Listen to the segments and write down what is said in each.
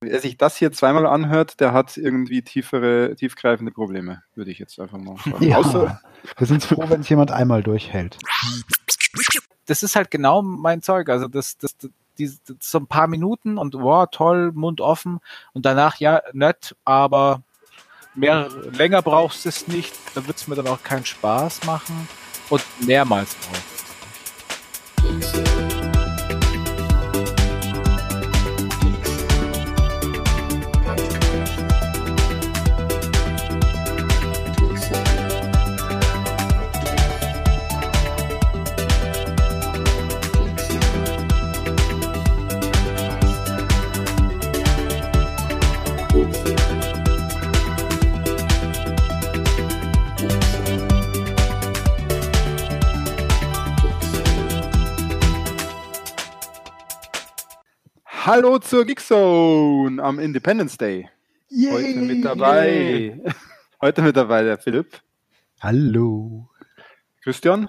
Wer sich das hier zweimal anhört, der hat irgendwie tiefere, tiefgreifende Probleme, würde ich jetzt einfach mal sagen. Ja, Außer, wir sind froh, wenn es jemand einmal durchhält. Das ist halt genau mein Zeug. Also das, das, die, so ein paar Minuten und wow, toll, Mund offen und danach ja nett, aber mehr länger brauchst du es nicht, da wird es mir dann auch keinen Spaß machen und mehrmals brauchst du es. Hallo zur Geekzone am Independence Day. Yay. Heute mit dabei. Heute mit dabei der Philipp. Hallo. Christian.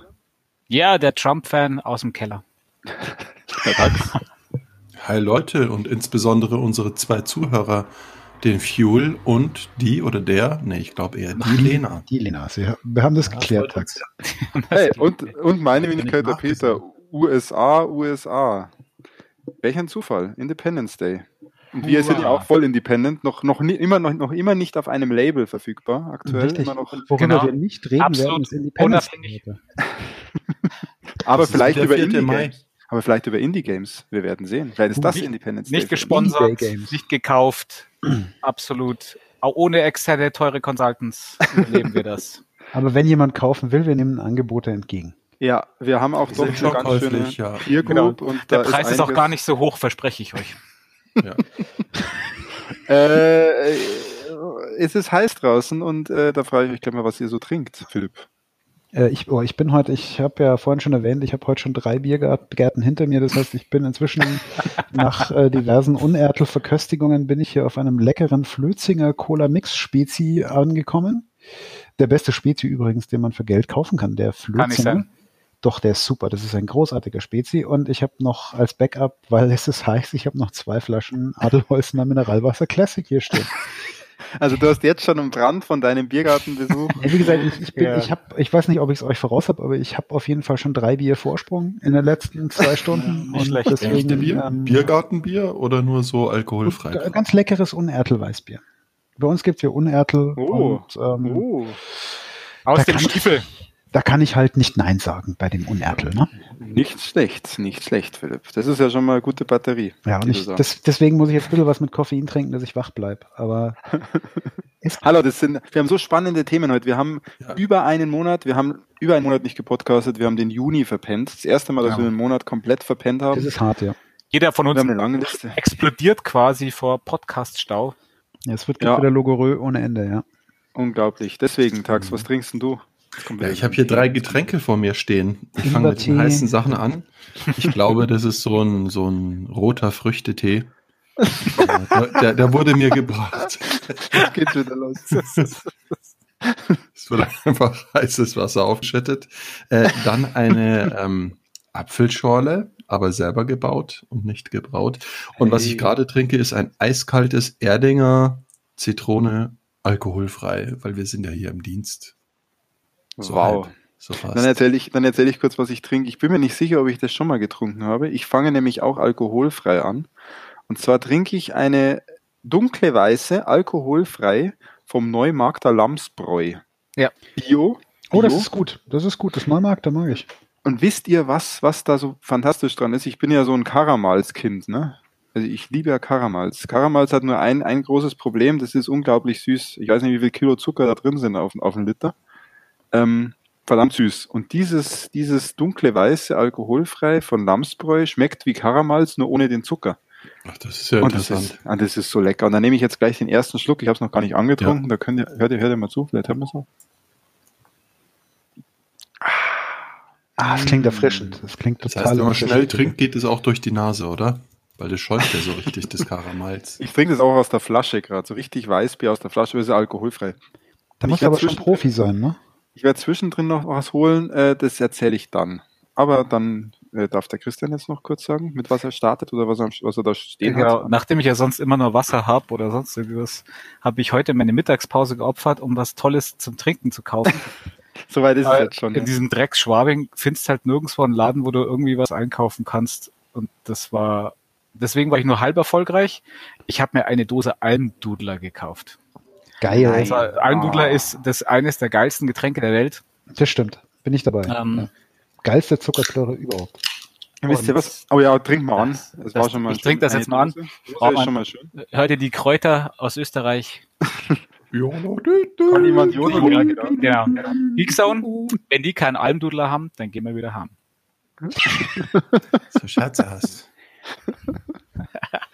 Ja, der Trump-Fan aus dem Keller. Hi Leute und insbesondere unsere zwei Zuhörer, den Fuel und die oder der, nee, ich glaube eher die Lena. Die Lena, wir haben das geklärt. Hey, und, und meine Wenigkeit der Peter, USA, USA. Welch ein Zufall. Independence Day. Und wir sind ja auch voll independent, noch, noch, nie, immer, noch, noch immer nicht auf einem Label verfügbar. Aktuell Richtig. immer noch. Worüber genau. wir nicht reden Absolut werden, ist Independence Day. Aber vielleicht über Indie-Games. Aber vielleicht über Indie-Games. Wir werden sehen. Vielleicht ist das nicht, Independence Day. Nicht gesponsert, nicht gekauft. Absolut. Auch ohne externe teure Consultants überleben wir das. Aber wenn jemand kaufen will, wir nehmen Angebote entgegen. Ja, wir haben auch doch eine ganz schöne ja. Peer genau. und Der Preis ist, ist, auch gar nicht so hoch, verspreche ich euch. Ja. äh, es ist heiß draußen und äh, da frage ich euch gleich mal, was ihr so trinkt, Philipp. Äh, ich, oh, ich bin heute, ich habe ja vorhin schon erwähnt, ich habe heute schon drei Biergärten hinter mir. Das heißt, ich bin inzwischen nach äh, diversen Unertel-Verköstigungen bin ich hier auf einem leckeren Flözinger Cola Mix Spezi angekommen. Der beste Spezi übrigens, den man für Geld kaufen kann, der Flözinger. Doch, der ist super. Das ist ein großartiger Spezi. Und ich habe noch als Backup, weil es ist heiß, ich habe noch zwei Flaschen Adelholzner Mineralwasser Classic hier stehen. Also du hast jetzt schon einen Brand von deinem Biergartenbesuch. Ja, wie gesagt, ich, ich, bin, ja. ich, hab, ich weiß nicht, ob ich es euch voraus habe, aber ich habe auf jeden Fall schon drei Bier Vorsprung in den letzten zwei Stunden. Ja, nicht schlecht. Deswegen, Bier? Ähm, Biergartenbier oder nur so alkoholfrei? Ganz leckeres Unertel-Weißbier. Bei uns gibt es hier Unertel. Oh. Und, ähm, oh. Aus dem Stiefel. Da kann ich halt nicht Nein sagen bei dem Unertel. Ne? Nicht schlecht, nicht schlecht, Philipp. Das ist ja schon mal eine gute Batterie. Ja, und ich, das, deswegen muss ich jetzt ein bisschen was mit Koffein trinken, dass ich wach bleibe. Aber Hallo, das sind, wir haben so spannende Themen heute. Wir haben ja. über einen Monat, wir haben über einen Monat nicht gepodcastet, wir haben den Juni verpennt. Das erste Mal, dass ja. wir einen Monat komplett verpennt haben. Das ist hart, ja. Jeder von uns explodiert quasi vor Podcast-Stau. Ja, es wird ja. wieder Logorö ohne Ende, ja. Unglaublich. Deswegen, Tax, was trinkst denn du? Ja, ich habe hier drei Getränke vor mir stehen. Ich fange mit den heißen Sachen an. Ich glaube, das ist so ein, so ein roter Früchtetee. der, der, wurde mir gebracht. Das geht wieder los. Es wird einfach heißes Wasser aufgeschüttet. Äh, dann eine ähm, Apfelschorle, aber selber gebaut und nicht gebraut. Und hey. was ich gerade trinke, ist ein eiskaltes Erdinger Zitrone alkoholfrei, weil wir sind ja hier im Dienst. So wow. so dann erzähle ich, dann erzähle ich kurz, was ich trinke. Ich bin mir nicht sicher, ob ich das schon mal getrunken habe. Ich fange nämlich auch alkoholfrei an. Und zwar trinke ich eine dunkle weiße, alkoholfrei vom Neumarkter Lamsbräu. Ja. Bio. Oh, das ist gut. Das ist gut. Das Neumarkter mag ich. Und wisst ihr, was, was da so fantastisch dran ist? Ich bin ja so ein Karamals-Kind, ne? Also ich liebe ja Karamals. Karamals hat nur ein, ein großes Problem, das ist unglaublich süß. Ich weiß nicht, wie viel Kilo Zucker da drin sind auf, auf einen Liter. Ähm, verdammt süß. Und dieses, dieses dunkle Weiße, alkoholfrei von Lamsbräu schmeckt wie Karamals, nur ohne den Zucker. Ach, das ist ja und interessant. Das ist, ah, das ist so lecker. Und dann nehme ich jetzt gleich den ersten Schluck. Ich habe es noch gar nicht angetrunken. Ja. Da könnt ihr, hört ihr, hört ihr mal zu. Vielleicht hören wir es auch. Ah, es klingt erfrischend. Das klingt total das heißt, wenn man schnell trinkt, geht es auch durch die Nase, oder? Weil das schäumt ja so richtig, das Karamals. Ich trinke das auch aus der Flasche gerade. So richtig Weißbier aus der Flasche, aber ist ja alkoholfrei. Da muss aber schon Profi sein, ne? Ich werde zwischendrin noch was holen, äh, das erzähle ich dann. Aber dann äh, darf der Christian jetzt noch kurz sagen, mit was er startet oder was er, was er da stehen Genau, hat? nachdem ich ja sonst immer nur Wasser hab oder sonst irgendwas, habe ich heute meine Mittagspause geopfert, um was Tolles zum Trinken zu kaufen. Soweit ist es Weil jetzt schon. In Ja. diesem Drecks Schwabing findest halt nirgendwo einen Laden, wo du irgendwie was einkaufen kannst. Und das war, deswegen war ich nur halb erfolgreich. Ich habe mir eine Dose Almdudler gekauft. Geil. Also Almdudler ist das eines der geilsten Getränke der Welt. Das stimmt. Bin ich dabei. Ähm, ja. Geilste Zuckerklöre überhaupt. Wisst ihr was? Oh ja, trink mal an. Das- Das, war schon mal ich trink das jetzt mal an. Man- schon mal schön. Hört ihr die Kräuter aus Österreich? Kann jemand? Ja, genau. genau. Geekzone, wenn die keinen Almdudler haben, dann gehen wir wieder haben. So Scherzhaft. Unsere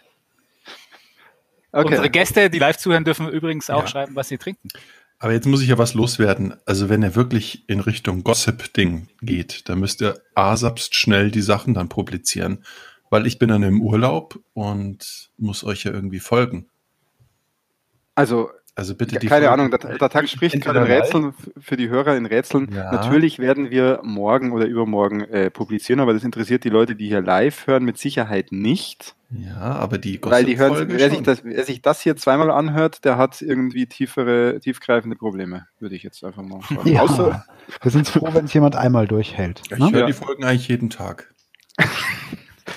Okay. Gäste, die live zuhören, dürfen übrigens auch Ja. schreiben, was sie trinken. Aber jetzt muss ich ja was loswerden. Also wenn er wirklich in Richtung Gossip-Ding geht, dann müsst ihr asapst schnell die Sachen dann publizieren. Weil ich bin dann im Urlaub und muss euch ja irgendwie folgen. Also, Also bitte die keine Folgen- Ahnung, der, der Tag spricht gerade in Rätseln, für die Hörer in Rätseln. Ja. Natürlich werden wir morgen oder übermorgen äh, publizieren, aber das interessiert die Leute, die hier live hören, mit Sicherheit nicht. Ja, aber die Weil die hören, Gossip-Folge wer sich, das, wer sich das hier zweimal anhört, der hat irgendwie tiefere, tiefgreifende Probleme, würde ich jetzt einfach mal sagen. Ja. Außer, Wir sind froh, wenn es jemand einmal durchhält. Ich Ne? höre Ja. die Folgen eigentlich jeden Tag.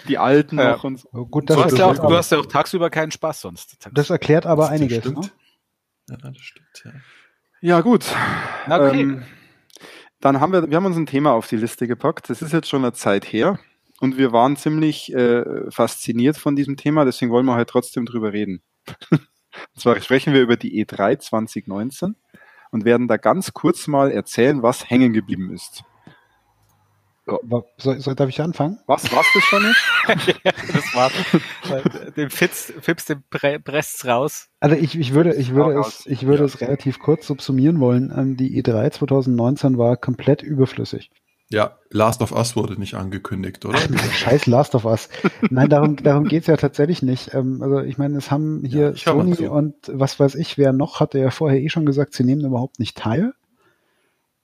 die Alten Ja. noch und so. Gut, Du das, hast, ja auch, du hast ja auch tagsüber keinen Spaß sonst. das erklärt aber Das einiges. stimmt. Ne? Ja, das stimmt, ja. Ja, gut. Na, okay. Ähm, dann haben wir, wir haben uns ein Thema auf die Liste gepackt. Das ist jetzt schon eine Zeit her. Und wir waren ziemlich äh, fasziniert von diesem Thema, deswegen wollen wir heute trotzdem drüber reden. und zwar sprechen wir über die E3 2019 und werden da ganz kurz mal erzählen, was hängen geblieben ist. Wa- Soll, soll, darf ich anfangen? Was war's das schon jetzt? das war's. dem Fitz, Fips, dem Pre presst's raus. Also ich, ich würde, ich würde es, raus. ich würde es relativ kurz subsumieren wollen. Ähm, Die E3 2019 war komplett überflüssig. Ja, Last of Us wurde nicht angekündigt, oder? Scheiß Last of Us. Nein, darum, darum geht's ja tatsächlich nicht. Ähm, Also ich meine, es haben hier Ja, Sony und was weiß ich, wer noch, hatte ja vorher eh schon gesagt, sie nehmen überhaupt nicht teil.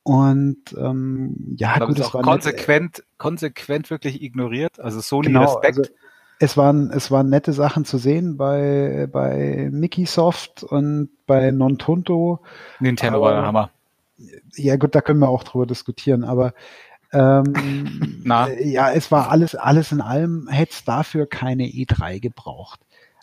Und ähm, ja, Aber gut, es es auch war konsequent, konsequent wirklich ignoriert. Also Sony Genau, Respekt. also es waren, es waren nette Sachen zu sehen bei, bei Mickeysoft und bei Nontunto. Nintendo aber- war der Hammer. Ja, gut, da können wir auch drüber diskutieren, aber ähm, Na. äh, ja, es war alles, alles in allem, hätte es dafür keine E3 gebraucht.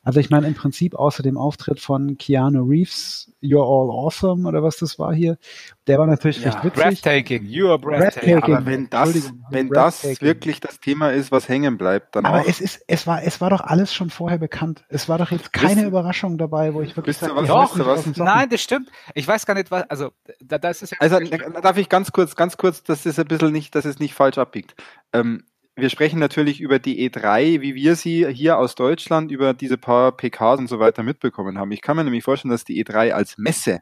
Also ich meine im Prinzip außer dem Auftritt von Keanu Reeves, You're All Awesome oder was das war hier, der war natürlich Ja, recht witzig. Breathtaking, you are breathtaking. Breathtaking. Aber wenn das, wenn das wirklich das Thema ist, was hängen bleibt, dann Aber auch. es ist, es war, es war doch alles schon vorher bekannt. Es war doch jetzt keine Wisst- Überraschung dabei, wo ich wirklich wisst ihr sage, was- Doch, was-. Nein, das stimmt. Ich weiß gar nicht, was, also, da, das ist ja. Also da darf ich ganz kurz, ganz kurz, dass es ein bisschen nicht, dass es nicht falsch abbiegt. Ähm, wir sprechen natürlich über die E3, wie wir sie hier aus Deutschland über diese paar PKs und so weiter mitbekommen haben. Ich kann mir nämlich vorstellen, dass die E3 als Messe,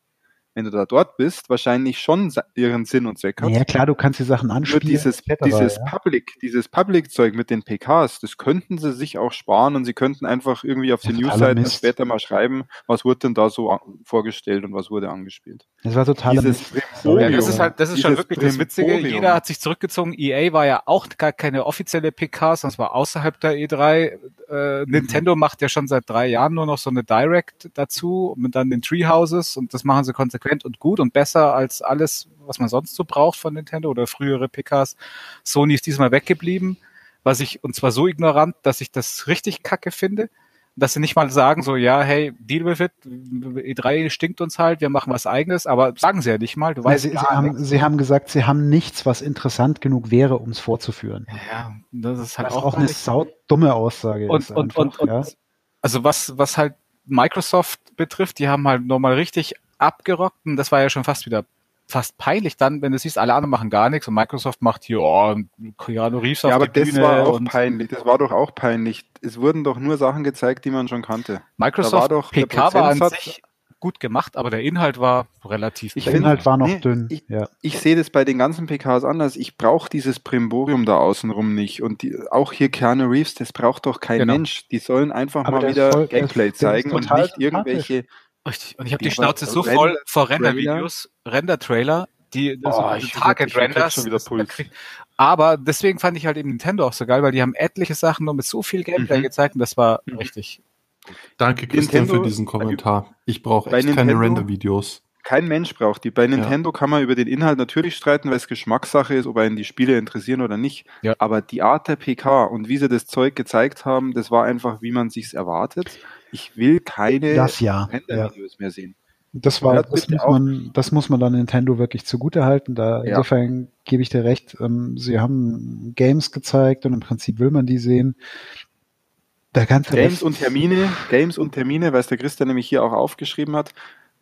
wenn du da dort bist, wahrscheinlich schon ihren Sinn und Zweck hat. Ja, klar, du kannst die Sachen Nur anspielen. dieses, etc., dieses ja. Public, dieses Public-Zeug mit den PKs, das könnten sie sich auch sparen und sie könnten einfach irgendwie auf die Ja, totaler Newsseiten später mal schreiben, was wurde denn da so vorgestellt und was wurde angespielt. Das war total Dieses Ja, das ist halt, das ist schon wirklich das Witzige. Jeder hat sich zurückgezogen. EA war ja auch gar keine offizielle PK, sondern es war außerhalb der E3. Äh, Nintendo macht ja schon seit drei Jahren nur noch so eine Direct dazu mit dann den Treehouses und das machen sie konsequent und gut und besser als alles, was man sonst so braucht von Nintendo oder frühere PKs. Sony ist diesmal weggeblieben, was ich, und zwar so ignorant, dass ich das richtig kacke finde. Dass sie nicht mal sagen, so, ja, hey, deal with it, E3 stinkt uns halt, wir machen was eigenes, aber sagen sie ja nicht mal, du weißt sie, sie, haben, sie haben gesagt, sie haben nichts, was interessant genug wäre, um es vorzuführen. Ja, das ist halt Was auch, auch eine saudumme Aussage und, und, einfach, und, und ja. also was, was halt Microsoft betrifft, die haben halt nochmal richtig abgerockt und das war ja schon fast wieder fast peinlich dann, wenn du siehst, alle anderen machen gar nichts und Microsoft macht hier, oh, Keanu Reeves auf Ja, aber die das Bühne war auch und peinlich. Das war doch auch peinlich. Es wurden doch nur Sachen gezeigt, die man schon kannte. Da war Microsoft doch PK war an sich gut gemacht, aber der Inhalt war relativ Ich Der Inhalt war noch nee, dünn. ich- ja. Ich sehe das bei den ganzen PKs anders. Ich brauche dieses Primborium da außenrum nicht. Und die, auch hier Keanu Reeves, das braucht doch kein Genau. Mensch. Die sollen einfach Aber mal wieder voll- Gameplay zeigen und nicht irgendwelche. Richtig. Und ich habe die Ja, Schnauze so voll vor Render-Videos, Render-Trailer, die Oh, so Target-Renders. krieg schon wieder Puls. Aber deswegen fand ich halt eben Nintendo auch so geil, weil die haben etliche Sachen nur mit so viel Gameplay Mhm. gezeigt und das war Mhm. richtig. Danke, Christian, Nintendo- für diesen Kommentar. Ich brauche echt keine Render-Videos. Kein Mensch braucht die. Bei Nintendo kann man über den Inhalt natürlich streiten, weil es Geschmackssache ist, ob einen die Spiele interessieren oder nicht. Ja. Aber die Art der PK und wie sie das Zeug gezeigt haben, das war einfach, wie man sich's erwartet. Ich will keine Das ja. ja. Render-Videos mehr sehen. Das war, das muss man, das muss man dann Nintendo wirklich zugute halten. Da Ja. insofern gebe ich dir recht. Ähm, sie haben Games gezeigt und im Prinzip will man die sehen. Der ganze Games Rest, und Termine, Games und Termine, weil es der Christian nämlich hier auch aufgeschrieben hat.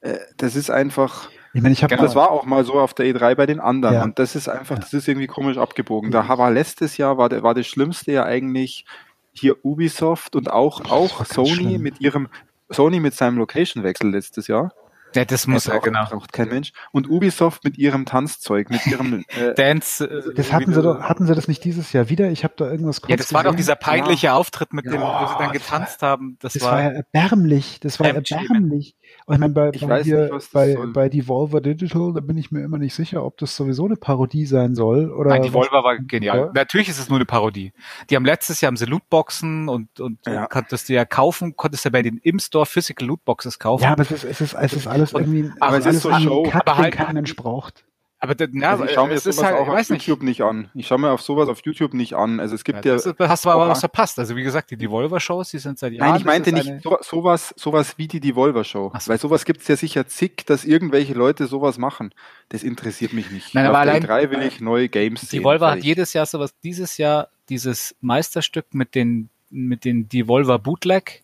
Äh, Das ist einfach, ich meine, ich habe das war auch mal so auf der E3 bei den anderen. Ja. Und das ist einfach, das ist irgendwie komisch abgebogen. Da war letztes Jahr, war, der, war das Schlimmste ja eigentlich hier Ubisoft und auch, auch Sony schlimm. mit ihrem, Sony mit seinem Location-Wechsel letztes Jahr. Ja, das muss ja, braucht, genau. braucht kein Mensch. Und Ubisoft mit ihrem Tanzzeug, mit ihrem, äh, Dance, äh, das hatten sie doch, hatten sie das nicht dieses Jahr wieder? Ich habe da irgendwas ja, das war doch dieser peinliche Auftritt mit Ja. dem, wo sie dann getanzt haben. Das, Das war, war ja erbärmlich. Das war Fremdschämen. erbärmlich. Ich meine, bei, Ich bei, weiß hier, nicht, bei, soll. bei Devolver Digital, da bin ich mir immer nicht sicher, ob das sowieso eine Parodie sein soll. Oder Nein, die was- Volver war genial. Ja. Natürlich ist es nur eine Parodie. Die haben letztes Jahr haben sie Lootboxen und, und, Ja. konntest du ja kaufen, konntest du bei den im Store Physical Lootboxes kaufen. Ja, aber es ist, es ist, es ist alles irgendwie, aber es ist so irgendwie Show. ein Kack, Aber halt- kein Mensch braucht. Aber das, ja, also ich schaue mir es ist sowas halt, auch auf weiß nicht. YouTube nicht an. Ich schaue mir auf sowas auf YouTube nicht an. Also es gibt Ja, ja, das hast du aber was verpasst. Also wie gesagt, die Devolver-Shows, die sind seit Jahren. Nein, ich meinte nicht so, sowas, sowas wie die Devolver Show. Ach so. Weil sowas gibt's ja sicher zig, dass irgendwelche Leute sowas machen. Das interessiert mich nicht. Nein, Auf aber der allein- E3 will ich neue Games sehen. Devolver hat jedes Jahr sowas, dieses Jahr dieses Meisterstück mit den, mit den Devolver Bootleg.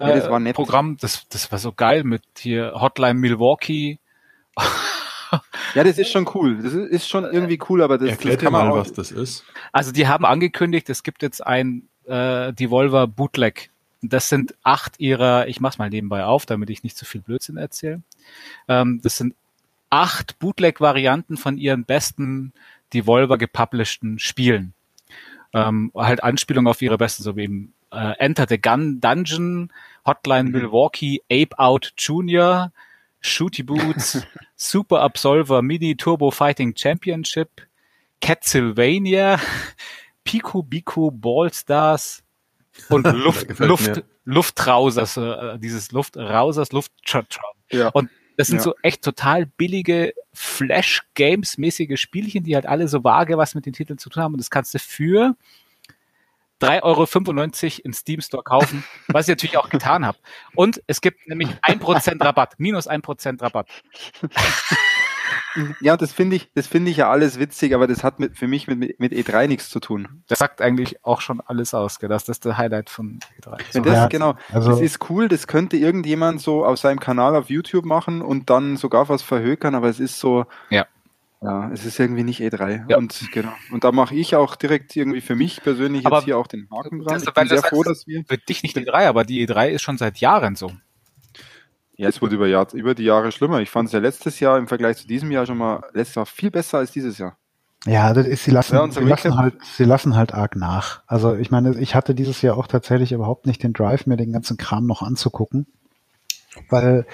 Ja, das war nett. Programm, das, das war so geil mit hier Hotline Milwaukee. Ja, das ist schon cool. Das ist, schon irgendwie cool, aber das, Erklärt das kann man mal, auch, was das ist. Also die haben angekündigt, es gibt jetzt ein äh, Devolver Bootleg. Das sind acht ihrer, ich mach's mal nebenbei auf, damit ich nicht zu viel Blödsinn erzähle. Ähm, das sind acht Bootleg-Varianten von ihren besten Devolver gepublisheden Spielen. Ähm, halt Anspielung auf ihre besten, so wie eben äh, Enter the Gun Dungeon, Hotline Mhm. Milwaukee, Ape Out Junior, Shooty Boots, Super Absolver Mini Turbo Fighting Championship, Catsylvania, Pico Bico Ballstars und Luft, Luft. Luftrausers, äh, dieses Luftrausers, Luft, ja. und das sind Ja. so echt total billige Flash-Games-mäßige Spielchen, die halt alle so vage was mit den Titeln zu tun haben. Und das kannst du für 3,95 Euro in Steam Store kaufen, was ich natürlich auch getan habe. Und es gibt nämlich 1% Rabatt, minus 1% Rabatt. ja, das finde ich, das finde ich ja alles witzig, aber das hat mit, für mich mit, mit E3 nichts zu tun. Das sagt eigentlich auch schon alles aus, gell? Das ist der Highlight von E3. Wenn So. das, Ja, genau, also- das ist cool, das könnte irgendjemand so auf seinem Kanal auf YouTube machen und dann sogar was verhökern, aber es ist so, Ja. Ja, es ist irgendwie nicht E3. Ja. Und genau. Und da mache ich auch direkt irgendwie für mich persönlich Aber jetzt hier auch den Haken dran. das- Ich bin sehr das froh, dass wir. Für dich nicht die E3, aber die E3 ist schon seit Jahren so. Ja, es wurde über, Jahr, über die Jahre schlimmer. Ich fand es ja letztes Jahr im Vergleich zu diesem Jahr schon mal letztes Jahr viel besser als dieses Jahr. Ja, das ist, sie lassen, Ja, sie lassen halt, sie lassen halt arg nach. Also ich meine, ich hatte dieses Jahr auch tatsächlich überhaupt nicht den Drive, mir den ganzen Kram noch anzugucken. Weil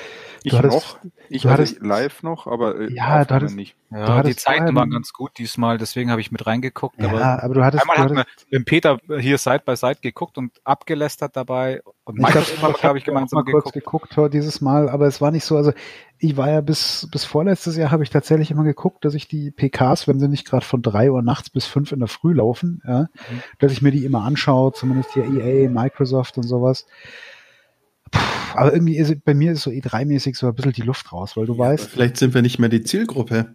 Ich hattest, noch, ich du hatte live noch, aber äh, Ja, du hattest- nicht. Ja, Du die hattest Zeiten vorher waren ganz gut diesmal, deswegen habe ich mit reingeguckt. ja, aber aber du hattest, einmal du hat hattest mir mit Peter hier Side by Side geguckt und abgelästert dabei. Und Ich glaube, wir, glaube ich, gemeinsam mal kurz geguckt. geguckt heute dieses Mal, aber es war nicht so, also ich war ja bis, bis vorletztes Jahr habe ich tatsächlich immer geguckt, dass ich die PKs, wenn sie nicht gerade von drei Uhr nachts bis fünf in der Früh laufen, ja, Mhm. dass ich mir die immer anschaue, zumindest hier EA, Microsoft und sowas. Puh, aber irgendwie ist, bei mir ist so E3-mäßig so ein bisschen die Luft raus, weil du weißt, Vielleicht sind wir nicht mehr die Zielgruppe.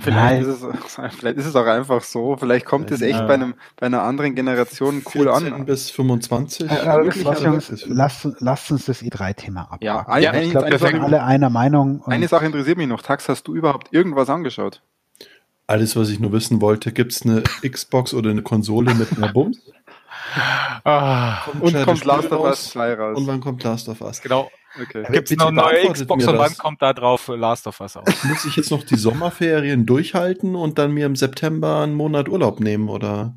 Vielleicht Nein. ist, es, vielleicht ist es auch einfach so. Vielleicht kommt es echt Ja. bei, einem, bei einer anderen Generation cool 14 an. bis 25. äh, Jungs, das ist- lasst, lasst uns das E3-Thema abhaken. Ja, ein- ich ein- glaube, wir sind alle einer Meinung. und- Eine Sache interessiert mich noch. Tax, hast du überhaupt irgendwas angeschaut? Alles, was ich nur wissen wollte, gibt es eine Xbox oder eine Konsole mit einer Bums? Ah, Und kommt Last of Us raus. 2 raus. Und wann kommt Last of Us? genau. Okay. Gibt es noch eine neue Xbox und wann kommt da drauf Last of Us aus? Muss ich jetzt noch die Sommerferien durchhalten und dann mir im September einen Monat Urlaub nehmen oder?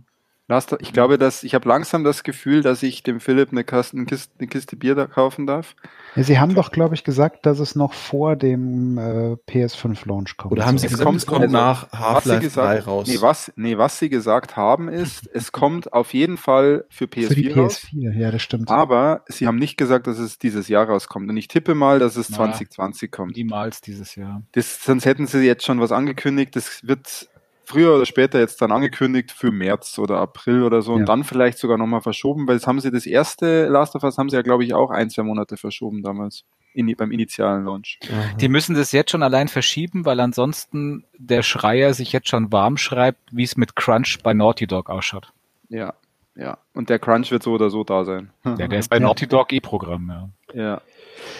Last, ich glaube, dass ich habe langsam das Gefühl, dass ich dem Philipp eine, Kasten, eine, Kiste, eine Kiste Bier da kaufen darf. Ja, Sie haben doch, glaube ich, gesagt, dass es noch vor dem äh, PS5-Launch kommt. Oder haben Sie Es gesagt, kommt- es kommt also, nach Half-Life 3 gesagt, raus? nee, was, nee, was sie gesagt haben ist, es kommt auf jeden Fall für PS4 Für die raus. PS4, ja, das stimmt. Aber sie haben nicht gesagt, dass es dieses Jahr rauskommt. Und ich tippe mal, dass es Na. 2020 kommt. Niemals dieses Jahr. Das, sonst hätten sie jetzt schon was angekündigt. Das wird früher oder später jetzt dann angekündigt für März oder April oder so und Ja. dann vielleicht sogar nochmal verschoben, weil das haben sie das erste Last of Us haben sie ja, glaube ich, auch ein, zwei Monate verschoben damals. In, beim initialen Launch. Aha. Die müssen das jetzt schon allein verschieben, weil ansonsten der Schreier sich jetzt schon warm schreibt, wie es mit Crunch bei Naughty Dog ausschaut. Ja, ja. Und der Crunch wird so oder so da sein. Ja, der ist bei. Naughty Dog eh Programm, ja. Ja.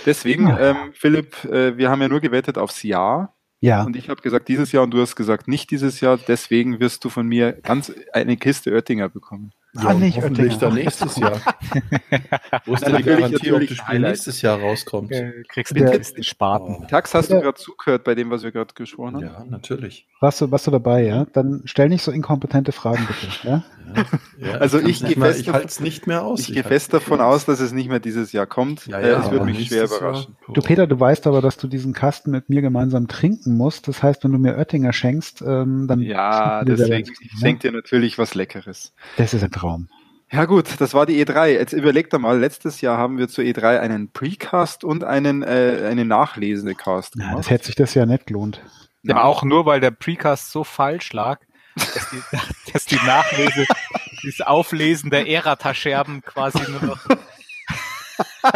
Deswegen, Ja. ähm, Philipp, äh, wir haben ja nur gewettet aufs Jahr. Ja, Und ich habe gesagt dieses Jahr und du hast gesagt nicht dieses Jahr. Deswegen wirst du von mir ganz eine Kiste Oettinger bekommen. Ah, nicht hoffentlich Oettinger. dann nächstes Jahr. Wo ist denn die Natürlich, Garantie, ob das Spiel nächstes Jahr rauskommt? Äh, kriegst Der- du den Spaten. Tax, hast du Ja. gerade zugehört bei dem, was wir gerade gesprochen haben? Ja, natürlich. warst du, warst du dabei, ja? Dann stell nicht so inkompetente Fragen, bitte. Ja? Ja, Also kann's ich nicht gehe fest ich davon- halte es nicht mehr aus. Ich gehe halt's fest davon aus, dass es nicht mehr dieses Jahr kommt. Ja, äh, ja, es würde aber mich schwer nächstes Jahr- überraschen. Du, Peter, du weißt aber, dass du diesen Kasten mit mir gemeinsam trinken musst. Das heißt, wenn du mir Oettinger schenkst, ähm, dann. Ja, deswegen, ich Knie, schenke dir natürlich was Leckeres. Das ist ein Traum. Ja gut, das war die E3. Jetzt überleg doch mal, letztes Jahr haben wir zur E3 einen Precast und einen, äh, einen nachlesende Cast Ja, gemacht. das hätte sich das ja nicht gelohnt. Ja, aber auch nur, weil der Precast so falsch lag, dass die, dass die Nachlese, dieses Auflesen der Erata-Scherben quasi nur noch.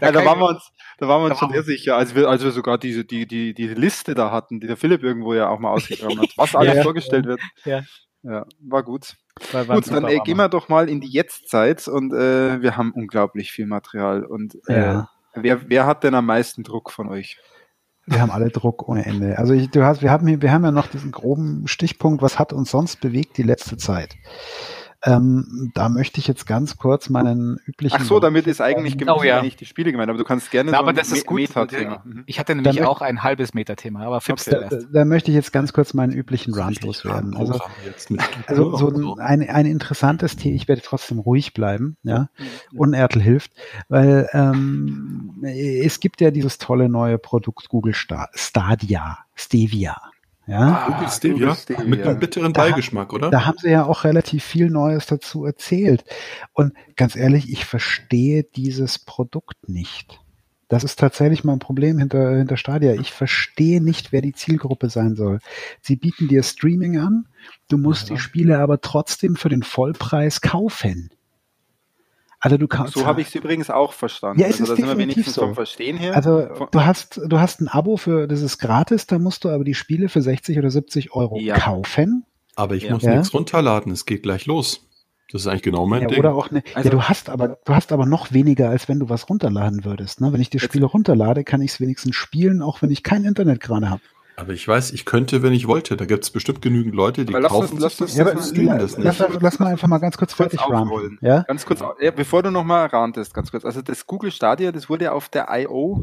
ja, da waren wir uns, da waren wir uns Da schon sehr sicher, als wir, als wir sogar diese, die, die, die Liste da hatten, die der Philipp irgendwo ja auch mal ausgegraben hat, was alles Ja. vorgestellt wird. Ja. Ja, war gut. Gut, dann äh, gehen wir doch mal in die Jetztzeit und äh, wir haben unglaublich viel Material. Und äh, Ja. wer, wer hat denn am meisten Druck von euch? Wir haben alle Druck ohne Ende. Also ich, du hast, wir haben hier, wir haben ja noch diesen groben Stichpunkt, was hat uns sonst bewegt die letzte Zeit? Ähm, da möchte ich jetzt ganz kurz meinen üblichen. Ach so, damit ist eigentlich gemeint, Oh ja. eigentlich die Spiele gemeint, aber du kannst gerne Na, so aber ein das ist Me- gut. Meta-Thema. Mhm. Ich hatte nämlich Dann auch ein halbes Meter-Thema, aber Fips Okay. da, da möchte ich jetzt ganz kurz meinen üblichen Rant loswerden. Also, also so ein, ein, interessantes Thema, ich werde trotzdem ruhig bleiben, ja. Unertel hilft, weil ähm, es gibt ja dieses tolle neue Produkt Google Sta Stadia, Stevia. Ja, Google Stevia, Google Stevia. mit einem bitteren Da- Beigeschmack, oder? da haben sie ja auch relativ viel Neues dazu erzählt. Und ganz ehrlich, ich verstehe dieses Produkt nicht. Das ist tatsächlich mein Problem hinter, hinter Stadia. Ich verstehe nicht, wer die Zielgruppe sein soll. Sie bieten dir Streaming an, du musst Ja. die Spiele aber trotzdem für den Vollpreis kaufen. Also du kannst. So habe ich es übrigens auch verstanden. Ja, es also ist da sind wir definitiv wenigstens so. vom Verstehen her. Also du hast, du hast ein Abo für, das ist gratis, da musst du aber die Spiele für 60 oder 70 Euro Ja. kaufen. Aber ich Ja. muss Ja. nichts runterladen, es geht gleich los. Das ist eigentlich genau mein Ja, Ding. oder auch ne, Also- ja, du hast aber du hast aber noch weniger, als wenn du was runterladen würdest. Ne? Wenn ich die Spiele runterlade, kann ich es wenigstens spielen, auch wenn ich kein Internet gerade habe. Aber ich weiß, ich könnte, wenn ich wollte. Da gibt es bestimmt genügend Leute, die Aber lass uns- kaufen lass sich uns- das Ja, das lass, nicht. lass mal einfach mal ganz kurz Kurz fertig aufrollen. ranten. Ja? Ganz kurz, ja, bevor du nochmal rantest, ganz kurz. Also das Google Stadia, das wurde ja auf der I.O.,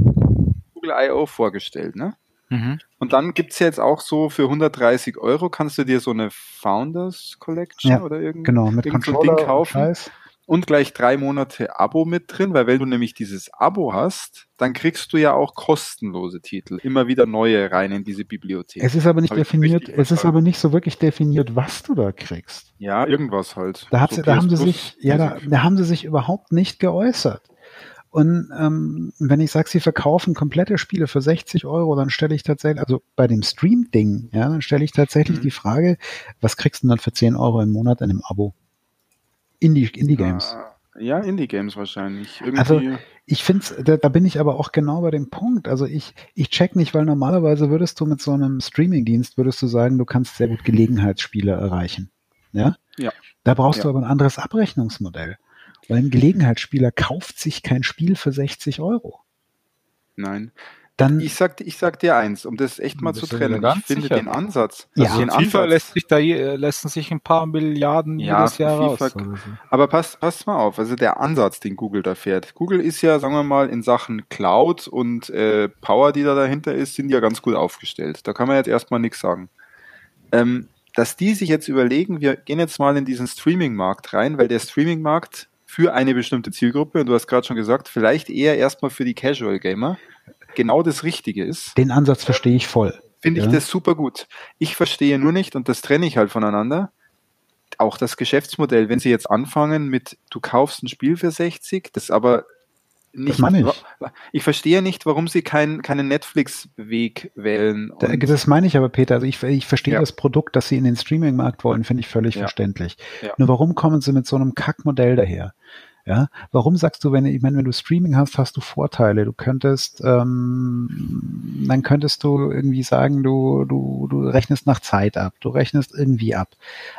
Google I.O. vorgestellt, ne? Mhm. Und dann gibt's ja jetzt auch so für 130 Euro kannst du dir so eine Founders Collection Ja, oder irgend, Genau, mit irgend so Ding kaufen Scheiß. Und gleich drei Monate Abo mit drin, weil wenn du nämlich dieses Abo hast, dann kriegst du ja auch kostenlose Titel. Immer wieder neue rein in diese Bibliothek. Es ist aber nicht Hab definiert, es ist aber nicht so wirklich definiert, was du da kriegst. ja, irgendwas halt. Da, So sie, da haben sie sich, ja, da, da haben sie sich überhaupt nicht geäußert. Und ähm, wenn ich sage, sie verkaufen komplette Spiele für 60 Euro, dann stelle ich tatsächlich, also bei dem Stream-Ding, ja, dann stelle ich tatsächlich Mhm. die Frage, was kriegst du denn dann für 10 Euro im Monat in einem Abo? Indie, Indie-Games. Ah, Ja, Indie-Games wahrscheinlich. Irgendwie, Also, Ich finde, da, da bin ich aber auch genau bei dem Punkt. Also ich, ich check nicht, weil normalerweise würdest du mit so einem Streaming-Dienst, würdest du sagen, du kannst sehr gut Gelegenheitsspiele erreichen. Ja? Ja. Da brauchst Ja. du aber ein anderes Abrechnungsmodell. Weil ein Gelegenheitsspieler kauft sich kein Spiel für 60 Euro. nein. Dann, Ich sag, ich sag dir eins, um das echt mal zu trennen. Ich finde sicher? den Ansatz. Ja. also den FIFA Ansatz lässt sich da je- lassen sich ein paar Milliarden Ja, jedes Jahr raus. FIFA so. Aber passt, passt mal auf, also der Ansatz, den Google da fährt. Google ist ja, sagen wir mal, in Sachen Cloud und äh, Power, die da dahinter ist, sind ja ganz gut aufgestellt. Da kann man jetzt erstmal nichts sagen. Ähm, dass die sich jetzt überlegen, wir gehen jetzt mal in diesen Streaming-Markt rein, weil der Streaming-Markt für eine bestimmte Zielgruppe, und du hast gerade schon gesagt, vielleicht eher erstmal für die Casual Gamer, genau das Richtige ist. Den Ansatz verstehe ich voll. Finde ich Ja. das super gut. Ich verstehe nur nicht, und das trenne ich halt voneinander, auch das Geschäftsmodell, wenn sie jetzt anfangen mit, du kaufst ein Spiel für 60, das aber nicht, meine ich. ich verstehe nicht, warum sie kein, keinen Netflix-Weg wählen. Das meine ich aber, Peter. Also ich, ich verstehe Ja. das Produkt, das Sie in den Streaming-Markt wollen, finde ich völlig Ja. verständlich. Ja. Nur warum kommen Sie mit so einem Kackmodell daher? Ja, warum sagst du, wenn ich meine, wenn du Streaming hast, hast du Vorteile. Du könntest, ähm, dann könntest du irgendwie sagen, du, du, du rechnest nach Zeit ab, du rechnest irgendwie ab.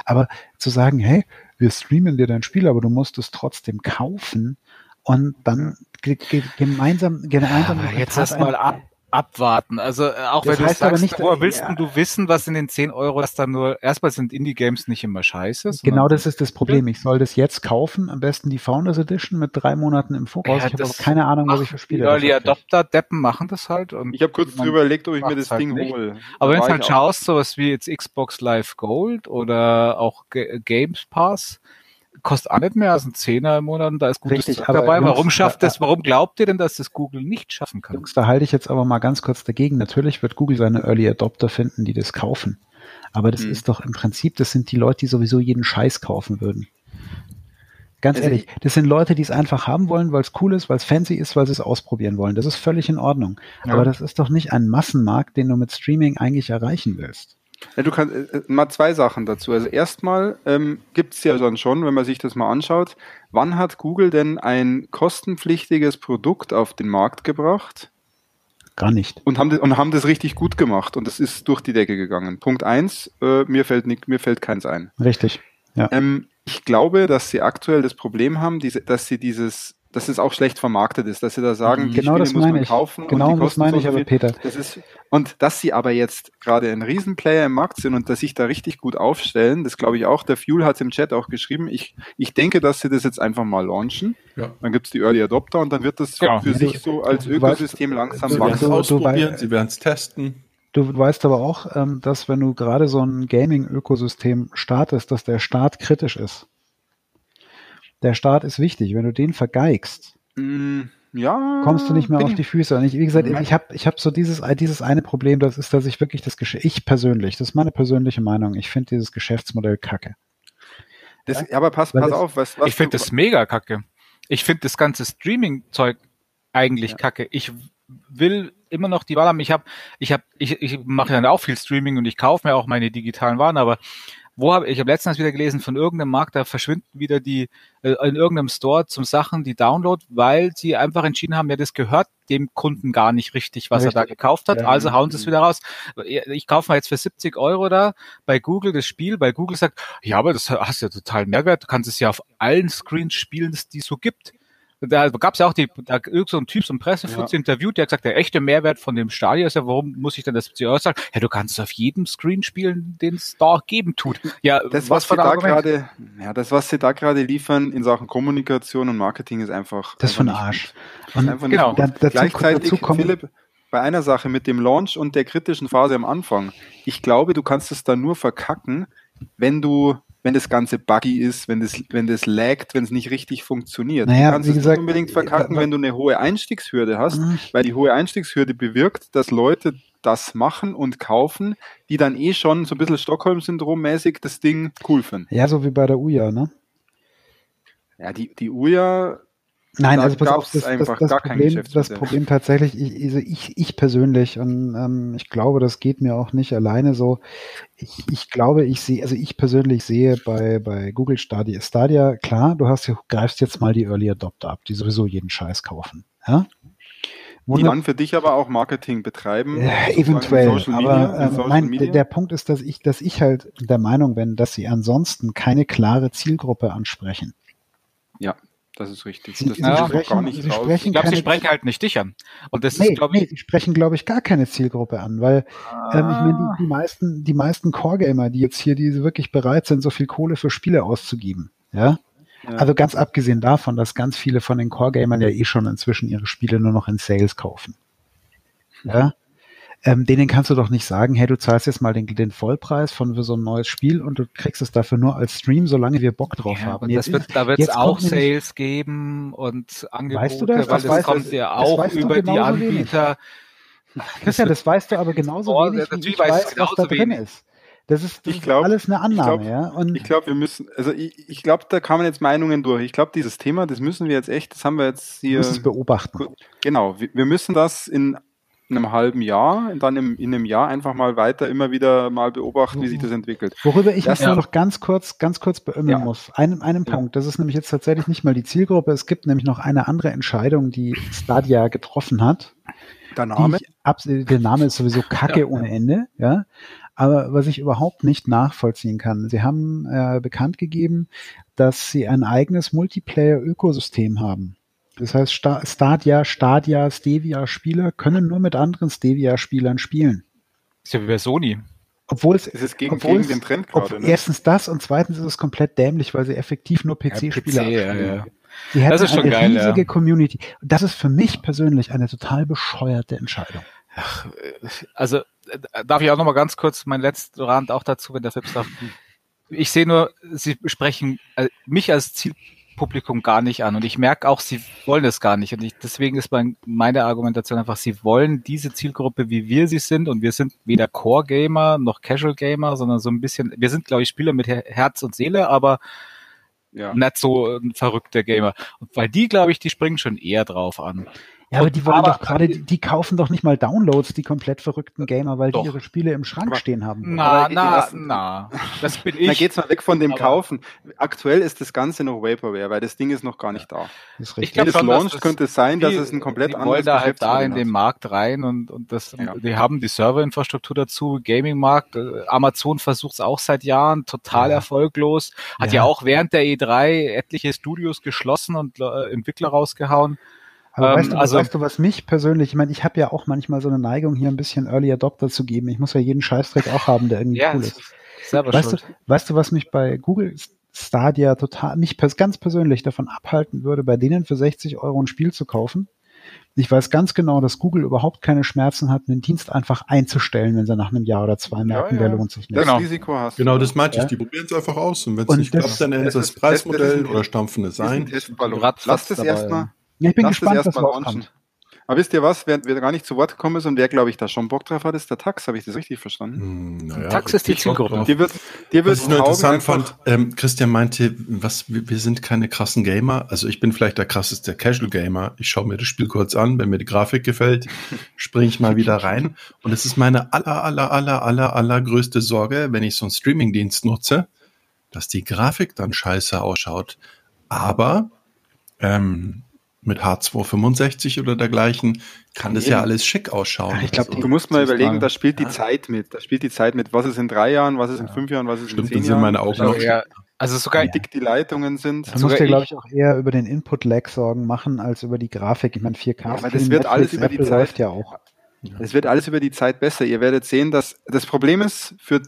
Aber zu sagen, hey, wir streamen dir dein Spiel, aber du musst es trotzdem kaufen und dann ge ge gemeinsam, gemeinsam mit jetzt erstmal ab, abwarten. Also äh, auch Das wenn du sagst, nicht, woher äh, willst ja. denn du wissen, was in den 10 Euro, dass dann nur, erstmal sind Indie-Games nicht immer scheiße. Genau das ist das Problem. Ich soll das jetzt kaufen, am besten die Founders Edition mit drei Monaten im Voraus. Ja, ich habe das aber keine Ahnung, was ich für die Spiele Early. Adopter Deppen machen das halt. Und Ich habe kurz drüber überlegt, ob ich mir das halt Ding nicht. hole. Aber wenn du halt schaust, sowas wie jetzt Xbox Live Gold oder auch G Games Pass, kostet auch nicht mehr als ein Zehner im Monat und da ist gutes Richtig, Zeug aber dabei. Jungs, Warum schafft äh, das, warum glaubt ihr denn, dass das Google nicht schaffen kann? Jungs, da halte ich jetzt aber mal ganz kurz dagegen. Natürlich wird Google seine Early Adopter finden, die das kaufen. Aber das Hm. ist doch im Prinzip, das sind die Leute, die sowieso jeden Scheiß kaufen würden. Ganz Also ehrlich, das sind Leute, die es einfach haben wollen, weil es cool ist, weil es fancy ist, weil sie es ausprobieren wollen. Das ist völlig in Ordnung. Ja. Aber das ist doch nicht ein Massenmarkt, den du mit Streaming eigentlich erreichen willst. Ja, du kannst äh, mal zwei Sachen dazu. Also erstmal ähm, gibt es ja dann schon, wenn man sich das mal anschaut, wann hat Google denn ein kostenpflichtiges Produkt auf den Markt gebracht Gar nicht. und haben das, und haben das richtig gut gemacht und das ist durch die Decke gegangen. Punkt eins, äh, mir fällt nicht, mir fällt keins ein. Richtig. Ja. Ähm, ich glaube, dass sie aktuell das Problem haben, diese, dass sie dieses, dass es auch schlecht vermarktet ist, dass sie da sagen, die Genau Spiele das muss meine man ich. kaufen Genau und die das kosten meine so ich aber, viel. Peter. Das ist, und dass sie aber jetzt gerade ein Riesenplayer im Markt sind und dass sich da richtig gut aufstellen, das glaube ich auch. Der Fuel hat im Chat auch geschrieben. Ich, ich denke, dass sie das jetzt einfach mal launchen. Ja. Dann gibt es die Early Adopter und dann wird das Ja. für Du- sich so als Ökosystem langsam Sie es wachsen. du ausprobieren, sie werden es testen. Du weißt aber auch, ähm, dass wenn du gerade so ein Gaming-Ökosystem startest, dass der Start kritisch ist. Der Start ist wichtig. Wenn du den vergeigst, Mm, ja. kommst du nicht mehr auf ich- die Füße. Und ich, wie gesagt, ich habe ich hab so dieses, dieses eine Problem, das ist, dass ich wirklich das Geschäft, ich persönlich, das ist meine persönliche Meinung, ich finde dieses Geschäftsmodell kacke. Das, ja, aber pass, pass das- auf, was, was ich finde das mega kacke. Ich finde das ganze Streaming-Zeug eigentlich Ja. kacke. Ich will immer noch die Wahl haben. Ich habe, ich habe, ich, ich mache ja auch viel Streaming und ich kaufe mir auch meine digitalen Waren, aber wo habe ich habe letztens wieder gelesen von irgendeinem Markt, da verschwinden wieder die äh, in irgendeinem Store zum Sachen die Download, weil sie einfach entschieden haben, ja, das gehört dem Kunden gar nicht richtig, was er da Richtig. gekauft hat. Ja. Also hauen sie es wieder raus. Ich kaufe mal jetzt für 70 Euro da bei Google das Spiel, bei Google sagt, ja, aber das hast ja total Mehrwert. Du kannst es ja auf allen Screens spielen, die es so gibt. Da gab es ja auch die, da irgend so ein Typ, so ein Pressefuzzi Ja. interviewt, der hat gesagt, der echte Mehrwert von dem Stadion ist ja, warum muss ich denn das 70 Euro sagen? Ja, du kannst es auf jedem Screen spielen, den es da geben tut. Ja, das, was, für sie da gerade, ja, das, was sie da gerade liefern in Sachen Kommunikation und Marketing ist einfach. Das ist nicht Arsch. Und einfach genau. nicht Da- gut. dazu- Gleichzeitig, dazu kommen- Philipp, bei einer Sache mit dem Launch und der kritischen Phase am Anfang. Ich glaube, du kannst es dann nur verkacken, wenn du, wenn das Ganze buggy ist, wenn das, wenn das laggt, wenn es nicht richtig funktioniert. Naja, du kannst wie es gesagt, nicht unbedingt verkacken, äh, wenn du eine hohe Einstiegshürde hast, Mhm. weil die hohe Einstiegshürde bewirkt, dass Leute das machen und kaufen, die dann eh schon so ein bisschen Stockholm-Syndrom-mäßig das Ding cool finden. Ja, so wie bei der Uja, ne? Ja, die, die Uja, Nein, Da also pass auf, das, das, das, gar kein Problem, das. Problem tatsächlich, ich, also ich, ich persönlich, und ähm, ich glaube, das geht mir auch nicht alleine so, ich, ich glaube, ich sehe, also ich persönlich sehe bei, bei Google Stadia, Stadia, klar, du hast, du greifst jetzt mal die Early Adopter ab, die sowieso jeden Scheiß kaufen. Ja? die dann für dich aber auch Marketing betreiben. äh, eventuell, aber Media, in Social nein, Media. der, der Punkt ist, dass ich, dass ich halt der Meinung bin, dass sie ansonsten keine klare Zielgruppe ansprechen. ja, das ist richtig. Sie- das sie auch sprechen- gar nicht sie raus. sprechen- Ich glaube, sie sprechen halt nicht dich an. Und das Nee, ist, glaube nee, ich, die sprechen, glaube ich, gar keine Zielgruppe an, weil ähm, ich meine, die, die meisten, die meisten Core-Gamer, die jetzt hier, die wirklich bereit sind, so viel Kohle für Spiele auszugeben, ja. Ja. Also ganz abgesehen davon, dass ganz viele von den Core-Gamern ja eh schon inzwischen ihre Spiele nur noch in Sales kaufen. Ja. Ähm, denen kannst du doch nicht sagen, hey, du zahlst jetzt mal den, den Vollpreis von für so ein neues Spiel und du kriegst es dafür nur als Stream, solange wir Bock drauf Ja, haben. und das wird, da wird es jetzt auch Sales geben und Angebote, Weißt du das? weil Das das, weiß- kommt das- ja das auch weißt du über die. Anbieter. Christian, das weißt du aber genauso Oh, wenig, wie natürlich ich weiß was genauso da drin wenig. ist. Das ist, das Ich ist glaub- alles eine Annahme, glaub- ja. Und Ich glaube, wir müssen, also ich, ich glaube, da kamen jetzt Meinungen durch. Ich glaube, dieses Thema, das müssen wir jetzt echt, das haben wir jetzt hier. musst es beobachten. Genau, wir, wir müssen das in einem halben Jahr, dann im, in einem Jahr einfach mal weiter immer wieder mal beobachten, wie sich das entwickelt. Worüber ich Das- nur ja. noch ganz kurz, ganz kurz beömmeln Ja. muss. Einen, einen Ja. Punkt. Das ist nämlich jetzt tatsächlich nicht mal die Zielgruppe. Es gibt nämlich noch eine andere Entscheidung, die Stadia getroffen hat. Der Die ich der Name ist sowieso Kacke ohne Ende, ja. Aber was ich überhaupt nicht nachvollziehen kann, sie haben äh, bekannt gegeben, dass sie ein eigenes Multiplayer-Ökosystem haben. Das heißt, Sta Stadia, Stadia, Stevia-Spieler können nur mit anderen Stevia-Spielern spielen. Ist ja wie bei Sony. Obwohl es, Es ist gegen, obwohl gegen es- den Trend ob, gerade. Ne? erstens das und zweitens ist es komplett dämlich, weil sie effektiv nur PC-Spieler PC, ja, abspielen. ja. Sie hätten Das ist schon eine geil, riesige ja. Community. Das ist für mich persönlich eine total bescheuerte Entscheidung. Also äh, darf ich auch noch mal ganz kurz mein letzter Rand auch dazu, wenn der Philips darf. Ich sehe nur, Sie sprechen äh, mich als Zielpublikum gar nicht an und ich merke auch, Sie wollen es gar nicht und ich, deswegen ist mein, meine Argumentation einfach, Sie wollen diese Zielgruppe, wie wir sie sind und wir sind weder Core Gamer noch Casual Gamer, sondern so ein bisschen, wir sind glaube ich Spieler mit Her- Herz und Seele, aber ja. nicht so ein verrückter Gamer. Und weil die, glaube ich, die springen schon eher drauf an. Ja, aber die wollen aber- doch gerade, die, die kaufen doch nicht mal Downloads, die komplett verrückten Gamer, weil Doch. die ihre Spiele im Schrank Aber- stehen haben. Na, na, na. Das bin Da ich. geht's mal weg von dem Aber- Kaufen. Aktuell ist das Ganze noch Vaporware, weil das Ding ist noch gar nicht da. Das ist Ich richtig. glaub Wenn es schon, launcht, könnte es sein, dass die- es ein komplett die anderes wollen da halt da in den. Markt rein und, und das, Ja. die haben die Serverinfrastruktur dazu, Gaming-Markt, äh, Amazon versucht es auch seit Jahren, total Ja. erfolglos, hat ja. Ja. auch während der E3 etliche Studios geschlossen und äh, Entwickler rausgehauen. Aber Ähm, weißt, du, also- weißt du, was mich persönlich, ich meine, ich habe ja auch manchmal so eine Neigung, hier ein bisschen Early Adopter zu geben. Ich muss ja jeden Scheißdreck auch haben, der irgendwie cool ist. selber Weißt du, schuld. weißt du, was mich bei Google Stadia total, mich pers ganz persönlich davon abhalten würde, bei denen für 60 Euro ein Spiel zu kaufen? Ich weiß ganz genau, dass Google überhaupt keine Schmerzen hat, einen Dienst einfach einzustellen, wenn sie nach einem Jahr oder zwei merken, ja. der lohnt sich nicht. Das Genau. Risiko hast du. Genau, das meinte Ja. ich. Die probieren es einfach aus. Und wenn es nicht klappt, dann ändern das sie das ist- das- das Preismodell oder stampfen es ein ein. Testballon. Ratz- Lass das dabei, erstmal. Ja, ich bin Lass das gespannt, was erstmal launchen. Aber wisst ihr was, wer, wer gar nicht zu Wort gekommen ist und wer, glaube ich, da schon Bock drauf hat, ist der Tax. Habe ich das richtig verstanden? Hm, naja, Tax ist die Zielgruppe. Dir wird, dir wird Was ich nur interessant fand, ähm, Christian meinte, was, wir, wir sind keine krassen Gamer. Also ich bin vielleicht der krasseste Casual Gamer. Ich schaue mir das Spiel kurz an, wenn mir die Grafik gefällt, springe ich mal wieder rein. Und es ist meine aller, aller, aller, aller, allergrößte Sorge, wenn ich so einen Streamingdienst nutze, dass die Grafik dann scheiße ausschaut. Aber ähm, mit H265 oder dergleichen kann das ja Eben. alles schick ausschauen. Ja, ich glaub, Also, Du musst mal überlegen, da spielt die Ja. Zeit mit. Da spielt die Zeit mit. Was ist in drei Jahren, was ist in fünf Jahren, was ist in Stimmt, zehn dann sind Jahren. meine Augen Also, noch ja, also sogar wie dick die Leitungen sind. Da Sogar musst du, glaube ich- auch eher über den Input-Lag Sorgen machen, als über die Grafik. Ich meine, 4K. Ja, aber das wird alles über die Apple Zeit- läuft ja auch. Es wird alles über die Zeit besser. Ihr werdet sehen, dass das Problem ist, für,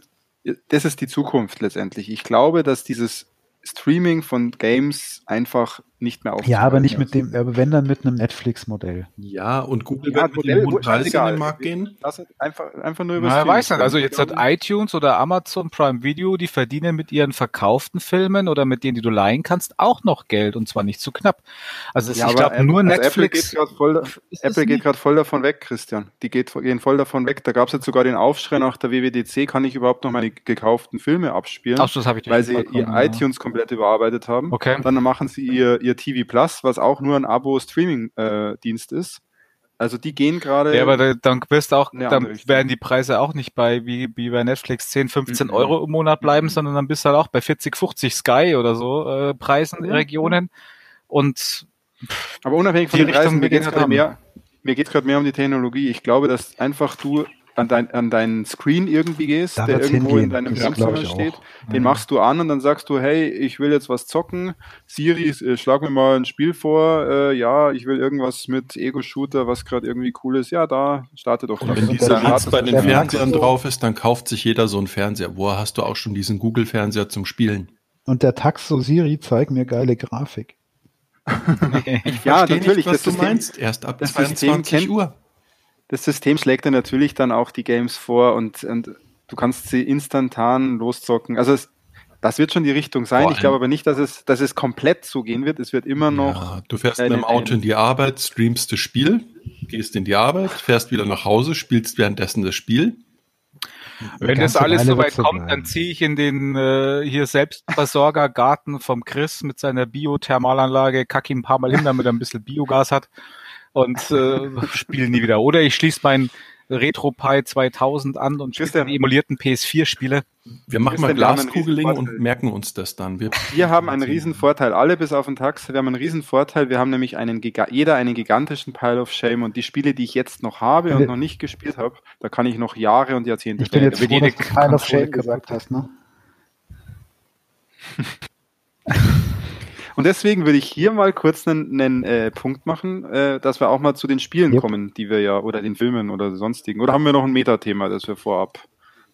das ist die Zukunft letztendlich. Ich glaube, dass dieses Streaming von Games einfach nicht mehr aufzuhalten Ja, aber nicht ist. mit dem, aber wenn dann mit einem Netflix-Modell. Ja, und Google Ja, wird mit Modell- hohen Preisen in den Markt gehen. Lass es einfach, einfach nur über Na, weiß nicht. Also jetzt hat iTunes oder Amazon Prime Video, die verdienen mit ihren verkauften Filmen oder mit denen, die du leihen kannst, auch noch Geld und zwar nicht zu knapp. Also es- ja, ich glaube nur also Apple Netflix. geht gerade voll, ist es Apple geht gerade voll davon weg, Christian. Die geht, gehen voll davon weg. Da gab es jetzt sogar den Aufschrei nach der WWDC, kann ich überhaupt noch meine gekauften Filme abspielen, Ach, so, das habe ich weil sie ihr ja. iTunes komplett überarbeitet haben. Okay. Dann machen sie ihr, ihr TV Plus, was auch nur ein Abo-Streaming-Dienst ist. Also die gehen gerade. Ja, aber da, dann du auch, dann werden die Preise auch nicht bei, wie, wie bei Netflix 10, 15 Mhm. Euro im Monat bleiben, Mhm. sondern dann bist du halt auch bei 40, 50 Sky oder so, äh, Preisen, Ja, Regionen. Und aber unabhängig von den Richtung Preisen, mir geht es mehr, mir gerade mehr um die Technologie. Ich glaube, dass einfach du an, dein, an deinen Screen irgendwie gehst, Da der irgendwo in hingehen. deinem Das Wohnzimmer glaub ich auch. steht. Den machst du an und dann sagst du, hey, ich will jetzt was zocken. Siri, äh, schlag mir mal ein Spiel vor. Äh, ja, ich will irgendwas mit Ego-Shooter, was gerade irgendwie cool ist. Ja, da, starte doch. Und wenn Und dieser Dienst bei den Fernsehern drauf ist, dann kauft sich jeder so einen Fernseher. Woher hast du auch schon diesen Google-Fernseher zum Spielen? Und der Taxo Siri zeigt mir geile Grafik. ja, Versteh natürlich. Nicht, was das du System, meinst. Erst ab das System 22 kennt- Uhr. Das System schlägt dir natürlich dann auch die Games vor und, und du kannst sie instantan loszocken. Also es, das wird schon die Richtung sein. Ich glaube aber nicht, dass es, dass es komplett so gehen wird. Es wird immer noch. Ja, du fährst mit dem Auto in die Arbeit, streamst das Spiel, gehst in die Arbeit, fährst wieder nach Hause, spielst währenddessen das Spiel. Wenn das alles soweit so kommt, bleiben. dann ziehe ich in den äh, hier Selbstversorgergarten vom Chris mit seiner Biothermalanlage, kacke ihn ein paar Mal hin, damit er ein bisschen Biogas hat und äh, spiele nie wieder. Oder ich schließe mein RetroPie 2000 an und spiele Christian. die emulierten PS4-Spiele. Wir machen mal Glaskugeling und merken uns das dann. Wir, Wir haben einen riesen Vorteil, alle bis auf den Tax. Wir haben einen riesen Vorteil. Wir haben nämlich einen Giga jeder einen gigantischen Pile of Shame und die Spiele, die ich jetzt noch habe und noch nicht gespielt habe, da kann ich noch Jahre und Jahrzehnte Ich bin jetzt froh, dass du Pile of Shame gesagt hast, ne? Und deswegen würde ich hier mal kurz einen, einen äh, Punkt machen, äh, dass wir auch mal zu den Spielen Yep. kommen, die wir ja, oder den Filmen oder sonstigen. Oder haben wir noch ein Metathema, das wir vorab,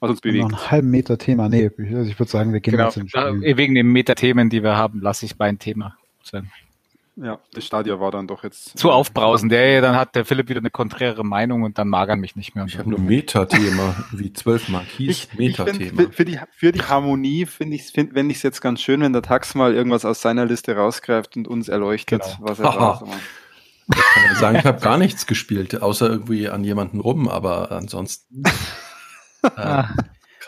was uns Noch bewegt? einen halben Meter Thema. Nee, ich- also ich würde sagen, wir gehen Genau. jetzt Spiel. wegen den Metathemen, die wir haben, lasse ich mein Thema sein. Ja, das Stadion war dann doch jetzt. Zu aufbrausen. Der, dann hat der Philipp wieder eine konträre Meinung und dann mag er mich nicht mehr. ich habe nur Metathema, wie 12 Marquis, Ich, ich find, Metathema. für, die, für die Harmonie finde ich es find, ich's jetzt ganz schön, wenn der Tax mal irgendwas aus seiner Liste rausgreift und uns erleuchtet, Genau. was er da so Ich kann ja sagen, ich habe gar nichts gespielt, außer irgendwie an jemanden rum, aber ansonsten. Äh,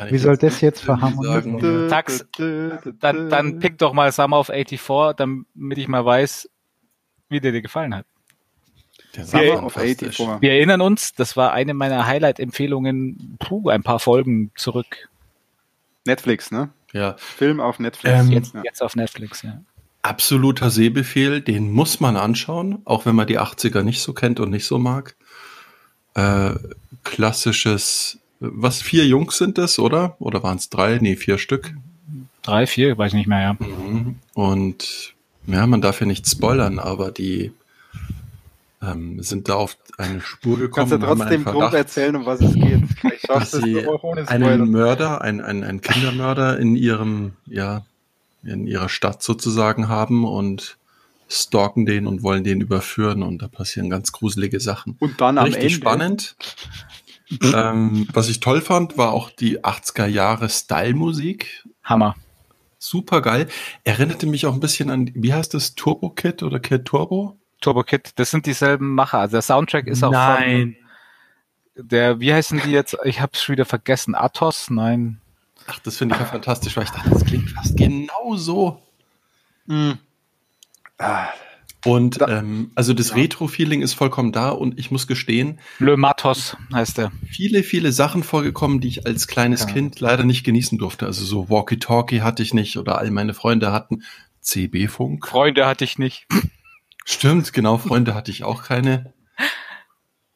ich Wie soll das jetzt verharmonieren? Tax, Dann, dann pick doch mal Summer of 84, damit ich mal weiß, wie der dir gefallen hat. der Summer of fantastisch. 84. Wir erinnern uns, das war eine meiner Highlight-Empfehlungen, puh, ein paar Folgen zurück. Netflix, ne? Ja, Film auf Netflix. Ähm, Jetzt, ja. jetzt auf Netflix, ja. absoluter Sehbefehl, den muss man anschauen, auch wenn man die 80er nicht so kennt und nicht so mag. Äh, klassisches, was, vier Jungs sind das, oder? Oder waren es drei? Nee, vier Stück. Drei, vier, weiß ich nicht mehr, ja. Mhm. Und ja, man darf ja nicht spoilern, aber die ähm, sind da auf eine Spur gekommen. Kannst du trotzdem grob erzähhlen, um was es geht? Vielleicht dass schaffst du sie einen. Mörder, einen, einen, einen Kindermörder in ihrem, ja, in ihrer Stadt sozusagen haben und stalken den und wollen den überführen und da passieren ganz gruselige Sachen. Und dann am Richtig Ende. spannend. ähm, was ich toll fand, war auch die 80er Jahre Style-Musik. Hammer. Super geil. Erinnerte mich auch ein bisschen an, wie heißt das, Turbo Kid oder Kid Turbo? Turbo Kid, das sind dieselben Macher. Also der Soundtrack ist auch von der, wie heißen die jetzt? Ich hab's schon wieder vergessen. Athos? Nein. Ach, das finde ich ja fantastisch, weil ich dachte, das klingt fast genau so. Mhm. Ah, Und Da- ähm, also das Retro-Feeling ist vollkommen da und ich muss gestehen, Le Matos heißt der. viele, viele Sachen vorgekommen, die ich als kleines Ja. Kind leider nicht genießen durfte. Also so Walkie-Talkie hatte ich nicht oder all meine Freunde hatten CB-Funk. Freunde hatte ich nicht. Stimmt, genau, Freunde hatte ich auch keine.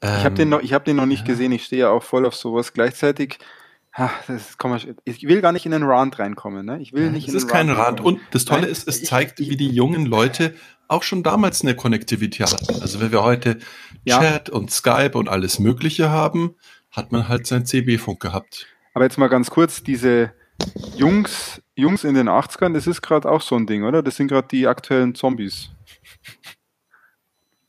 Ich habe den, noch- ich hab den noch nicht ja. gesehen, ich stehe ja auch voll auf sowas. Gleichzeitig, ah, das komm, mal- ich will gar nicht in den Rand reinkommen. Ne? Ich will nicht Es ist kein reinkommen. Und das Tolle Nein, ist, es ich- zeigt, ich- wie die jungen Leute auch schon damals eine Konnektivität hatten. Also wenn wir heute Ja. Chat und Skype und alles Mögliche haben, hat man halt sein CB-Funk gehabt. Aber jetzt mal ganz kurz, diese Jungs, Jungs in den 80ern, das ist gerade auch so ein Ding, oder? Das sind gerade die aktuellen Zombies.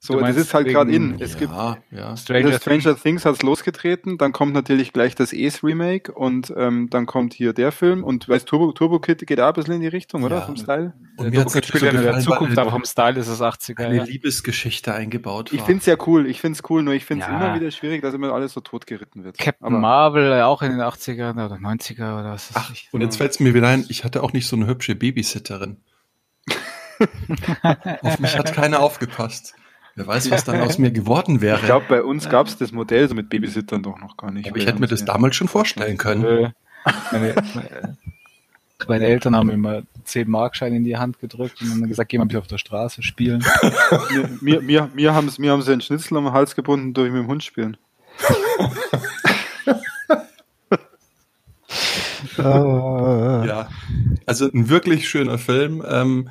So, das ist halt gerade in. Es gibt ja, ja. Stranger, das Stranger Things hat's losgetreten, dann kommt natürlich gleich das Ace Remake und ähm, dann kommt hier der Film und weißt Turbo, Turbo Kid geht auch ein bisschen in die Richtung, oder? Ja. Vom Style? Und mir Turbo Kid spielt so ja in der Zukunft, aber vom Style ist es 80er. eine Ja. Liebesgeschichte eingebaut Ich war. find's ja cool, ich find's cool, nur ich find's Ja. immer wieder schwierig, dass immer alles so totgeritten wird. Captain Aber- Marvel äh, auch in den 80ern oder 90er oder was ist Ach, und jetzt fällt's mir wieder ein, ich hatte auch nicht so eine hübsche Babysitterin. Auf mich hat keiner aufgepasst. Wer weiß, was dann aus mir geworden wäre. Ich glaube, bei uns gab's das Modell so mit Babysittern doch noch gar nicht. Aber ich hätte mir das damals schon vorstellen können. Äh, meine, meine Eltern haben mir immer 10 Markschein in die Hand gedrückt und haben gesagt, geh mal bitte auf der Straße spielen. Mir, mir, mir, haben, mir haben sie einen Schnitzel um den Hals gebunden, durch mit dem Hund spielen. Ja, also ein wirklich schöner Film. Ähm,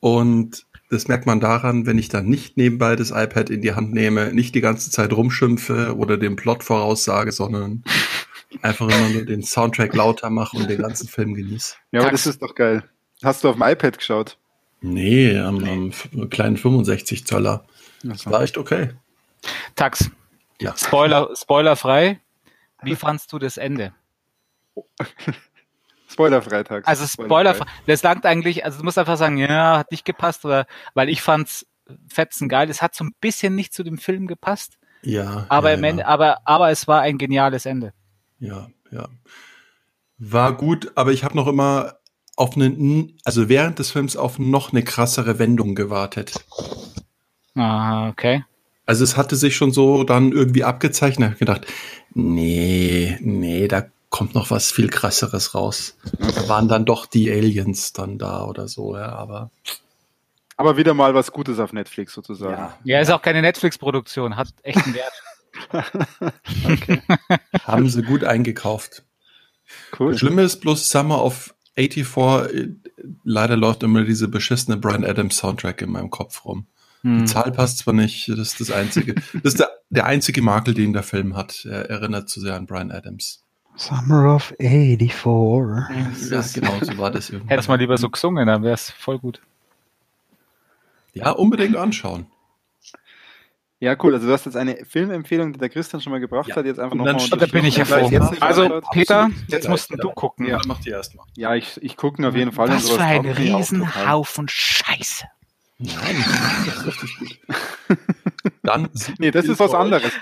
und das merkt man daran, wenn ich dann nicht nebenbei das iPad in die Hand nehme, nicht die ganze Zeit rumschimpfe oder den Plot voraussage, sondern einfach immer nur den Soundtrack lauter mache und den ganzen Film genieße. Ja, aber das ist doch geil. Hast du auf dem iPad geschaut? Nee, am, am kleinen 65 Zoller. Das war echt okay. Tax, Ja. Spoiler, spoilerfrei. Wie fandst du das Ende? Spoiler-Freitag. Also Spoiler, das langt eigentlich, also du musst einfach sagen, ja, hat nicht gepasst, oder weil ich fand's fetzen geil. Es hat so ein bisschen nicht zu dem Film gepasst, Ja. aber ja, im ja. Ende, aber, aber es war ein geniales Ende. Ja, ja. War gut, aber ich habe noch immer auf einen, also während des Films auf noch eine krassere Wendung gewartet. Ah, okay. Also es hatte sich schon so dann irgendwie abgezeichnet. Ich gedacht, nee, nee, da kommt noch was viel krasseres raus. Da waren dann doch die Aliens dann da oder so, ja, aber Aber wieder mal was Gutes auf Netflix sozusagen. Ja, ist auch keine Netflix-Produktion, hat echt einen Wert. haben sie gut eingekauft. Cool. Das Schlimme ist bloß Summer of 84, äh, leider läuft immer diese beschissene Brian Adams Soundtrack in meinem Kopf rum. Die Hm. Zahl passt zwar nicht, das ist das einzige, das ist der, der einzige Makel, den der Film hat. Er erinnert zu sehr an Brian Adams. Summer of 84. Ja, genau, so war das irgendwie. Hättest mal lieber so gesungen, dann wäre es voll gut. Ja, unbedingt anschauen. Ja, cool. Also du hast jetzt eine Filmempfehlung, die der Christian schon mal gebracht Ja. hat, jetzt einfach nochmal Da bin ich ja froh. Also, Peter, jetzt musst du gucken. Ja. mach die erstmal. Ja, ich, ich gucke auf jeden Fall. Was für ein. Riesenhaufen Scheiße. Nein, das ist richtig gut. Dann Nee, das ist was anderes.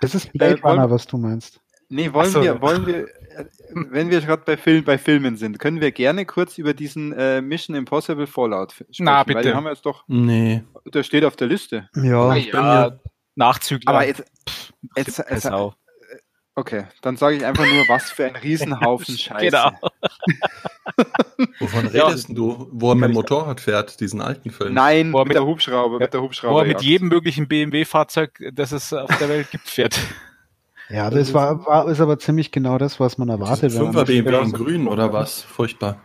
Das ist Blade Äh, wollen- Runner, was du meinst. Nee, wollen so. wir, wollen wir, äh, wenn wir gerade bei, Film, bei Filmen sind, können wir gerne kurz über diesen äh, Mission Impossible Fallout sprechen. Na, Weil bitte. den haben wir jetzt doch, Nee. der steht auf der Liste. Ja, Ja, Nachzügler. Aber jetzt, jetzt, Pass jetzt auf. okay, dann sage ich einfach nur, was für ein Riesenhaufen Scheiße. Genau. Wovon Ja. redest denn du? Wo er mit dem Motorrad fährt, diesen alten Film. Nein, Wo er mit, mit- der Hubschrauber, mit der Wo Hubschrauber. er mit jedem möglichen BMW-Fahrzeug, das es auf der Welt gibt, fährt. Ja das war, war, ist aber ziemlich genau das, was man erwartet. Fünfer BMW in grün oder was? Furchtbar.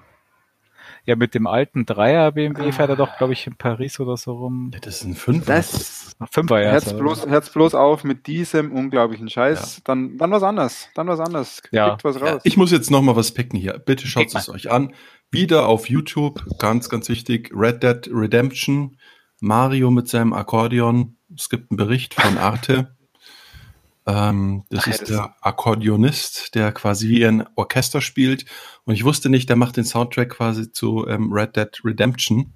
Ja, mit dem alten Dreier BMW fährt er doch, glaube ich, in Paris oder so rum. Das ist ein Fünfer. Das, Fünfer, ja. Herz er, bloß, Herz bloß auf mit diesem unglaublichen Scheiß. Dann, dann was anderes. Dann was anderes. Ja. Kriegt was Ja, raus. ich muss jetzt noch mal was picken hier. Bitte schaut es euch an. Wieder auf YouTube, ganz, ganz wichtig. Red Dead Redemption. Mario mit seinem Akkordeon. Es gibt einen Bericht von Arte. Ähm, das Ach ist das- der Akkordeonist, der quasi wie ein Orchester spielt. Und ich wusste nicht, der macht den Soundtrack quasi zu ähm, Red Dead Redemption.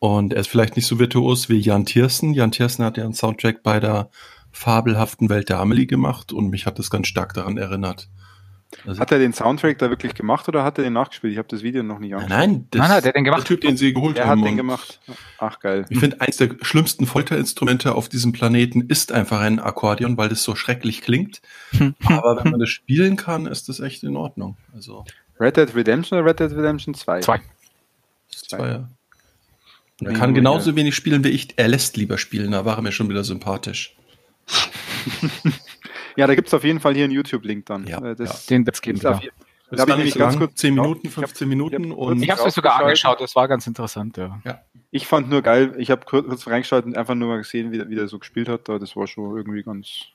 Und er ist vielleicht nicht so virtuos wie Jan Tiersen. Jan Tiersen hat ja einen Soundtrack bei der fabelhaften Welt der Amelie gemacht und mich hat das ganz stark daran erinnert. Also, Hat er den Soundtrack da wirklich gemacht oder hat er den nachgespielt? Ich habe das Video noch nicht angeschaut. nein, das, Nein, nein, der hat den gemacht. der Typ, den sie geholt Er haben. hat den gemacht. Ach, geil. Ich finde, eins der schlimmsten Folterinstrumente auf diesem Planeten ist einfach ein Akkordeon, weil das so schrecklich klingt. Aber wenn man das spielen kann, ist das echt in Ordnung. Also, Red Dead Redemption oder Red Dead Redemption 2? Zwei. das ist zwar, ja. Und er kann genauso wenig spielen wie ich. Er lässt lieber spielen, da war er mir schon wieder sympathisch. Ja, da gibt's auf jeden Fall hier einen YouTube-Link dann. Ja, Äh, das, Den das geben ist auf, wir. Da Das hab ich ganz kurz- 10 Ja, Minuten, ich hab- 15 Minuten ich und Ich habe es mir sogar angeschaut, das war ganz interessant, ja. Ich fand nur geil, ich habe kurz, kurz reingeschaut und einfach nur mal gesehen, wie, wie der so gespielt hat. Da, Das war schon irgendwie ganz.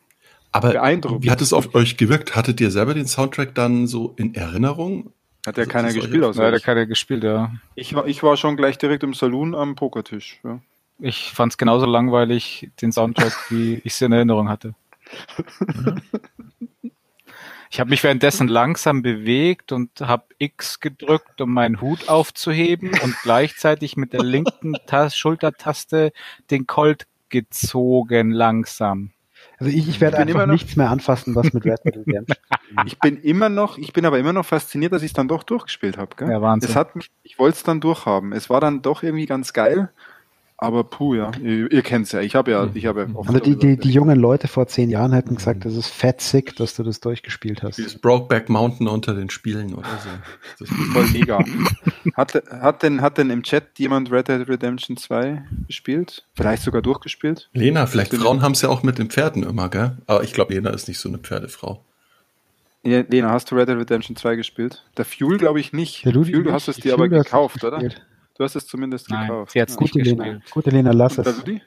Aber beeindruckend. wie hat es auf euch gewirkt? Hattet ihr selber den Soundtrack dann so in Erinnerung? Hat ja Also, keiner das gespielt außer Leider ich. keiner gespielt, ja. ich, war, ich war schon gleich direkt im Saloon am Pokertisch. Ja. Ich fand es genauso langweilig, den Soundtrack, wie ich es in Erinnerung hatte. Ich habe mich währenddessen langsam bewegt und habe X gedrückt, um meinen Hut aufzuheben und gleichzeitig mit der linken Tas Schultertaste den Colt gezogen langsam. Also ich, ich werde Ich einfach immer noch- nichts mehr anfassen, was mit Red Dead Redemption Ich bin immer noch, ich bin aber immer noch fasziniert, dass ich es dann doch durchgespielt habe. Ja, Wahnsinn. Es hat mich, ich wollte es dann durchhaben. Es war dann doch irgendwie ganz geil. Aber puh, ja, ihr, ihr kennt's ja. Ich habe ja, ich habe ja Also die, die, die jungen Leute vor zehn Jahren hätten gesagt, das ist fett sick, dass du das durchgespielt hast. Dieses Brokeback Mountain unter den Spielen oder so. Das voll mega. Hat, hat, denn, hat denn im Chat jemand Red Dead Redemption 2 gespielt? Vielleicht sogar durchgespielt? Lena, vielleicht Stimmt. Frauen haben es ja auch mit den Pferden immer, gell? Aber ich glaube, Lena ist nicht so eine Pferdefrau. Ja, Lena, hast du Red Dead Redemption 2 gespielt? Der Fuel glaube ich nicht. Der Fuel, du hast es dir aber gekauft, oder? gespielt. Du hast es zumindest Nein, gekauft. sie hat's Ja. nicht Gute Lena, gespielt. gute Lena, lass es. Ludi?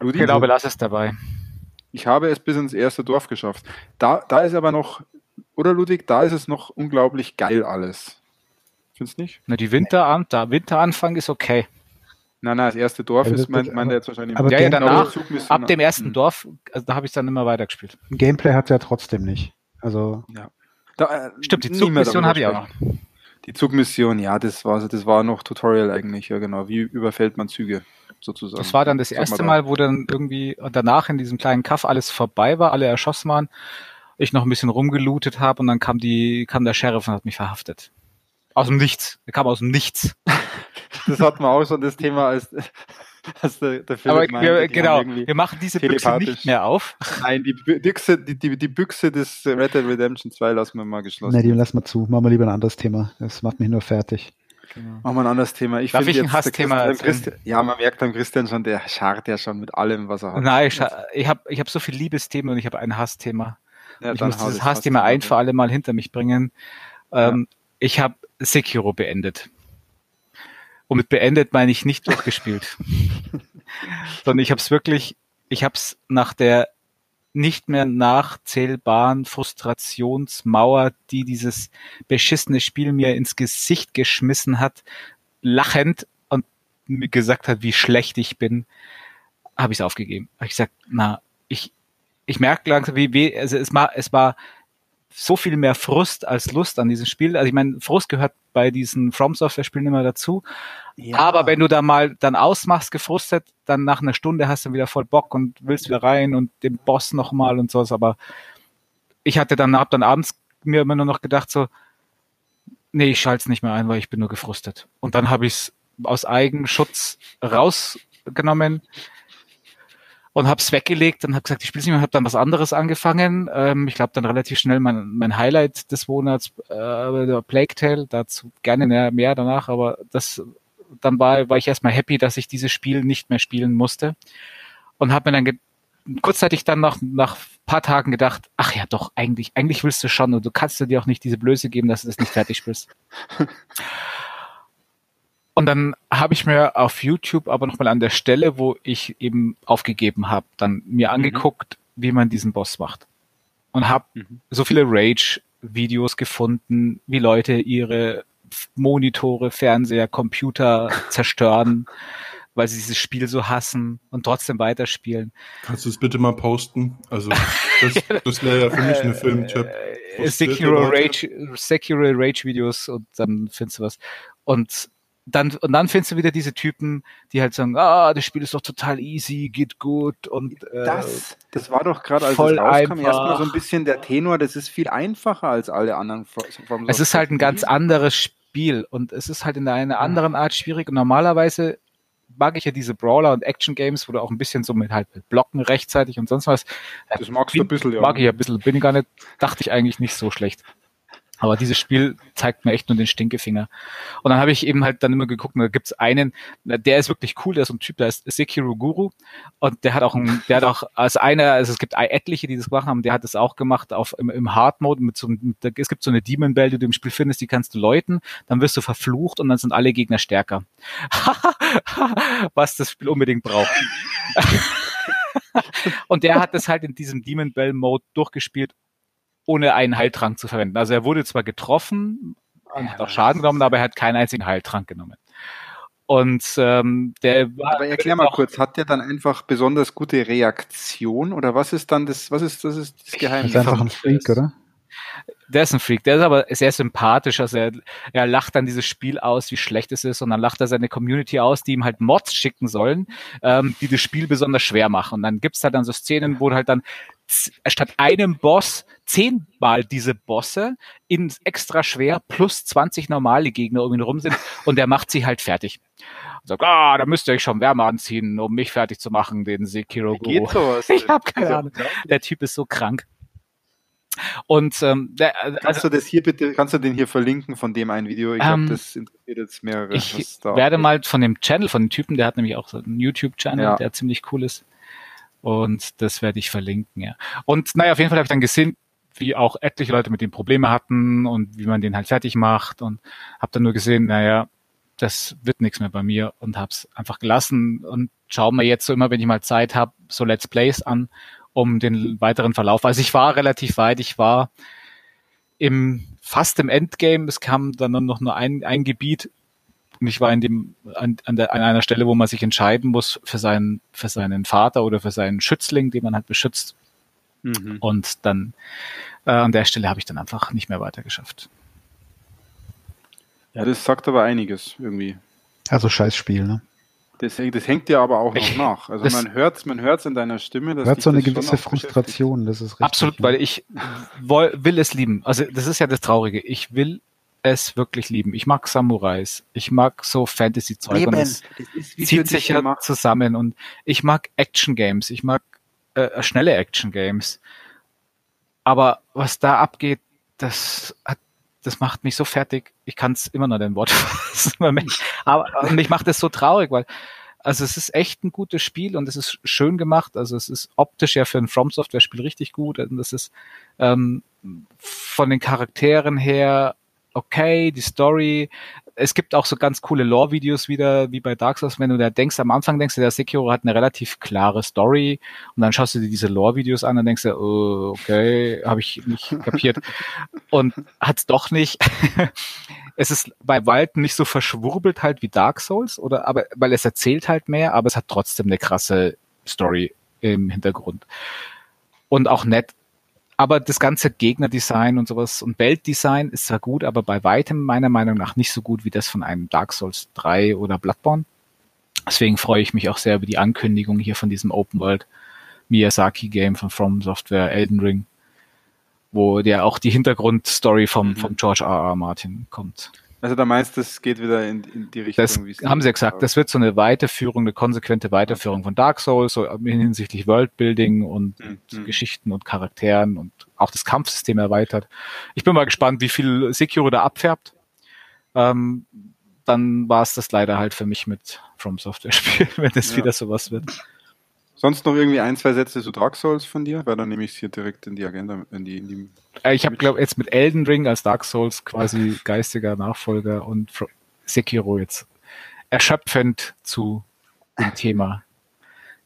Ludi? Ich glaube, lass es dabei. Ich habe es bis ins erste Dorf geschafft. Da, da ist aber noch, oder Ludwig, da ist es noch unglaublich geil alles. Findest nicht? Na, die Winteran der Winteranfang ist okay. Nein, nein, das erste Dorf Aber ist, das- meint er jetzt wahrscheinlich. aber ja, ja, danach, ab dem ersten Hm. Dorf, also da habe ich dann immer weitergespielt. Gameplay hat ja trotzdem nicht. Also, Da, äh, Stimmt, die Zugmission habe ich auch noch. Die Zugmission, ja, das war, das war noch Tutorial eigentlich, ja genau. Wie überfällt man Züge sozusagen? Das war dann das erste. Mal, wo dann irgendwie danach in diesem kleinen Kaff alles vorbei war, alle erschossen waren, ich noch ein bisschen rumgelootet habe und dann kam die, kam der Sheriff und hat mich verhaftet. Aus dem Nichts. Er kam aus dem Nichts. Das hatten wir auch schon das Thema, als, als der, der Philipp Aber meinte, wir, genau, wir machen diese Büchse nicht mehr auf. Nein, die Bü- Büchse, die, die, die Büchse des Red Dead Redemption 2 lassen wir mal geschlossen. ne, die lassen wir zu. Machen wir lieber ein anderes Thema. Das macht mich nur fertig. Machen wir ein anderes Thema. Ich Darf finde ich ein Hassthema Ja, man merkt am Christian schon, der schart ja schon mit allem, was er hat. Nein, ich, ich habe ich hab so viel Liebesthemen und ich habe ein Hassthema. Ja, ich muss dieses das Hassthema ein für alle Mal hinter mich bringen. Ähm, Ich habe Sekiro beendet. Und mit beendet meine ich nicht durchgespielt. Sondern ich habe es wirklich, ich habe es nach der nicht mehr nachzählbaren Frustrationsmauer, die dieses beschissene Spiel mir ins Gesicht geschmissen hat, lachend und mir gesagt hat, wie schlecht ich bin, habe ich es aufgegeben. Habe ich gesagt, na, ich, ich merke langsam, wie, wie also es war, es war so viel mehr Frust als Lust an diesem Spiel. Also ich meine, Frust gehört bei diesen From Software Spielen immer dazu. Ja. Aber wenn du da mal dann ausmachst, gefrustet, dann nach einer Stunde hast du wieder voll Bock und willst wieder rein und den Boss nochmal und sowas. Aber ich hatte dann, hab dann abends mir immer nur noch gedacht so, nee, ich schalte es nicht mehr ein, weil ich bin nur gefrustet. Und dann habe ich es aus Eigenschutz rausgenommen und habe es weggelegt und habe gesagt, ich spiele nicht mehr, habe dann was anderes angefangen. Ähm, ich glaube dann relativ schnell mein, mein Highlight des Monats, äh, Plague Tale, dazu gerne mehr, danach, aber das dann war, war ich erstmal happy, dass ich dieses Spiel nicht mehr spielen musste und habe mir dann kurzzeitig dann nach, nach paar Tagen gedacht, ach ja doch, eigentlich, eigentlich willst du schon und du kannst dir auch nicht diese Blöße geben, dass du das nicht fertig spielst. Und dann habe ich mir auf YouTube aber nochmal an der Stelle, wo ich eben aufgegeben habe, dann mir angeguckt, wie man diesen Boss macht. Und habe Mhm. so viele Rage-Videos gefunden, wie Leute ihre Monitore, Fernseher, Computer zerstören, weil sie dieses Spiel so hassen und trotzdem weiterspielen. Kannst du es bitte mal posten? Also, das, das wäre ja für mich eine Filmtipp. Äh, Sekiro Rage, Sekiro Rage Videos und dann findest du was. Und dann, und dann findest du wieder diese Typen, die halt sagen, ah, das Spiel ist doch total easy, geht gut und äh, Das, das war doch gerade, als voll es rauskam, erstmal so ein bisschen der Tenor, das ist viel einfacher als alle anderen. Software es ist halt ein ganz anderes Spiel und es ist halt in einer anderen Art schwierig. Und normalerweise mag ich ja diese Brawler und Action Games, wo du auch ein bisschen so mit halt mit Blocken rechtzeitig und sonst was. Das magst du ein bisschen, ja. Mag ich ja ein bisschen, bin ich gar nicht, dachte ich eigentlich nicht so schlecht. Aber dieses Spiel zeigt mir echt nur den Stinkefinger. Und dann habe ich eben halt dann immer geguckt, da gibt's einen, der ist wirklich cool, der ist so ein Typ, der ist Sekiro Guru und der hat auch ein, der hat auch als einer, also es gibt etliche, die das gemacht haben, der hat das auch gemacht auf im, im Hard Mode mit so einem, es gibt so eine Demon Bell, die du im Spiel findest, die kannst du läuten, dann wirst du verflucht und dann sind alle Gegner stärker. Was das Spiel unbedingt braucht. und der hat das halt in diesem Demon Bell Mode durchgespielt, ohne einen Heiltrank zu verwenden. Also er wurde zwar getroffen, und hat auch Schaden genommen, aber er hat keinen einzigen Heiltrank genommen. Und ähm, der war Aber erklär mal kurz, hat der dann einfach besonders gute Reaktion oder was ist dann das, was ist das, ist das Das Geheimnis? ist einfach ein Freak, oder? Der ist ein Freak, der ist aber sehr sympathisch. Also er, er lacht dann dieses Spiel aus, wie schlecht es ist, und dann lacht er seine Community aus, die ihm halt Mods schicken sollen, ähm, die das Spiel besonders schwer machen. Und dann gibt's halt dann so Szenen, wo halt dann statt einem Boss zehnmal diese Bosse in extra schwer plus 20 normale Gegner um ihn rum sind und der macht sie halt fertig. Und sagt, ah, da müsst ihr euch schon Wärme anziehen, um mich fertig zu machen, den Sekiro Wie geht sowas? Ich habe keine Also, Ahnung. Der Typ ist so krank. Und ähm, der, Kannst also, du das hier bitte, kannst du den hier verlinken von dem ein Video? Ich Ähm, glaube, das interessiert jetzt mehrere. ich werde mal von dem Channel, von dem Typen, der hat nämlich auch so einen YouTube-Channel, Ja. der ziemlich cool ist. Und das werde ich verlinken, ja. Und naja, auf jeden Fall habe ich dann gesehen, wie auch etliche Leute mit dem Probleme hatten und wie man den halt fertig macht und habe dann nur gesehen, naja, das wird nichts mehr bei mir und habe es einfach gelassen und schaue mir jetzt so immer, wenn ich mal Zeit habe, so Let's Plays an, um den weiteren Verlauf. Also ich war relativ weit, ich war im fast im Endgame, es kam dann noch nur ein, ein Gebiet, Und ich war in dem, an, an, der, an einer Stelle, wo man sich entscheiden muss für seinen, für seinen Vater oder für seinen Schützling, den man halt beschützt. Mhm. Und dann äh, an der Stelle habe ich dann einfach nicht mehr weitergeschafft. Ja, das sagt aber einiges irgendwie. Also scheiß Spiel, ne? Das, das hängt ja aber auch noch nach. Also man hört man hört's in deiner Stimme. Dass hört so eine gewisse Frustration, das ist richtig. Absolut, ne? weil ich will, will es lieben. Also das ist ja das Traurige. Ich will es wirklich lieben. Ich mag Samurais. Ich mag so Fantasy-Zeug. Und es zieht sich ja zusammen. Und ich mag Action-Games. Ich mag äh, schnelle Action-Games. Aber was da abgeht, das hat das macht mich so fertig. Ich kann es immer noch den Wort fassen. Aber mich macht das so traurig, weil also es ist echt ein gutes Spiel und es ist schön gemacht. Also es ist optisch ja für ein From Software Spiel richtig gut und es ist ähm, von den Charakteren her okay, die Story. Es gibt auch so ganz coole Lore-Videos wieder, wie bei Dark Souls, wenn du da denkst, am Anfang denkst du, der Sekiro hat eine relativ klare Story und dann schaust du dir diese Lore-Videos an und denkst du, oh, okay, habe ich nicht kapiert. und hat's doch nicht. es ist bei Weitem nicht so verschwurbelt halt wie Dark Souls, oder aber weil es erzählt halt mehr, aber es hat trotzdem eine krasse Story im Hintergrund. Und auch nett aber das ganze Gegnerdesign und sowas und Weltdesign ist zwar gut, aber bei weitem meiner Meinung nach nicht so gut wie das von einem Dark Souls 3 oder Bloodborne. Deswegen freue ich mich auch sehr über die Ankündigung hier von diesem Open World Miyazaki Game von From Software Elden Ring, wo der auch die Hintergrundstory vom, mhm. vom George R. R. Martin kommt. Also da meinst du, es geht wieder in, in die Richtung. Das haben sie ja gesagt, das wird so eine Weiterführung, eine konsequente Weiterführung von Dark Souls, so hinsichtlich Worldbuilding und, mhm. und Geschichten und Charakteren und auch das Kampfsystem erweitert. Ich bin mal gespannt, wie viel Sekiro da abfärbt. Ähm, dann war es das leider halt für mich mit From Software Spiel, wenn es ja. wieder sowas wird. Sonst noch irgendwie ein, zwei Sätze zu Dark Souls von dir? Weil dann nehme ich es hier direkt in die Agenda, in die, in die äh, Ich habe, glaube jetzt mit Elden Ring als Dark Souls quasi geistiger Nachfolger und Sekiro jetzt erschöpfend zu dem Thema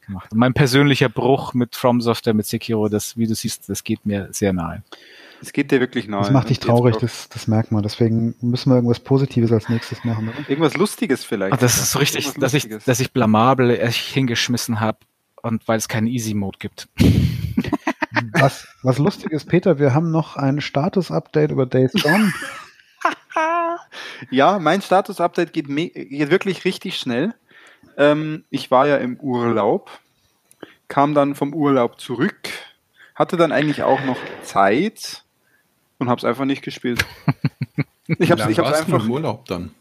gemacht. Und mein persönlicher Bruch mit From Software, mit Sekiro, das, wie du siehst, das geht mir sehr nahe. Es geht dir wirklich nahe. Das macht dich traurig, das, das merkt man. Deswegen müssen wir irgendwas Positives als nächstes machen. Oder? Irgendwas Lustiges vielleicht. Ach, das ist so richtig, dass ich, dass ich blamabel hingeschmissen habe und weil es keinen Easy-Mode gibt. was, was lustig ist, Peter, wir haben noch ein Status-Update über Days Gone. ja, mein Status-Update geht, geht, wirklich richtig schnell. Ähm, ich war ja im Urlaub, kam dann vom Urlaub zurück, hatte dann eigentlich auch noch Zeit und habe es einfach nicht gespielt. Ich habe es einfach im Urlaub dann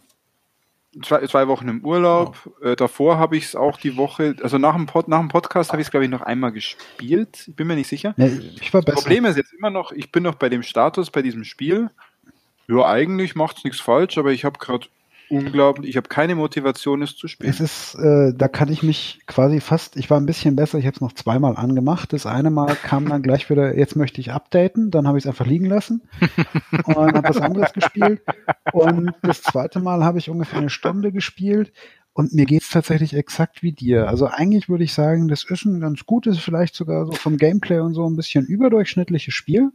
zwei, zwei Wochen im Urlaub. Oh. Äh, davor habe ich es auch die Woche, also nach dem, Pod, nach dem Podcast habe ich es, glaube ich, noch einmal gespielt. Ich bin mir nicht sicher. Ja, ich war das Problem ist jetzt immer noch, ich bin noch bei dem Status, bei diesem Spiel. Ja, eigentlich macht es nichts falsch, aber ich habe gerade unglaublich. Ich habe keine Motivation, es zu spielen. Es ist, äh, da kann ich mich quasi fast, ich war ein bisschen besser, ich habe es noch zweimal angemacht. Das eine Mal kam dann gleich wieder, jetzt möchte ich updaten, dann habe ich es einfach liegen lassen und habe was anderes gespielt. Und das zweite Mal habe ich ungefähr eine Stunde gespielt und mir geht's tatsächlich exakt wie dir. Also eigentlich würde ich sagen, das ist ein ganz gutes, vielleicht sogar so vom Gameplay und so ein bisschen überdurchschnittliches Spiel.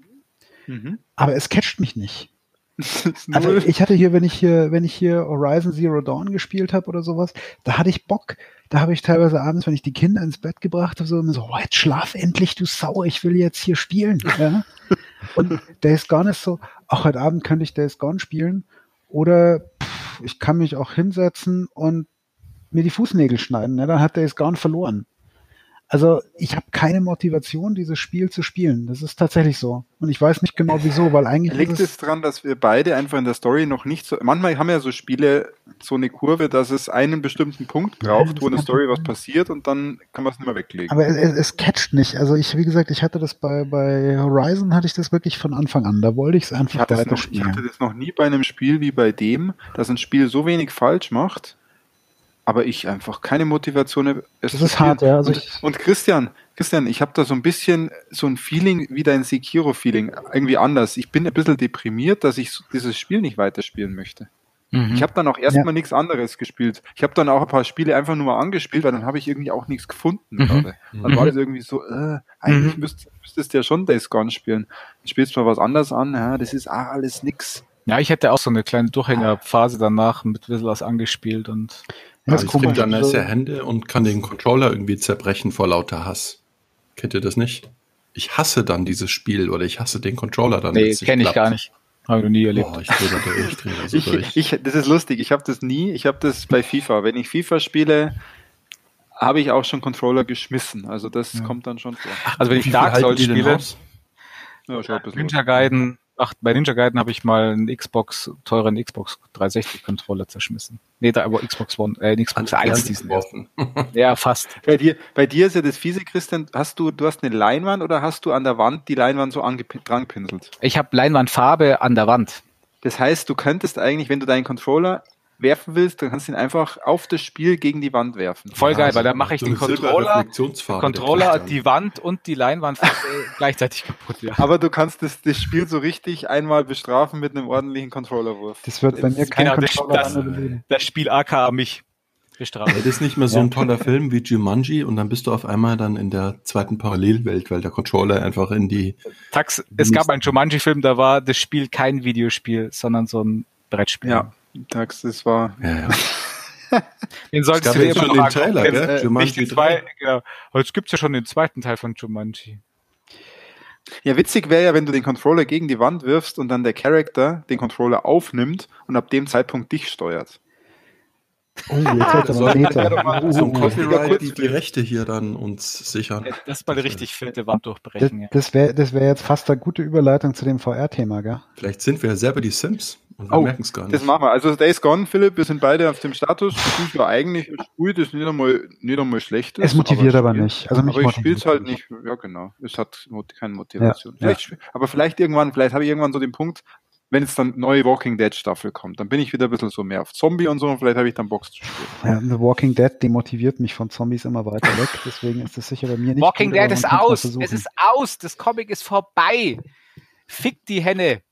Mhm. Aber es catcht mich nicht. Also ich hatte hier, wenn ich hier, wenn ich hier Horizon Zero Dawn gespielt habe oder sowas, da hatte ich Bock. Da habe ich teilweise abends, wenn ich die Kinder ins Bett gebracht habe, so immer so, oh, jetzt schlaf endlich, du Sau, ich will jetzt hier spielen. Ja? Und der ist gar nicht so, auch heute Abend könnte ich Days Gone spielen. Oder pff, ich kann mich auch hinsetzen und mir die Fußnägel schneiden. Ne? Dann hat Days Gone verloren. Also ich habe keine Motivation, dieses Spiel zu spielen. Das ist tatsächlich so. Und ich weiß nicht genau wieso, weil eigentlich. Liegt es daran, dass wir beide einfach in der Story noch nicht so. Manchmal haben ja so Spiele so eine Kurve, dass es einen bestimmten Punkt braucht, ja, wo in der Story was passiert und dann kann man es nicht mehr weglegen. Aber es, es, catcht nicht. Also ich, wie gesagt, ich hatte das bei, bei Horizon hatte ich das wirklich von Anfang an. Da wollte ich es einfach ich weiter noch, spielen. Ich hatte das noch nie bei einem Spiel wie bei dem, dass ein Spiel so wenig falsch macht aber ich einfach keine Motivation. Es das ist hart, ja. Also und, und, Christian, Christian, ich habe da so ein bisschen so ein Feeling wie dein Sekiro-Feeling, irgendwie anders. Ich bin ein bisschen deprimiert, dass ich dieses Spiel nicht weiterspielen möchte. Mhm. Ich habe dann auch erstmal ja. nichts anderes gespielt. Ich habe dann auch ein paar Spiele einfach nur mal angespielt, weil dann habe ich irgendwie auch nichts gefunden mhm. gerade. Dann war das irgendwie so, äh, eigentlich mhm. müsst, müsstest du ja schon Days Gone spielen. Dann spielst du mal was anderes an, ja, das ist ah, alles nix. Ja, ich hätte auch so eine kleine Durchhängerphase danach mit ein bisschen was angespielt und ja, ich kriege dann nasse Hände und kann den Controller irgendwie zerbrechen vor lauter Hass. Kennt ihr das nicht? Ich hasse dann dieses Spiel oder ich hasse den Controller dann. Nee, kenne ich gar nicht. Habe ich nie erlebt. Boah, ich drehe da durch, ich drehe da so ich, durch. Ich, das ist lustig, ich habe das nie, ich habe das bei FIFA. Wenn ich FIFA spiele, habe ich auch schon Controller geschmissen. Also das ja. kommt dann schon vor. Also wenn ich Dark Souls spiele, ja, Ninja Gaiden, ach, bei Ninja Gaiden habe ich mal einen Xbox, teuren Xbox 360 Controller zerschmissen. Nee, da aber Xbox One, äh, Xbox 1 diesen ersten. ja, fast. Bei dir, bei dir ist ja das fiese, Christian, hast du, du hast eine Leinwand oder hast du an der Wand die Leinwand so dran gepinselt? Ich habe Leinwandfarbe an der Wand. Das heißt, du könntest eigentlich, wenn du deinen Controller werfen willst, dann kannst du ihn einfach auf das Spiel gegen die Wand werfen. Voll geil, also weil da mache ich so den Controller, Controller die Wand und die Leinwand gleichzeitig kaputt. Ja. Aber du kannst das, das Spiel so richtig einmal bestrafen mit einem ordentlichen Controllerwurf. Das wird bei mir kein genau, Controller das, das, das Spiel aka mich bestrafen. Das ist nicht mehr so ein toller Film wie Jumanji und dann bist du auf einmal dann in der zweiten Parallelwelt, weil der Controller einfach in die... Tax, es gab einen Jumanji-Film, da war das Spiel kein Videospiel, sondern so ein Brettspiel. Ja. Tax, das war. Ja, ja. den solltest du dir immer schon den Trailer, gell? Äh, Jumanji zwei, genau. Jetzt gibt's ja schon den zweiten Teil von Jumanji. Ja, witzig wäre ja, wenn du den Controller gegen die Wand wirfst und dann der Charakter den Controller aufnimmt und ab dem Zeitpunkt dich steuert. Oh, jetzt wird aber Meter. So ein Copyright die, die Rechte hier dann uns sichern. Das ist mal eine richtig fette Wand durchbrechen. Das, das wäre das wär jetzt fast eine gute Überleitung zu dem VR-Thema, gell? Vielleicht sind wir ja selber die Sims. Und wir oh, merken es gar nicht. Das machen wir. Also Days Gone, Philipp, wir sind beide auf dem Status. Ich ja eigentlich spielt es nicht einmal, nicht einmal schlecht. Es motiviert aber, aber nicht. Also aber ich spiele es halt nicht. Ja, genau. Es hat keine Motivation. Ja. Vielleicht, aber vielleicht irgendwann, vielleicht habe ich irgendwann so den Punkt, wenn jetzt dann neue Walking Dead Staffel kommt, dann bin ich wieder ein bisschen so mehr auf Zombie und so und vielleicht habe ich dann Box zu spielen. Ja, The Walking Dead demotiviert mich von Zombies immer weiter weg, deswegen ist das sicher bei mir nicht. Walking gut, Dead ist aus, es ist aus, das Comic ist vorbei. Fick die Henne.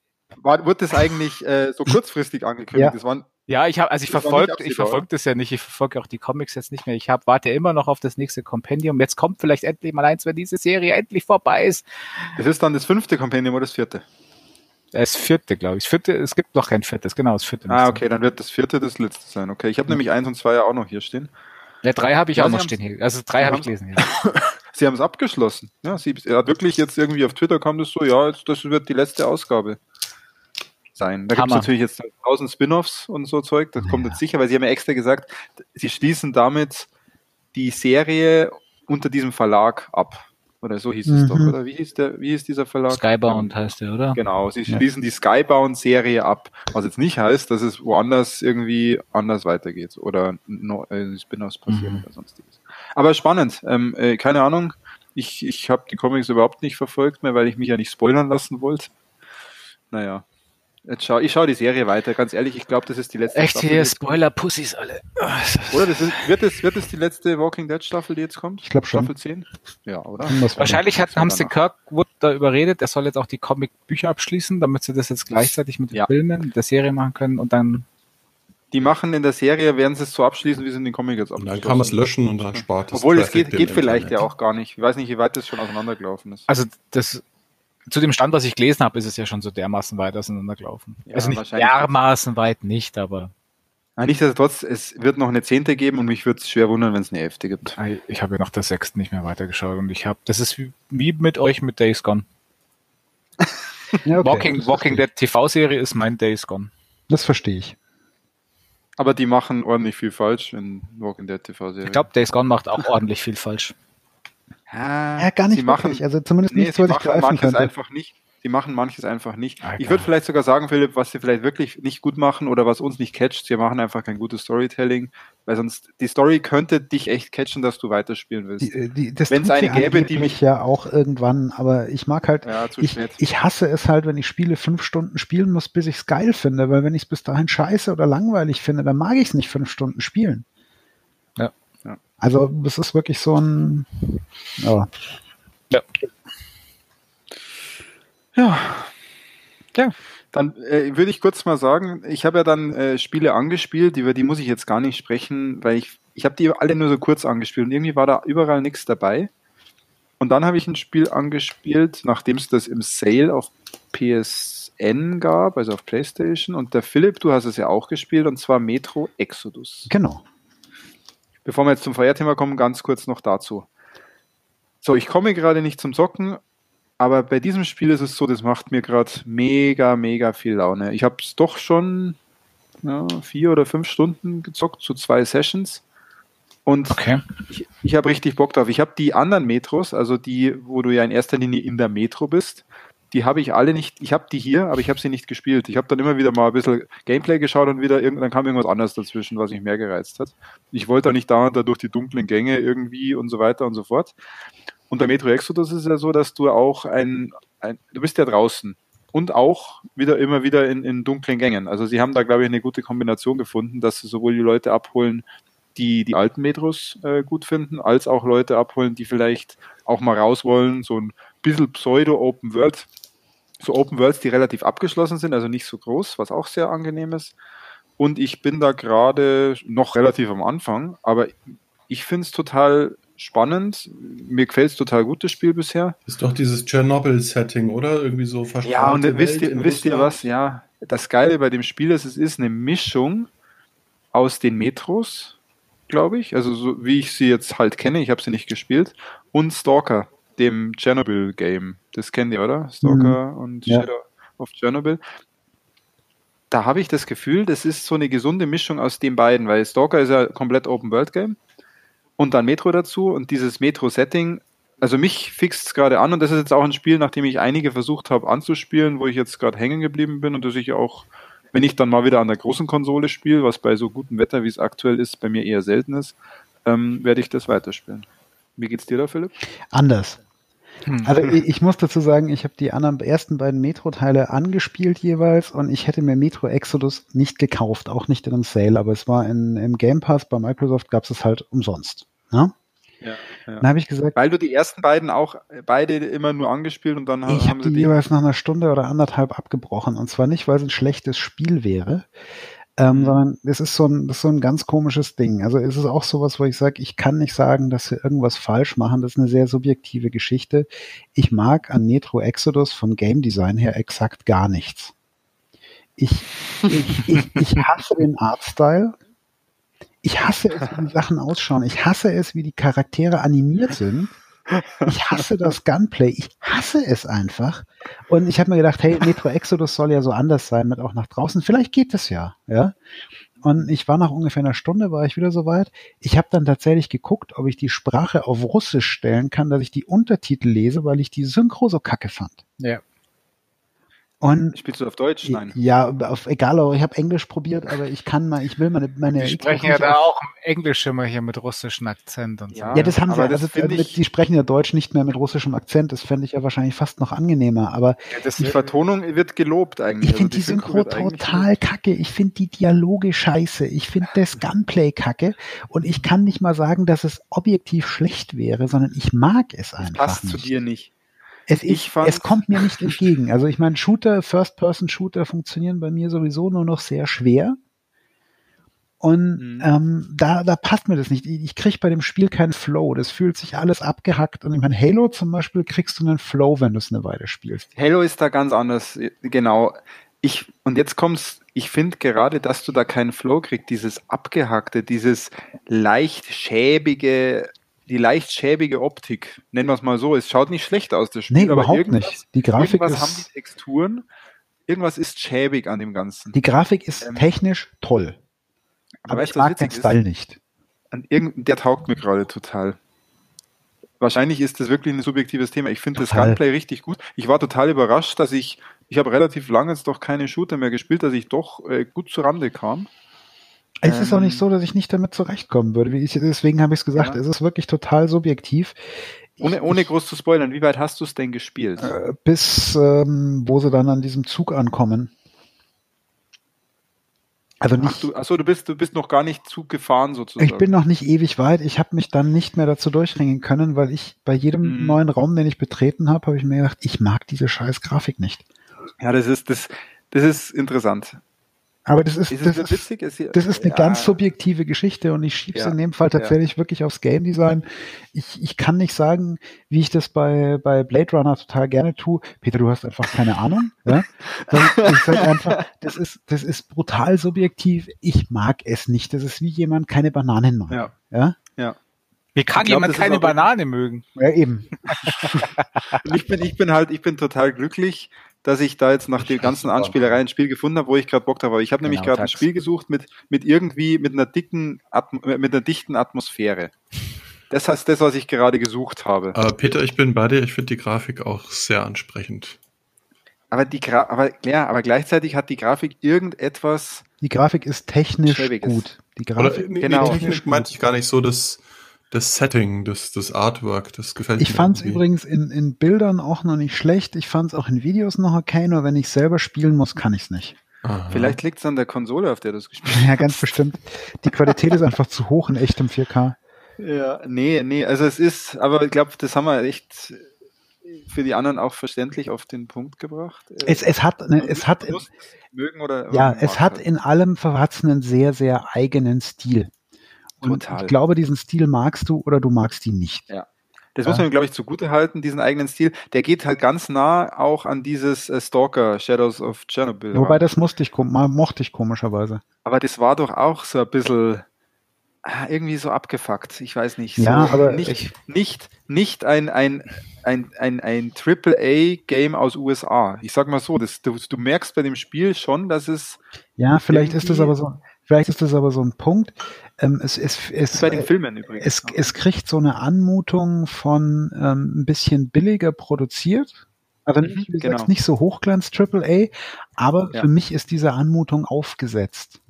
War, wurde das eigentlich äh, so kurzfristig angekündigt? Ja. Das waren ja, ich habe, also ich verfolge, ich verfolge das ja nicht, ich verfolge auch die Comics jetzt nicht mehr. Ich habe, warte immer noch auf das nächste Kompendium. Jetzt kommt vielleicht endlich mal eins, wenn diese Serie endlich vorbei ist. Es ist dann das fünfte Kompendium oder das vierte? Das vierte, glaube ich. Das vierte, es gibt noch kein viertes, genau, das vierte. Ah, okay, dann wird das vierte das letzte sein. Okay, ich habe mhm. nämlich eins und zwei ja auch noch hier stehen. Ja, drei habe ich ja, auch noch stehen hier. Also drei habe ich gelesen. Ja. sie haben es abgeschlossen. Ja, sie, hat wirklich jetzt irgendwie auf Twitter kam das so, ja, jetzt, das wird die letzte Ausgabe sein. Da gibt es natürlich jetzt tausend Spin-offs und so Zeug, das ja. kommt jetzt sicher, weil sie haben ja extra gesagt, sie schließen damit die Serie unter diesem Verlag ab. Oder so hieß mhm. es doch, mhm. oder? Wie hieß, der, wie hieß dieser Verlag? Skybound heißt der, oder? Genau, sie schließen ja. die Skybound-Serie ab, was jetzt nicht heißt, dass es woanders irgendwie anders weitergeht oder no, äh, Spin-offs passieren mhm. oder sonstiges. Aber spannend, ähm, äh, keine Ahnung, ich, ich habe die Comics überhaupt nicht verfolgt mehr, weil ich mich ja nicht spoilern lassen wollte. Naja, Jetzt schau, ich schaue die Serie weiter, ganz ehrlich, ich glaube, das ist die letzte Echt hier, Spoiler-Pussys alle. Oder? Das ist, wird, es, wird es die letzte Walking Dead-Staffel, die jetzt kommt? Ich glaube schon. Staffel 10? Ja, oder? Wahrscheinlich hat, haben sie Kirkwood da überredet, er soll jetzt auch die Comic-Bücher abschließen, damit sie das jetzt gleichzeitig mit den ja. Filmen, der Serie machen können und dann die machen in der Serie, werden sie es so abschließen, wie sie in den Comic jetzt abschließen. Dann kann man es löschen und dann spart es. Obwohl, es geht, geht vielleicht Internet. ja auch gar nicht. Ich weiß nicht, wie weit das schon auseinandergelaufen ist. Also, das zu dem Stand, was ich gelesen habe, ist es ja schon so dermaßen weit auseinandergelaufen. Ja, also nicht dermaßen weit nicht, aber. Nichtsdestotrotz, es wird noch eine zehnte geben und mich würde es schwer wundern, wenn es eine elfte gibt. Ich habe ja nach der sechsten nicht mehr weitergeschaut und ich habe, das ist wie, wie mit euch mit Days Gone. ja, okay, Walking, Walking Dead TV-Serie ist mein Days Gone. Das verstehe ich. Aber die machen ordentlich viel falsch in Walking Dead TV-Serie. Ich glaube, Days Gone macht auch ordentlich viel falsch. Ja, ja gar nicht sie machen, Also zumindest nee, nicht, was ich greifen manches könnte. einfach nicht. Sie machen manches einfach nicht. Ah, ich würde vielleicht sogar sagen, Philipp, was sie vielleicht wirklich nicht gut machen oder was uns nicht catcht, sie machen einfach kein gutes Storytelling, weil sonst die Story könnte dich echt catchen, dass du weiterspielen willst. Wenn es eine gäbe, die mich ja auch irgendwann, aber ich mag halt, ja, ich, ich hasse es halt, wenn ich Spiele fünf Stunden spielen muss, bis ich es geil finde, weil wenn ich es bis dahin scheiße oder langweilig finde, dann mag ich es nicht fünf Stunden spielen. Also das ist wirklich so ein ja. Ja. Ja. ja. Dann äh, würde ich kurz mal sagen, ich habe ja dann äh, Spiele angespielt, über die muss ich jetzt gar nicht sprechen, weil ich, ich habe die alle nur so kurz angespielt und irgendwie war da überall nichts dabei. Und dann habe ich ein Spiel angespielt, nachdem es das im Sale auf PS N gab, also auf PlayStation. Und der Philipp, du hast es ja auch gespielt, und zwar Metro Exodus. Genau. Bevor wir jetzt zum Feuerthema kommen, ganz kurz noch dazu. So, ich komme gerade nicht zum Zocken, aber bei diesem Spiel ist es so, das macht mir gerade mega, mega viel Laune. Ich habe es doch schon ja, vier oder fünf Stunden gezockt, so zwei Sessions. Und Okay. ich, ich habe richtig Bock drauf. Ich habe die anderen Metros, also die, wo du ja in erster Linie in der Metro bist, die habe ich alle nicht, ich habe die hier, aber ich habe sie nicht gespielt. Ich habe dann immer wieder mal ein bisschen Gameplay geschaut und wieder dann kam irgendwas anderes dazwischen, was mich mehr gereizt hat. Ich wollte auch nicht dauernd da durch die dunklen Gänge irgendwie und so weiter und so fort. Und der Metro Exodus ist ja so, dass du auch ein, ein du bist ja draußen und auch wieder immer wieder in, in dunklen Gängen. Also sie haben da, glaube ich, eine gute Kombination gefunden, dass sie sowohl die Leute abholen, die die alten Metros äh, gut finden, als auch Leute abholen, die vielleicht auch mal raus wollen, so ein bisschen Pseudo-Open World, so Open Worlds, die relativ abgeschlossen sind, also nicht so groß, was auch sehr angenehm ist. Und ich bin da gerade noch relativ am Anfang, aber ich finde es total spannend. Mir gefällt es total gut, das Spiel bisher. Ist doch dieses Tschernobyl-Setting, oder? Irgendwie so Ja, und verstrahlte wisst Welt ihr, wisst ihr was? Ja, das Geile bei dem Spiel ist, es ist eine Mischung aus den Metros, glaube ich, also so wie ich sie jetzt halt kenne, ich habe sie nicht gespielt, und Stalker, dem Chernobyl-Game. Das kennt ihr, oder? Stalker und Ja. Shadow of Chernobyl. Da habe ich das Gefühl, das ist so eine gesunde Mischung aus den beiden, weil Stalker ist ja komplett Open-World-Game und dann Metro dazu und dieses Metro-Setting, also mich fixt es gerade an und das ist jetzt auch ein Spiel, nachdem ich einige versucht habe anzuspielen, wo ich jetzt gerade hängen geblieben bin und das ich auch, wenn ich dann mal wieder an der großen Konsole spiele, was bei so gutem Wetter, wie es aktuell ist, bei mir eher selten ist, ähm, werde ich das weiterspielen. Wie geht's dir da, Philipp? Anders. Hm. Also ich, ich muss dazu sagen, ich habe die anderen ersten beiden Metro-Teile angespielt jeweils und ich hätte mir Metro Exodus nicht gekauft, auch nicht in einem Sale, aber es war in, im Game Pass bei Microsoft gab es halt umsonst. Ne? Ja, Dann habe ich gesagt, Weil du die ersten beiden auch beide immer nur angespielt und dann ich habe haben sie die die. jeweils nach einer Stunde oder anderthalb abgebrochen und zwar nicht, weil es ein schlechtes Spiel wäre, ähm, Mhm. sondern es ist so ein, das ist so ein ganz komisches Ding. Also es ist auch sowas, wo ich sage, ich kann nicht sagen, dass wir irgendwas falsch machen. Das ist eine sehr subjektive Geschichte. Ich mag an Metro Exodus vom Game Design her exakt gar nichts. Ich, ich, ich, ich hasse den Artstyle. Ich hasse es, wie die Sachen ausschauen. Ich hasse es, wie die Charaktere animiert sind. Ich hasse das Gunplay. Ich hasse es einfach. Und ich habe mir gedacht, hey, Metro Exodus soll ja so anders sein mit auch nach draußen. Vielleicht geht es ja, ja. Und ich war nach ungefähr einer Stunde, war ich wieder soweit. Ich habe dann tatsächlich geguckt, ob ich die Sprache auf Russisch stellen kann, dass ich die Untertitel lese, weil ich die Synchro so kacke fand. Ja. Und Spielst du auf Deutsch? Nein. ja, auf, egal, ich habe Englisch probiert, aber ich kann mal, ich will meine, meine Die sprechen ja da auch im Englisch immer hier mit russischem Akzent und so. Ja. Ja, das haben sie. das Also, also ich- die sprechen ja Deutsch nicht mehr mit russischem Akzent. Das fände ich ja wahrscheinlich fast noch angenehmer. Aber Ja, das Die Vertonung wird gelobt eigentlich. ich finde Also die Synchro wird eigentlich total kacke. Ich finde die Dialoge scheiße. Ich finde das Gunplay kacke. Und ich kann nicht mal sagen, dass es objektiv schlecht wäre, sondern ich mag es Das einfach passt zu nicht. dir nicht. Es, Ich ist, fand- es kommt mir nicht entgegen. Also ich meine, Shooter, First-Person-Shooter funktionieren bei mir sowieso nur noch sehr schwer. Und Mhm. ähm, da, da passt mir das nicht. Ich, ich kriege bei dem Spiel keinen Flow. Das fühlt sich alles abgehackt. Und ich meine, Halo zum Beispiel kriegst du einen Flow, wenn du es eine Weile spielst. Halo ist da ganz anders. Genau. Ich, und jetzt kommt's, ich finde gerade, dass du da keinen Flow kriegst, dieses abgehackte, dieses leicht schäbige, die leicht schäbige Optik. Nennen wir es mal so. Es schaut nicht schlecht aus, das Spiel, Nee, aber überhaupt irgendwas, nicht. Die Grafik irgendwas haben die ist, Texturen, irgendwas ist schäbig an dem Ganzen. die Grafik ist Ähm, technisch toll. Aber, weißt ich mag den Style nicht. An der taugt mir gerade total. Wahrscheinlich ist das wirklich ein subjektives Thema. Ich finde das. Gunplay richtig gut. Ich war total überrascht, dass ich, ich habe relativ lange jetzt doch keine Shooter mehr gespielt, dass ich doch äh, gut zu Rande kam. Es ist auch Ähm, nicht so, dass ich nicht damit zurechtkommen würde. Deswegen habe ich es gesagt, Ja. es ist wirklich total subjektiv. Ohne, ohne groß zu spoilern, wie weit hast du es denn gespielt? Äh, bis ähm, wo sie dann an diesem Zug ankommen. Also Ach, nicht, du, achso, du bist, du bist noch gar nicht Zug gefahren sozusagen. ich bin noch nicht ewig weit. Ich habe mich dann nicht mehr dazu durchringen können, weil ich bei jedem Mhm. neuen Raum, den ich betreten habe, habe ich mir gedacht, ich mag diese scheiß Grafik nicht. ja, das ist, das, das ist interessant. Aber das ist, Ist das es ist, witzig? Ist hier- das ist eine ja, ganz subjektive Geschichte und ich schieb's Ja, in dem Fall tatsächlich wirklich aufs Game Design. Ich, ich kann nicht sagen, wie ich das bei, bei Blade Runner total gerne tue. Peter, du hast einfach keine Ahnung. Ja? Ich sag einfach, das ist, das ist brutal subjektiv. Ich mag es nicht. Das ist wie jemand keine Bananen mag. Ja. Ja, Wie kann glaub, jemand keine Banane mögen? ja eben. Ich bin, ich bin halt, ich bin total glücklich, dass ich da jetzt nach den ganzen Anspielereien ein Spiel gefunden habe, wo ich gerade Bock drauf habe. Ich habe nämlich Genau, gerade ein. Spiel gesucht mit, mit irgendwie, mit einer dicken, Atm mit einer dichten Atmosphäre. Das heißt das, was ich gerade gesucht habe. Aber Peter, ich bin bei dir. Ich finde die Grafik auch sehr ansprechend. Aber die Gra aber, ja, aber gleichzeitig hat die Grafik irgendetwas, Die Grafik ist technisch Schäbiges. gut. Die Oder Grafik. nee, genau. Technik meinte ich gar nicht so, das, das Setting, das, das Artwork, das gefällt Ich mir. fand es übrigens in, in Bildern auch noch nicht schlecht. Ich fand es auch in Videos noch okay, nur wenn ich selber spielen muss, kann ich es nicht. Aha. vielleicht liegt es an der Konsole, auf der du es gespielt Ja, ganz bestimmt. Die Qualität ist einfach zu hoch in echtem 4K. Ja, nee, nee, also es ist, aber ich glaube, das haben wir echt für die anderen auch verständlich auf den Punkt gebracht. Es, es hat, ne, es hat, Lust, mögen oder ja, es hat halt. in allem einen sehr, sehr eigenen Stil. Und Total. ich glaube, diesen Stil magst du oder du magst ihn nicht. Ja. Das muss man, glaube ich, zugute halten, diesen eigenen Stil. Der geht halt ganz nah auch an dieses äh, Stalker Shadows of Chernobyl. Wobei ran. das musste ich, mochte ich komischerweise. Aber das war doch auch so ein bisschen ah, irgendwie so abgefuckt. Ich weiß nicht. So Ja, aber nicht, ich- nicht, nicht ein, ein, ein, ein, ein AAA-Game aus USA. Ich sag mal so, das, du, du merkst bei dem Spiel schon, dass es Ja, vielleicht ist das aber so, vielleicht ist das aber so ein Punkt. Ähm, es, es, es, bei den äh, Filmen übrigens. es, es kriegt so eine Anmutung von ähm, ein bisschen billiger produziert. Also nicht, Mhm, wie du genau. nicht so Hochglanz AAA, aber Ja. für mich ist diese Anmutung aufgesetzt.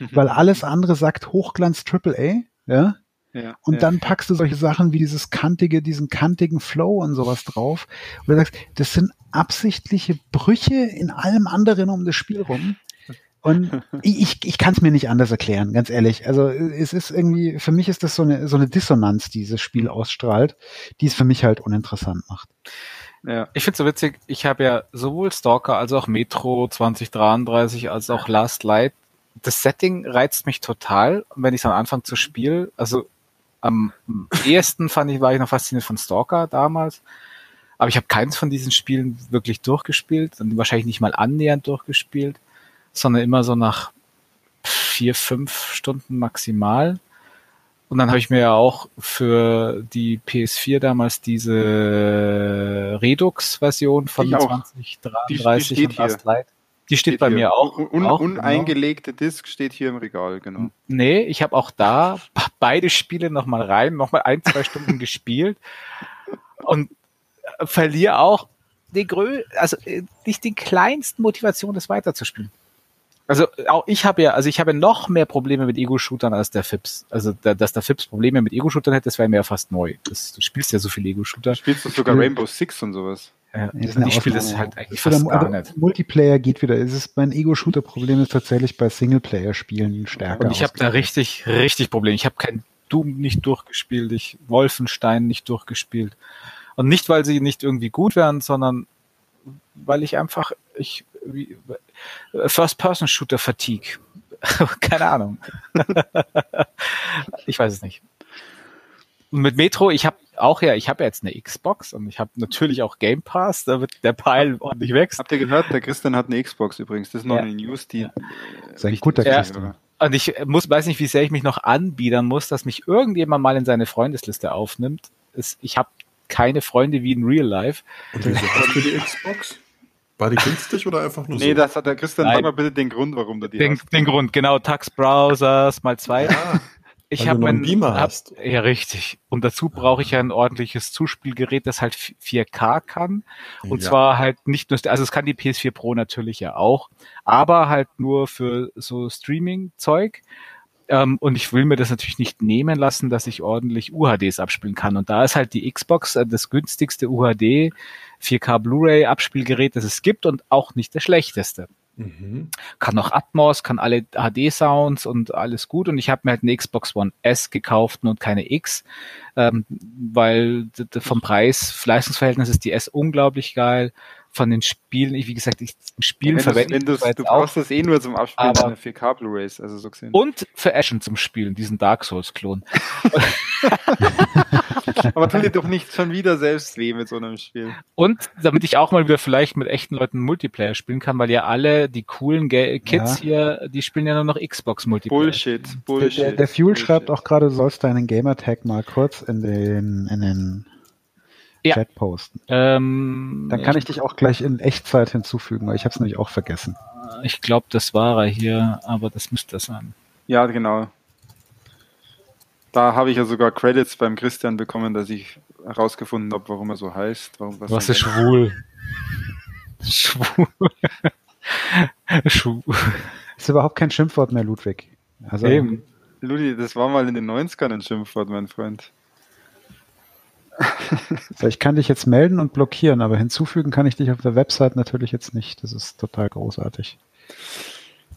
Mhm. Weil alles andere sagt Hochglanz AAA, ja. ja, Und ja. dann packst du solche Sachen wie dieses kantige, diesen kantigen Flow und sowas drauf. Und du sagst, das sind absichtliche Brüche in allem anderen um das Spiel rum. Und ich, ich, kann es mir nicht anders erklären, ganz ehrlich. Also es ist irgendwie, für mich ist das so eine, so eine Dissonanz, die dieses Spiel ausstrahlt, die es für mich halt uninteressant macht. ja. Ich finde so witzig, ich habe ja sowohl Stalker als auch Metro 2033 als auch Last Light. Das Setting reizt mich total, wenn ich es am Anfang zu spielen. Also am ehesten fand ich, war ich noch fasziniert von Stalker damals. Aber ich habe keins von diesen Spielen wirklich durchgespielt und wahrscheinlich nicht mal annähernd durchgespielt, sondern immer so nach vier, fünf Stunden maximal. Und dann habe ich mir ja auch für die PS4 damals diese Redux-Version von Ich auch. 2033 Die- die steht und Last. Light. Die steht, bei hier. mir auch. Un, auch uneingelegte Disc steht hier im Regal, genau. Nee, ich habe auch da beide Spiele nochmal rein, nochmal ein, zwei Stunden gespielt und äh, verliere auch die Grö also äh, nicht die kleinsten Motivation, das weiterzuspielen. Also auch ich habe ja, also ich habe noch mehr Probleme mit Ego-Shootern als der Fips. Also da, dass der Fips Probleme mit Ego-Shootern hätte, das wäre mir ja fast neu. Das, du spielst ja so viele Ego-Shooter. Spielst du sogar Rainbow Six und sowas? Ja, Das ist und eine ich spiele das halt eigentlich Oder- fast gar aber nicht. Multiplayer geht wieder. Es ist mein Ego-Shooter-Problem ist tatsächlich bei Singleplayer-Spielen stärker. Und ich habe da richtig, richtig Probleme. Ich habe kein Doom nicht durchgespielt, ich Wolfenstein nicht durchgespielt. Und nicht, weil sie nicht irgendwie gut wären, sondern weil ich einfach, ich, First-Person-Shooter-Fatigue. Keine Ahnung. ich weiß es nicht. Und mit Metro, ich habe auch ja, ich habe ja jetzt eine Xbox und ich habe natürlich auch Game Pass, da wird der Pile ordentlich wächst. Habt ihr gehört, der Christian hat eine Xbox übrigens. Das ist noch Ja. eine News, die. Ja. ist ein guter ist. Christian. Und ich muss, weiß nicht, wie sehr ich mich noch anbiedern muss, dass mich irgendjemand mal in seine Freundesliste aufnimmt. Es, ich habe keine Freunde wie in Real Life. Und wieso hast du die Xbox? War die günstig oder einfach nur Nee, so? das hat der Christian, Nein. sag mal bitte den Grund, warum du die Den, hast. den Grund, genau, Tax Browsers mal zwei. Ah, Ich habe einen mein Beamer hab, hast. Ja, richtig. Und dazu brauche ich ja ein ordentliches Zuspielgerät, das halt 4K kann. Und Ja. zwar halt nicht nur, also es kann die PS4 Pro natürlich ja auch, aber halt nur für so Streaming-Zeug. Ähm, und ich will mir das natürlich nicht nehmen lassen, dass ich ordentlich UHDs abspielen kann. Und da ist halt die Xbox äh, das günstigste UHD 4K Blu-ray Abspielgerät, das es gibt und auch nicht das schlechteste Mhm. kann noch Atmos, kann alle HD-Sounds und alles gut. Und ich habe mir halt eine Xbox One S gekauft und keine X, ähm, weil vom Preis-Leistungsverhältnis ist die S unglaublich geil. Von den Spielen, ich, wie gesagt, ich Spielen verwende wenn du, ich du brauchst das eh nur zum Abspielen aber- deiner 4K Blu-rays, also so gesehen. Und für Ashen zum Spielen, diesen Dark Souls-Klon. Aber tu dir doch nicht schon wieder selbst weh mit so einem Spiel. Und damit ich auch mal wieder vielleicht mit echten Leuten Multiplayer spielen kann, weil ja alle die coolen Ga Kids hier, die spielen ja nur noch Xbox Multiplayer. Bullshit, Der, Bullshit. der, der Fuel Bullshit. schreibt auch gerade, du sollst deinen Gamertag mal kurz in den, in den Ja. Chat posten. Ähm, Dann kann ich dich auch gleich in Echtzeit hinzufügen, weil ich habe es nämlich auch vergessen. Ich glaube, das war er hier, aber das müsste er sein. Ja, genau. Da habe ich ja sogar Credits beim Christian bekommen, dass ich herausgefunden habe, warum er so heißt. Warum, Was er- ist schwul? schwul. schwul. Ist überhaupt kein Schimpfwort mehr, Ludwig. Also, Eben. Ludi, das war mal in den 90ern ein Schimpfwort, mein Freund. so, ich kann dich jetzt melden und blockieren, aber hinzufügen kann ich dich auf der Website natürlich jetzt nicht. Das ist total großartig.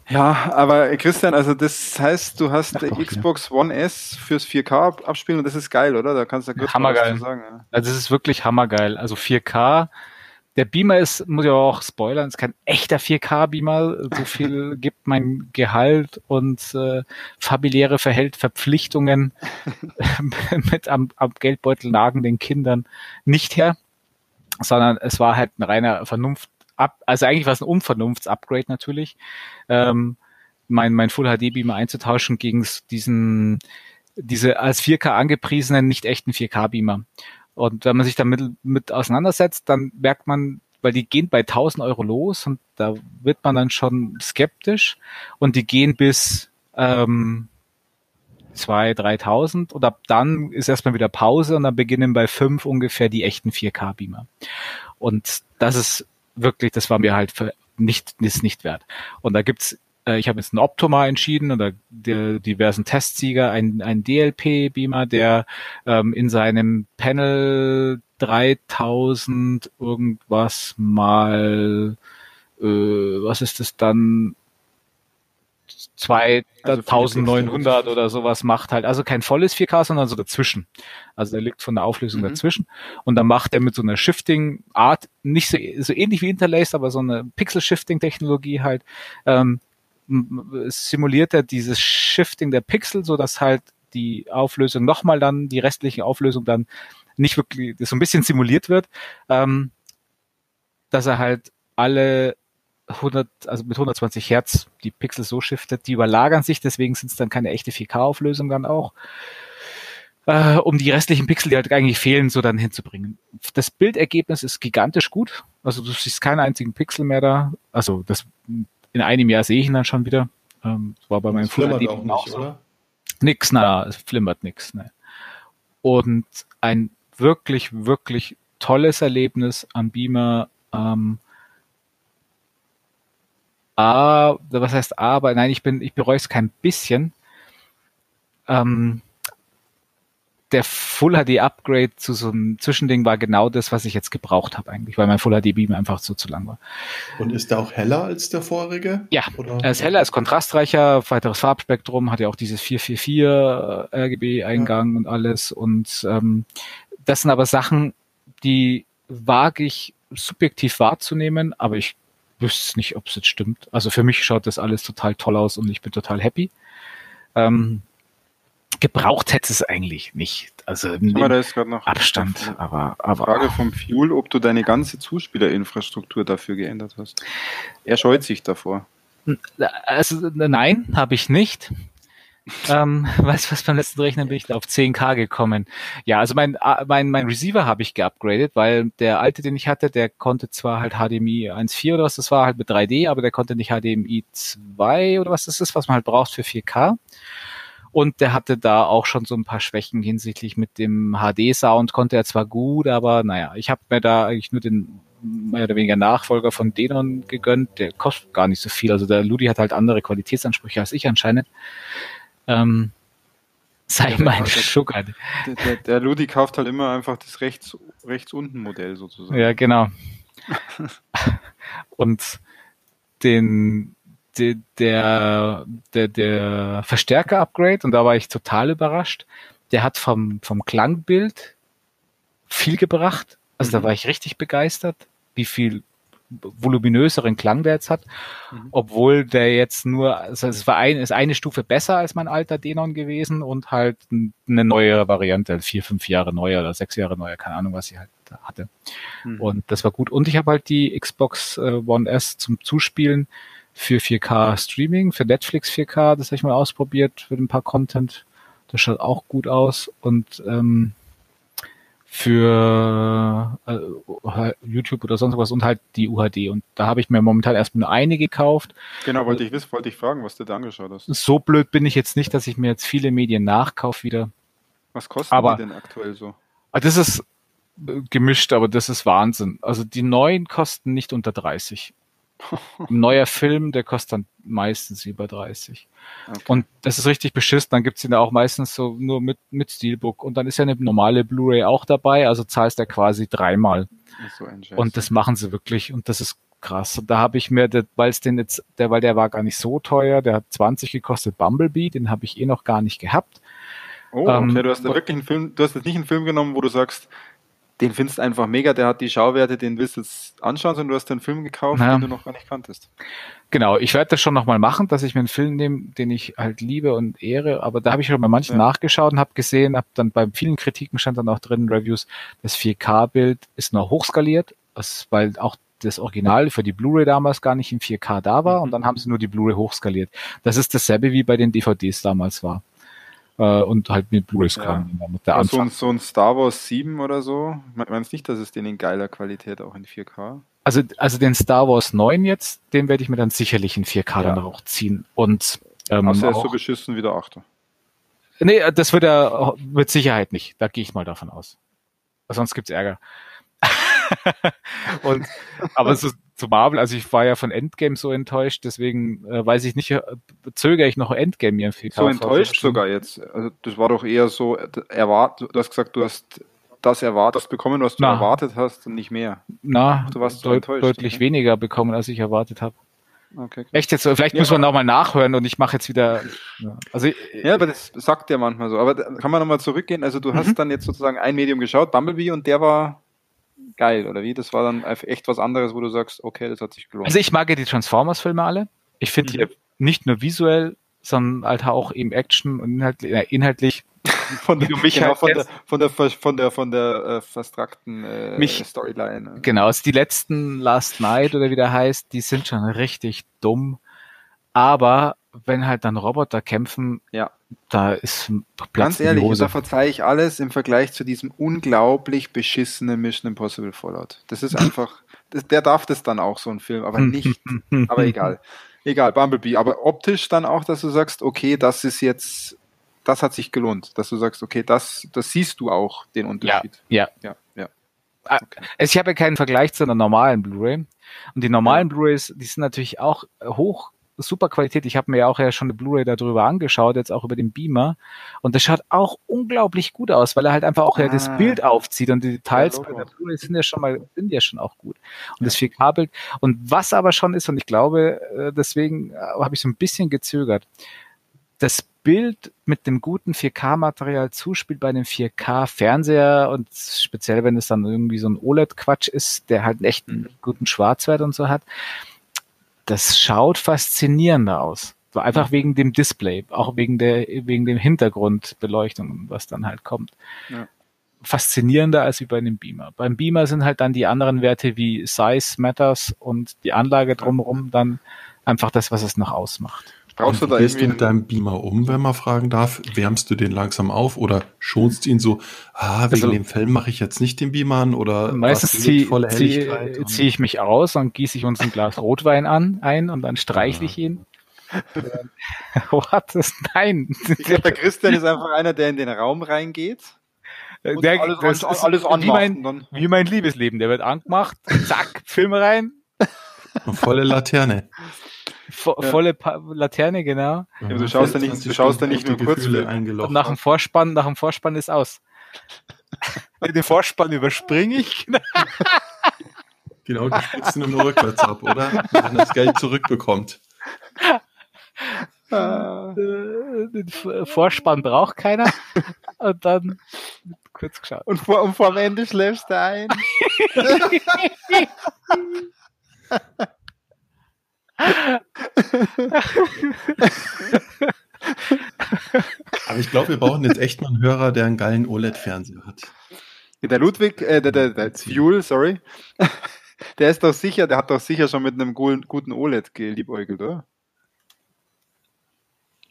Ja, aber Christian, also das heißt, du hast Ach die doch, ja. Xbox One S fürs 4K abspielen und das ist geil, oder? Da kannst du kurz Hammergeil. was zu sagen. Ja. Also es ist wirklich hammergeil. Also 4K. Der Beamer ist, muss ich auch spoilern, ist kein echter 4K-Beamer. So viel gibt mein Gehalt und äh, familiäre Verhält Verpflichtungen mit am, am Geldbeutel nagenden Kindern nicht her, sondern es war halt ein reiner Vernunft also eigentlich war es ein Unvernunfts-Upgrade natürlich. Ähm, mein, mein Full HD Beamer einzutauschen gegen diesen, diese als 4K angepriesenen, nicht echten 4K Beamer. Und wenn man sich damit mit auseinandersetzt, dann merkt man, weil die gehen bei 1000 Euro los und da wird man dann schon skeptisch und die gehen bis ähm, 2.000, 3.000 und ab dann ist erstmal wieder Pause und dann beginnen bei 5 ungefähr die echten 4K Beamer. Und das ist wirklich, das war mir halt für nicht, ist nicht wert. Und da gibt's ich habe jetzt einen Optoma entschieden oder der diversen Testsieger, ein, ein DLP-Beamer, der ähm, in seinem Panel 3000 irgendwas mal, äh, was ist das dann, Also 2900 oder sowas macht halt, also kein volles 4K, sondern so dazwischen. Also der liegt von der Auflösung Mhm. dazwischen. Und dann macht er mit so einer Shifting-Art, nicht so, so ähnlich wie Interlaced, aber so eine Pixel-Shifting-Technologie halt, ähm, simuliert er dieses Shifting der Pixel, so dass halt die Auflösung nochmal dann, die restliche Auflösung dann nicht wirklich, so ein bisschen simuliert wird, ähm, dass er halt alle 100, also mit 120 Hertz die Pixel so shiftet, die überlagern sich, deswegen sind es dann keine echte 4K-Auflösung dann auch, äh, um die restlichen Pixel, die halt eigentlich fehlen, so dann hinzubringen. Das Bildergebnis ist gigantisch gut, also du siehst keinen einzigen Pixel mehr da, also das in einem Jahr sehe ich ihn dann schon wieder. Ähm, das war bei meinem Das flimmert HD auch nicht, so. oder? Nix, na, es flimmert nix. Ne. Und ein wirklich, wirklich tolles Erlebnis am Beamer. Ähm, A, was heißt aber? Nein, ich bin, ich bereue es kein bisschen. Ähm, der Full HD Upgrade zu so einem Zwischending war genau das, was ich jetzt gebraucht habe eigentlich, weil mein Full HD Beamer einfach so zu lang war. Und ist der auch heller als der vorige? Ja, Oder? er ist heller, er ist kontrastreicher, weiteres Farbspektrum, hat ja auch dieses 444 äh, RGB-Eingang und alles. Und ähm, das sind aber Sachen, die wage ich subjektiv wahrzunehmen, aber ich wüsste nicht, ob es jetzt stimmt. Also für mich schaut das alles total toll aus und ich bin total happy. Ähm, gebraucht hätte es eigentlich nicht. Also Aber da ist noch Abstand, aber, Frage aber vom Fuel, ob du deine ganze Zuspielerinfrastruktur dafür geändert hast. Er scheut sich davor. Also nein, habe ich nicht. ähm, weißt du was, beim letzten Rechnen bin ich da auf 10k gekommen. Ja, also mein, mein, mein Receiver habe ich geupgradet, weil der alte, den ich hatte, der konnte zwar halt HDMI 1.4 oder was das war, halt mit 3D, aber der konnte nicht HDMI 2 oder was das ist, was man halt braucht für 4K. Und der hatte da auch schon so ein paar Schwächen hinsichtlich mit dem HD-Sound, konnte er zwar gut, aber naja, ich habe mir da eigentlich nur den mehr oder weniger Nachfolger von Denon gegönnt, der kostet gar nicht so viel. Also der Ludi hat halt andere Qualitätsansprüche als ich anscheinend. Ähm, sei der mein Sugar. Der, der, der Ludi kauft halt immer einfach das rechts, rechts unten Modell sozusagen. Ja, genau. Und den, de, der, der, der Verstärker-Upgrade, und da war ich total überrascht, der hat vom, vom Klangbild viel gebracht. Also da Mhm. war ich richtig begeistert, wie viel voluminöseren Klang der jetzt hat, mhm. obwohl der jetzt nur, also es war ein, ist eine Stufe besser als mein alter Denon gewesen und halt eine neue Variante, vier, fünf Jahre neuer oder sechs Jahre neuer, keine Ahnung, was ich halt hatte. Mhm. Und das war gut. Und ich habe halt die Xbox äh, One S zum Zuspielen für 4K Streaming, für Netflix 4K, das habe ich mal ausprobiert für ein paar Content. Das schaut auch gut aus. Und ähm, für äh, YouTube oder sonst was und halt die UHD. Und da habe ich mir momentan erstmal nur eine gekauft. Genau, wollte ich wissen, wollte ich fragen, was du da angeschaut hast. So blöd bin ich jetzt nicht, dass ich mir jetzt viele Medien nachkaufe wieder. Was kosten aber, die denn aktuell so? Ah, das ist äh, gemischt, aber das ist Wahnsinn. Also die neuen kosten nicht unter 30. Ein neuer Film, der kostet dann meistens über 30. Okay. Und das ist richtig beschissen. Dann gibt's ihn auch meistens so nur mit, mit Steelbook. Und dann ist ja eine normale Blu-ray auch dabei, also zahlst du quasi dreimal. So und das machen sie wirklich. Und das ist krass. Und da habe ich mir, weil es den jetzt, der, weil der war gar nicht so teuer, der hat 20 gekostet, Bumblebee, den habe ich eh noch gar nicht gehabt. Oh, okay, ähm, du hast da wirklich einen Film, du hast jetzt nicht einen Film genommen, wo du sagst, den findest du einfach mega, der hat die Schauwerte, den willst du jetzt anschauen, sondern du hast einen Film gekauft, ja. den du noch gar nicht kanntest. Genau, ich werde das schon nochmal machen, dass ich mir einen Film nehme, den ich halt liebe und ehre, aber da habe ich schon bei manchen ja. nachgeschaut und habe gesehen, habe dann bei vielen Kritiken stand dann auch drin, Reviews, das 4K-Bild ist nur hochskaliert, weil auch das Original für die Blu-ray damals gar nicht in 4K da war mhm. und dann haben sie nur die Blu-ray hochskaliert. Das ist dasselbe wie bei den DVDs damals war äh, und halt mit Blu-rays ja. kam. Mit der so, ein, so ein Star Wars 7 oder so, meinst du nicht, dass es den in geiler Qualität auch in 4K? Also, also den Star Wars 9 jetzt, den werde ich mir dann sicherlich in 4K ja. dann auch ziehen. Und ähm, Außer er ist so beschissen wie der 8. Nee, das wird er mit Sicherheit nicht. Da gehe ich mal davon aus. Sonst gibt's Ärger. Und, aber so, zu Marvel, also ich war ja von Endgame so enttäuscht, deswegen äh, weiß ich nicht, äh, zögere ich noch Endgame viel So enttäuscht sogar jetzt. Also das war doch eher so, erwart, du hast gesagt, du hast das erwartet bekommen, was du Na. erwartet hast und nicht mehr. Na, du warst deut deutlich okay. weniger bekommen, als ich erwartet habe. Okay, Echt jetzt, vielleicht ja. muss man nochmal nachhören und ich mache jetzt wieder. Ja. Also, ja, aber das sagt ja manchmal so. Aber kann man nochmal zurückgehen? Also du hast mhm. dann jetzt sozusagen ein Medium geschaut, Bumblebee, und der war geil, oder wie? Das war dann echt was anderes, wo du sagst, okay, das hat sich gelohnt. Also ich mag ja die Transformers-Filme alle. Ich finde mhm. die nicht nur visuell, sondern halt auch eben Action und inhaltlich, äh, inhaltlich von der, genau, halt von, der, von der von der von der äh, verstrakten äh, mich, Storyline. Genau, also die letzten Last Night oder wie der heißt, die sind schon richtig dumm. Aber wenn halt dann Roboter kämpfen, ja. Da ist Platz Ganz ehrlich, da verzeihe ich alles im Vergleich zu diesem unglaublich beschissenen Mission Impossible Fallout. Das ist einfach, das, der darf das dann auch, so ein Film, aber nicht, aber egal. Egal, Bumblebee, aber optisch dann auch, dass du sagst, okay, das ist jetzt, das hat sich gelohnt, dass du sagst, okay, das, das siehst du auch, den Unterschied. Ja, ja. ja, ja. Ah, okay. Ich habe ja keinen Vergleich zu einer normalen Blu-ray. Und die normalen. Blu-rays, die sind natürlich auch hoch super Qualität. Ich habe mir ja auch ja schon eine Blu-ray darüber angeschaut, jetzt auch über den Beamer. Und das schaut auch unglaublich gut aus, weil er halt einfach auch ah. ja das ah. Bild aufzieht und die Details ja, bei der Blu-ray sind ja schon mal, sind ja schon auch gut. Und ja. das 4K-Bild. Und was aber schon ist, und ich glaube, äh, deswegen äh, habe ich so ein bisschen gezögert, das Bild mit dem guten 4K-Material zuspielt bei einem 4K-Fernseher und speziell, wenn es dann irgendwie so ein OLED-Quatsch ist, der halt echt einen guten Schwarzwert und so hat, das schaut faszinierender aus. Einfach wegen dem Display, auch wegen der, wegen dem Hintergrundbeleuchtung, was dann halt kommt. Ja. Faszinierender als wie bei einem Beamer. Beim Beamer sind halt dann die anderen Werte wie Size Matters und die Anlage drumherum dann einfach das, was es noch ausmacht. Brauchst du da gehst du mit deinem Beamer um, wenn man fragen darf? Wärmst du den langsam auf oder schonst ihn so, ah, wegen also, dem Film mache ich jetzt nicht den Beamer an oder meistens ziehe zieh, zieh ich mich aus und gieße ich uns ein Glas Rotwein an ein und dann streichle ich ihn. What? Nein. Ich glaube, der Christian ist einfach einer, der in den Raum reingeht. Der, alles, das alles, alles wie, mein, wie mein Liebesleben. Der wird angemacht, zack, Film rein. Und volle Laterne. Vo ja. Volle pa Laterne, genau. Ja, du schaust ja nicht, du schaust nicht nur kurz nach dem Vorspann, nach dem Vorspann ist aus. Den Vorspann überspringe ich. genau, du spielst ihn nur rückwärts ab, oder? Wenn das Geld zurückbekommt. Den Vorspann braucht keiner. Und dann kurz geschaut. Und vor, und vor am Ende schläfst du ein. Aber ich glaube, wir brauchen jetzt echt mal einen Hörer, der einen geilen OLED-Fernseher hat. Der Ludwig, äh, der, der, der Fuel, sorry, der ist doch sicher, der hat doch sicher schon mit einem guten, OLED geliebäugelt, oder?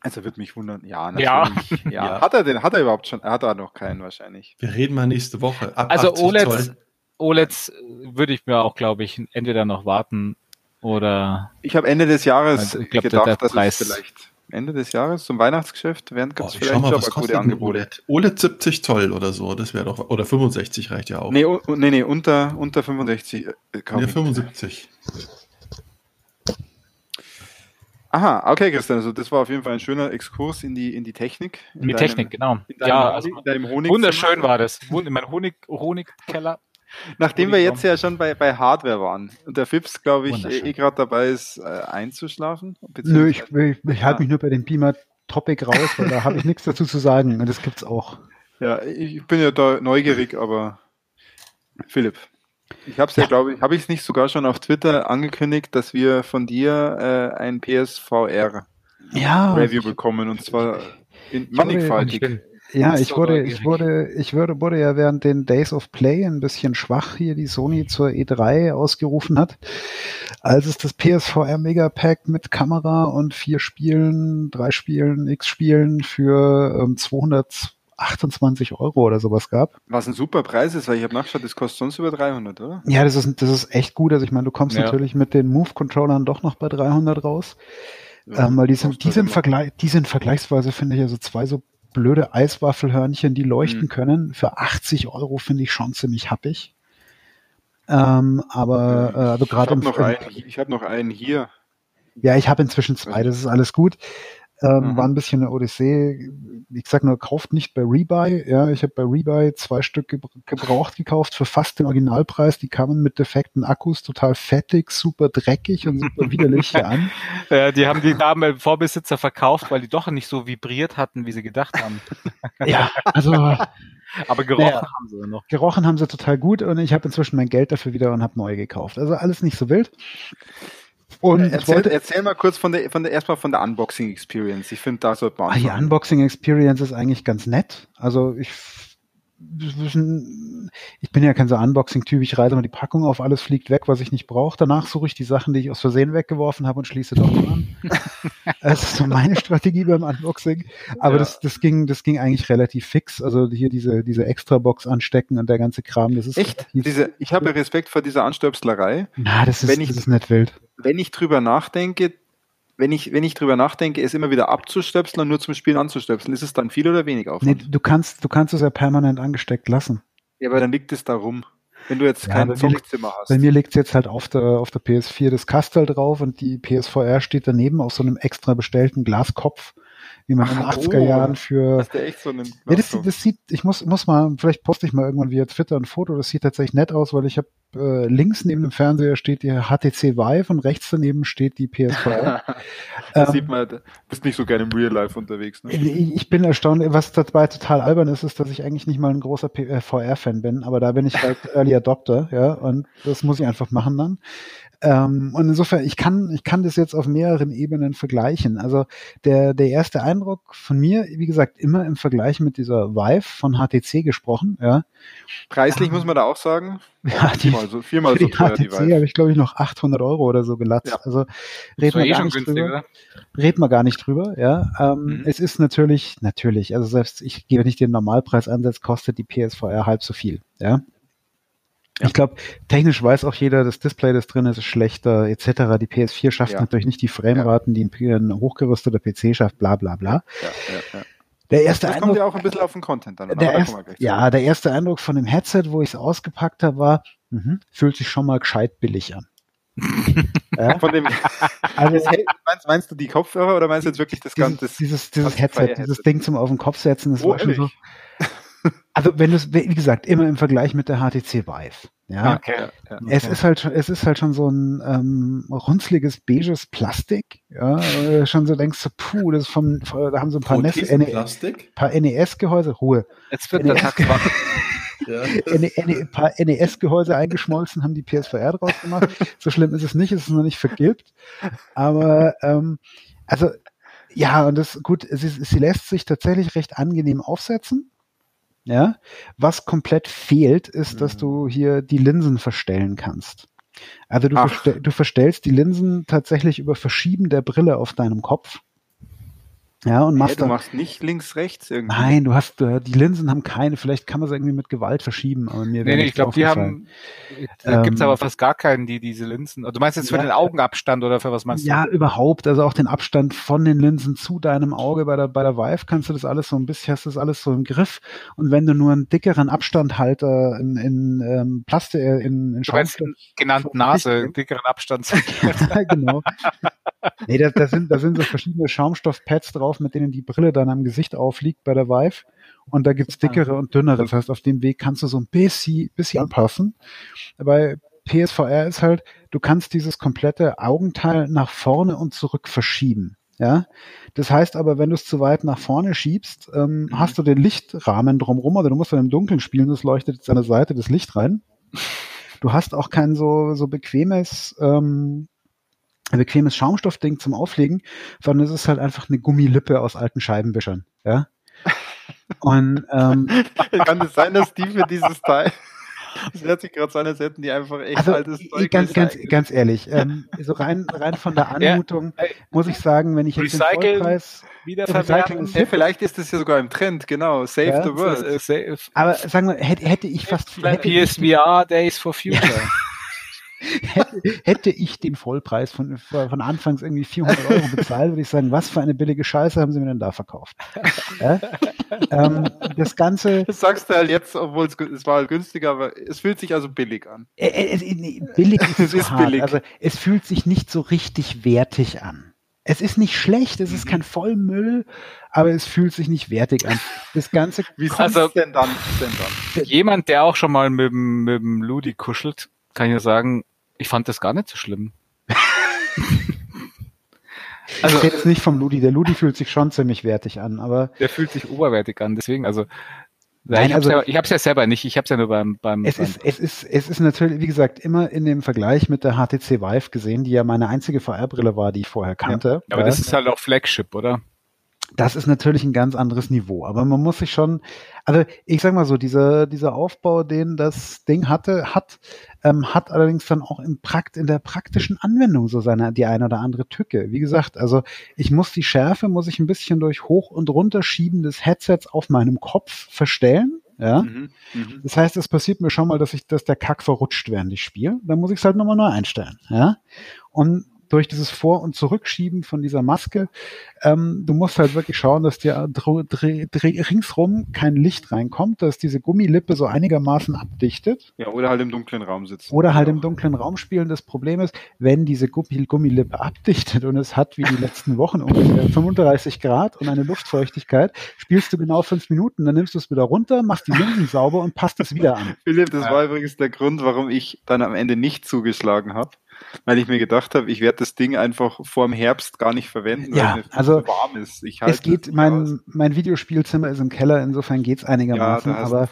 Also wird mich wundern. Ja, natürlich. Ja. ja. Ja. Hat er den? Hat er überhaupt schon? Er hat er noch keinen wahrscheinlich. Wir reden mal nächste Woche. Ab Also 80 OLEDs, Zoll. OLEDs würde ich mir auch, glaube ich, entweder noch warten oder Ich habe Ende des Jahres Also ich glaub, der- gedacht, der dass Preis- es vielleicht Ende des Jahres zum Weihnachtsgeschäft werden Boah, gibt's ich vielleicht schau mal, was aber kostet gute Angebote. OLED? OLED 70 Zoll oder so, das wäre doch, oder 65 reicht ja auch. Nee, u- nee, nee, unter, unter 65. Äh, kaum Nee, nicht. 75. Aha, okay, Christian, also das war auf jeden Fall ein schöner Exkurs in die, in die Technik. in die deinem- Technik, genau. In deinem, Ja, Honig- also in deinem Honig wunderschön war das. In meinem Honig, Honigkeller. Nachdem wir jetzt ja schon bei, bei Hardware waren und der Fips, glaube ich, eh, gerade dabei ist, äh, einzuschlafen. Nö, ich, ich, ich halte Ah. mich nur bei dem Beamer-Topic raus, weil da habe ich nichts dazu zu sagen. Und das gibt's auch. Ja, ich bin ja da neugierig, aber Philipp, ich habe es ja, glaube ich, habe ich es nicht sogar schon auf Twitter angekündigt, dass wir von dir äh, ein PSVR Ja, Review bekommen und zwar in mannigfaltig. Ja, ich wurde, ich wurde, ich wurde, wurde ja während den Days of Play ein bisschen schwach hier, die Sony zur E3 ausgerufen hat, als es das PSVR Megapack mit Kamera und vier Spielen, drei Spielen, X Spielen für ähm, 228 Euro oder sowas gab. Was ein super Preis ist, weil ich habe nachgeschaut, das kostet sonst über 300, oder? Ja, das ist, das ist echt gut. Also ich meine, du kommst Ja. natürlich mit den Move-Controllern doch noch bei 300 raus. ähm, weil die sind, die sind, Vergleich, die sind vergleichsweise, finde ich, also zwei so blöde Eiswaffelhörnchen, die leuchten Mhm. können. Für 80 Euro finde ich schon ziemlich happig. Ähm, aber äh, also ich gerade habe im noch, einen, ich hab noch einen hier. ja, ich habe inzwischen zwei, das ist alles gut. Ähm, Mhm. War ein bisschen eine Odyssee. Ich sag nur, kauft nicht bei Rebuy. Ja, ich habe bei Rebuy zwei Stück gebr- gebraucht gekauft für fast den Originalpreis. Die kamen mit defekten Akkus, total fettig, super dreckig und super widerlich hier an. Äh, die haben die Damen Vorbesitzer verkauft, weil die doch nicht so vibriert hatten, wie sie gedacht haben. Ja, also Aber gerochen Ja. haben sie noch. gerochen haben sie total gut und ich habe inzwischen mein Geld dafür wieder und habe neue gekauft. Also alles nicht so wild. Und ich Erzähl, wollte, erzähl mal kurz von der, von der erstmal von der Unboxing Experience. Ich finde, da sollte man Ah, die. Unboxing Experience ist eigentlich ganz nett. Also ich, ich bin ja kein so Unboxing-Typ. Ich reite mal die Packung auf, alles fliegt weg, was ich nicht brauche. Danach suche ich die Sachen, die ich aus Versehen weggeworfen habe und schließe doch mal an. Das ist so meine Strategie beim Unboxing. Aber Ja. das, das ging, das ging eigentlich relativ fix. Also hier diese, diese Extra-Box anstecken und der ganze Kram, das ist Echt? Diese, ich habe Respekt vor dieser Anstöpslerei. Na, das ist, wenn ich- das ist nicht wild. Wenn ich drüber nachdenke, wenn ich, wenn ich drüber nachdenke, es immer wieder abzustöpseln und nur zum Spielen anzustöpseln, ist es dann viel oder wenig Nee, Aufwand? du kannst, du kannst es ja permanent angesteckt lassen. Ja, aber dann liegt es da rum. Wenn du jetzt Ja, kein Zockzimmer hast. Bei mir liegt es jetzt halt auf der, auf der PS4 das Kastel drauf und die PSVR steht daneben auf so einem extra bestellten Glaskopf, in den Ach, 80er oh. Jahren für. Hast du echt so einen Ja, das, das sieht, ich muss, muss mal, vielleicht poste ich mal irgendwann via Twitter ein Foto, das sieht tatsächlich nett aus, weil ich habe äh, links neben dem Fernseher steht die HTC Vive und rechts daneben steht die PSVR. da Ähm, sieht man, du bist nicht so gerne im Real Life unterwegs. Ne? Ich ich bin erstaunt, was dabei total albern ist, ist, dass ich eigentlich nicht mal ein großer äh, VR-Fan bin, aber da bin ich halt Early Adopter, ja, und das muss ich einfach machen dann. Ähm, und insofern, ich kann, ich kann das jetzt auf mehreren Ebenen vergleichen. Also der, der erste Eindruck von mir, wie gesagt, immer im Vergleich mit dieser Vive von HTC gesprochen, ja. Preislich muss man da auch sagen, Ja, die, viermal so, viermal so teuer die HTC habe ich, glaube ich, noch 800 Euro oder so gelatzt. Ja. Also reden wir eh gar nicht günstig, drüber oder? reden wir gar nicht drüber, ja. Ähm, Mhm. Es ist natürlich, natürlich, also selbst ich gebe nicht den Normalpreis ansetze, kostet die PSVR halb so viel, ja. Ich glaube, technisch weiß auch jeder, das Display, das drin ist, ist schlechter, etc. Die PS4 schafft Ja. natürlich nicht die Frameraten, die ein, hochgerüsteter PC schafft, bla bla bla. Ja, ja, ja. Der erste Das kommt Eindruck, ja auch ein bisschen auf den Content an. aber der erst, ja, der erste Eindruck von dem Headset, wo ich es ausgepackt habe, war, mhm, fühlt sich schon mal gescheit billig an. ja? Von dem, Also, meinst, meinst du die Kopfhörer oder meinst du jetzt wirklich das Ganze? dieses, dieses, Headset, dieses Headset. Ding zum auf den Kopf setzen, das Oh, war schon so. Also wenn du es, wie gesagt, immer im Vergleich mit der HTC Vive. Ja, Okay. Ja, ja. es ist halt schon, es ist halt schon so ein ähm, runzliges beiges Plastik. Ja, äh, schon so denkst du, puh, das ist vom, da haben so ein paar NES, Prothesen, NE, Plastik? paar NES-Gehäuse, Ruhe. Jetzt wird der Nee. Tag wach. Ja. Ein paar NES-Gehäuse eingeschmolzen, haben die PSVR draus gemacht. So schlimm ist es nicht, es ist noch nicht vergilbt. Aber ähm, also ja, und das gut, sie, sie lässt sich tatsächlich recht angenehm aufsetzen. Ja, was komplett fehlt, ist, dass du hier die Linsen verstellen kannst. Also du, Ach. verstell, du verstellst die Linsen tatsächlich über Verschieben der Brille auf deinem Kopf. Ja, und Hey, machst du dann, machst nicht links, rechts irgendwie. Nein, du hast, äh, die Linsen haben keine, vielleicht kann man sie irgendwie mit Gewalt verschieben, aber mir Nee, wäre nee, ich glaube, die haben, da gibt's Ähm, aber fast gar keinen, die diese Linsen, du meinst jetzt für Ja, den Augenabstand oder für was meinst Ja, du? überhaupt, also auch den Abstand von den Linsen zu deinem Auge bei der, bei der Vive kannst du das alles so ein bisschen, hast du das alles so im Griff. Und wenn du nur einen dickeren Abstandhalter in, in ähm, Plastik, äh, in, in Du Schaumstoff, genannt Nase, dickeren Abstand. ja, genau. Nee, da, da, sind, da sind so verschiedene Schaumstoffpads drauf, mit denen die Brille dann am Gesicht aufliegt bei der Vive. Und da gibt's dickere und dünnere. Das heißt, auf dem Weg kannst du so ein bisschen, bisschen anpassen. Bei PSVR ist halt, du kannst dieses komplette Augenteil nach vorne und zurück verschieben. Ja, das heißt aber, wenn du es zu weit nach vorne schiebst, ähm, Mhm. hast du den Lichtrahmen drumrum, oder du musst dann im Dunkeln spielen, das leuchtet jetzt an der Seite das Licht rein. Du hast auch kein so, so bequemes, ähm, ein bequemes Schaumstoffding zum Auflegen, sondern es ist halt einfach eine Gummilippe aus alten Scheibenwischern. Ja. Und ähm, Kann es sein, dass die für dieses Teil. Es hört sich gerade so an, als hätten die einfach echt also altes Zeug ganz, ganz, ganz ehrlich, ähm, so rein, rein von der Ja, Anmutung ey, muss ich sagen, wenn ich jetzt den Recyceln, Vollpreis, Wiederverwerten. Ja, vielleicht ist das ja sogar im Trend, genau. Save Ja, the world. Äh, safe. aber sagen wir, hätte, hätte ich fast, hätte ich, PSVR Days for Future. Hätte, hätte ich den Vollpreis von, von Anfangs irgendwie 400 Euro bezahlt, würde ich sagen, was für eine billige Scheiße haben sie mir denn da verkauft? Ja? ähm, das Ganze, Das sagst du halt jetzt, obwohl es, es war halt günstiger, aber es fühlt sich also billig an. Äh, äh, äh, nee, billig ist, Es ist hart. billig. Also es fühlt sich nicht so richtig wertig an. Es ist nicht schlecht, es ist Mhm. kein Vollmüll, aber es fühlt sich nicht wertig an. Das Ganze Wie ist Also- es denn dann? Denn dann? Jemand, der auch schon mal mit, dem- mit dem Ludi kuschelt, kann ja sagen, ich fand das gar nicht so schlimm. also, ich rede jetzt nicht vom Ludi. Der Ludi fühlt sich schon ziemlich wertig an, aber der fühlt sich oberwertig an, deswegen, also, Nein, ich hab's, also- ja, ja selber nicht, ich hab's ja nur beim, beim, es beim ist, es ist, es ist natürlich, wie gesagt, immer in dem Vergleich mit der HTC Vive gesehen, die ja meine einzige VR-Brille war, die ich vorher kannte. aber Ja. das ist halt auch Flagship, oder? Das ist natürlich ein ganz anderes Niveau. Aber man muss sich schon, also ich sag mal so, dieser, dieser Aufbau, den das Ding hatte, hat, ähm, hat allerdings dann auch im Prakt, in der praktischen Anwendung so seine, die eine oder andere Tücke. Wie gesagt, also ich muss die Schärfe, muss ich ein bisschen durch Hoch- und Runterschieben des Headsets auf meinem Kopf verstellen. Ja. Mhm. Mhm. Das heißt, es passiert mir schon mal, dass ich, dass der Kack verrutscht, während ich spiele. Dann muss ich es halt nochmal neu einstellen. Ja. Und durch dieses Vor- und Zurückschieben von dieser Maske, ähm, du musst halt wirklich schauen, dass dir ringsrum kein Licht reinkommt, dass diese Gummilippe so einigermaßen abdichtet Ja, oder halt im dunklen Raum sitzen. oder halt im dunklen Raum spielen. Das Problem ist, wenn diese Gummi Gummilippe abdichtet und es hat wie die letzten Wochen ungefähr 35 Grad und eine Luftfeuchtigkeit, spielst du genau fünf Minuten, dann nimmst du es wieder runter, machst die Linsen sauber und passt es wieder an. Philipp, das Ja. war übrigens der Grund, warum ich dann am Ende nicht zugeschlagen habe. Weil ich mir gedacht habe, ich werde das Ding einfach vor dem Herbst gar nicht verwenden, Ja, weil viel also warm ist. Ich Es geht, mein, aus. mein Videospielzimmer ist im Keller, insofern geht's Ja, einigermaßen. du aber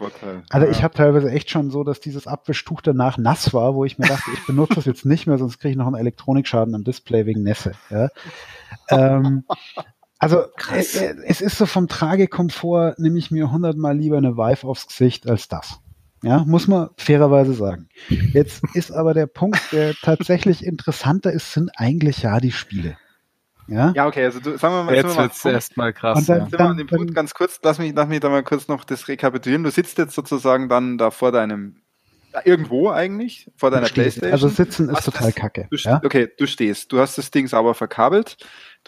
also ja. ich habe teilweise echt schon so, dass dieses Abwischtuch danach nass war, wo ich mir dachte, ich benutze das jetzt nicht mehr, sonst kriege ich noch einen Elektronikschaden am Display wegen Nässe. Ja. ähm, also Krass. äh, äh, es ist so vom Tragekomfort, nehme ich mir hundertmal lieber eine Vive aufs Gesicht als das. Ja, muss man fairerweise sagen. Jetzt ist aber der Punkt, der tatsächlich interessanter ist, sind eigentlich ja die Spiele. Ja, Ja, okay, also du, sagen wir mal, Jetzt sind wir mal wird's erstmal krass. Und dann- ja. Sind wir an dem dann- Punkt ganz kurz, lass mich, lass mich da mal kurz noch das rekapitulieren. Du sitzt jetzt sozusagen dann da vor deinem, irgendwo eigentlich, vor deiner stehst. Playstation. Also sitzen ist Hast total das- kacke. Du, Ja? Okay, du stehst, du hast das Ding sauber verkabelt,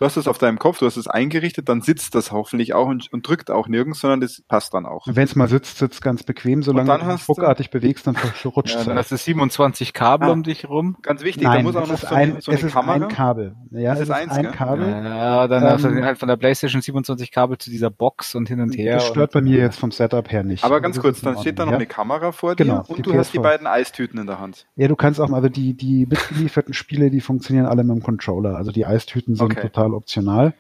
du hast es auf deinem Kopf, du hast es eingerichtet, dann sitzt das hoffentlich auch und, und drückt auch nirgends, sondern das passt dann auch. Wenn es mal sitzt, sitzt ganz bequem. Solange dann du dich du- ruckartig bewegst, dann verrutscht Ja, es. dann hast du 27 Kabel Ah. um dich rum. Ganz wichtig, da Nein, muss auch es noch ist so ein, eine, so es eine ist Kamera. ein Kabel. Ja, Es es ist ist eins, ein? Kabel. Ja, dann hast du Ähm, halt von der Playstation 27 Kabel zu dieser Box und hin und her. Das stört bei mir jetzt vom Setup her nicht. Aber ganz das kurz, dann steht da noch Ordnung, eine Kamera vor dir Genau, und du hast die PS4. beiden Eistüten in der Hand. ja. ja, du kannst auch mal, also die, die mitgelieferten Spiele, die funktionieren alle mit dem Controller. Also die Eistüten sind Okay. total optional.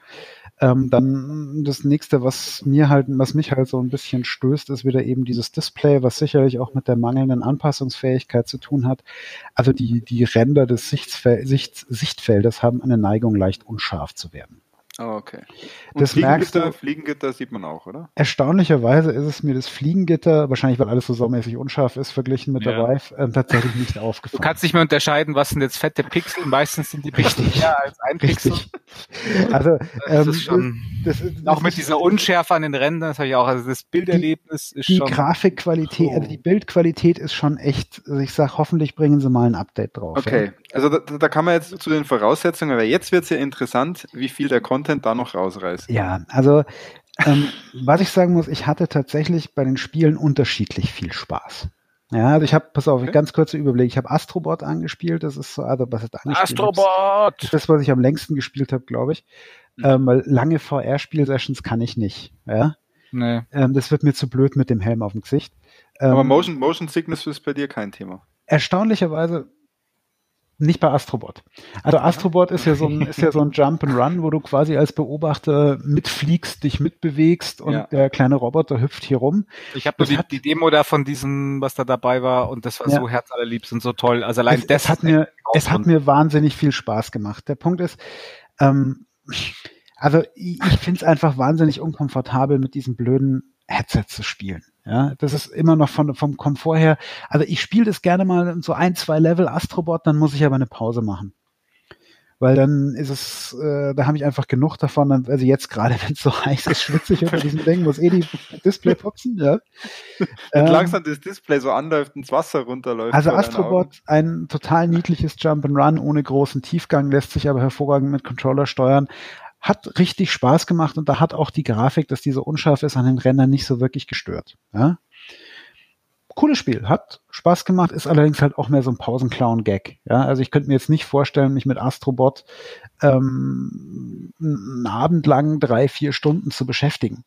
Ähm, dann das nächste, was mir halt, was mich halt so ein bisschen stößt, ist wieder eben dieses Display, was sicherlich auch mit der mangelnden Anpassungsfähigkeit zu tun hat. Also die, die Ränder des Sichtfel Sicht Sichtfeldes haben eine Neigung, leicht unscharf zu werden. Oh, okay. Und Das merkst Fliegengitter, du- Fliegengitter sieht man auch, oder? Erstaunlicherweise ist es mir das Fliegengitter, wahrscheinlich weil alles so saumäßig unscharf ist, verglichen mit der Ja. Vive, ähm, tatsächlich nicht Du aufgefallen. kannst nicht mehr unterscheiden, was sind jetzt fette Pixel. Meistens sind die Pixel Richtig. mehr als ein Pixel. Richtig. Also, Das ähm, ist schon, das ist, auch das mit ist- dieser Unschärfe an den Rändern, das habe ich auch, also das Bilderlebnis ist die schon. Grafikqualität, also die Bildqualität ist schon echt, also ich sag, hoffentlich bringen sie mal ein Update drauf. Okay, also da, da kann man jetzt zu den Voraussetzungen, weil jetzt wird es ja interessant, wie viel der Content da noch rausreißt. Ja, also ähm, was ich sagen muss, ich hatte tatsächlich bei den Spielen unterschiedlich viel Spaß. Ja, also ich habe, pass auf, Okay. ganz kurzer Überblick. Ich habe Astrobot angespielt, das ist so, also was ist angespielt? Das Astrobot! ist das, was ich am längsten gespielt habe, glaube ich. Ähm, weil lange VR-Spiel-Sessions kann ich nicht. Ja, Nee. ähm, das wird mir zu blöd mit dem Helm auf dem Gesicht. Ähm, Aber Motion, Motion Sickness ist bei dir kein Thema. erstaunlicherweise nicht bei Astrobot. Also Astrobot ist ja so ein, ist ja so ein Jump and Run, wo du quasi als Beobachter mitfliegst, dich mitbewegst und Ja. der kleine Roboter hüpft hier rum. Ich habe nur die, hat- die Demo da von diesem, was da dabei war, und das war Ja. so herzallerliebst und so toll. Also allein es, das es hat mir, es hat mir wahnsinnig viel Spaß gemacht. Der Punkt ist, ähm, also ich, ich finde es einfach wahnsinnig unkomfortabel, mit diesem blöden Headset zu spielen. Ja, das ist immer noch von, vom Komfort her. Also ich spiele das gerne mal so ein, zwei Level Astrobot, dann muss ich aber eine Pause machen. Weil dann ist es, äh, da habe ich einfach genug davon. Dann, also jetzt gerade, wenn es so heiß ist, schwitze ich unter diesem Ding, muss eh die Display putzen. Ja. Wenn Ähm, langsam das Display so anläuft und das Wasser runterläuft. also. Astrobot, ein total niedliches Jump'n'Run ohne großen Tiefgang, lässt sich aber hervorragend mit Controller steuern. Hat richtig Spaß gemacht und da hat auch die Grafik, dass die so unscharf ist, an den Rändern nicht so wirklich gestört. Ja? Cooles Spiel, hat Spaß gemacht, ist allerdings halt auch mehr so ein Pausenclown-Gag. Ja? Also ich könnte mir jetzt nicht vorstellen, mich mit Astrobot ähm, einen Abend lang drei, vier Stunden zu beschäftigen.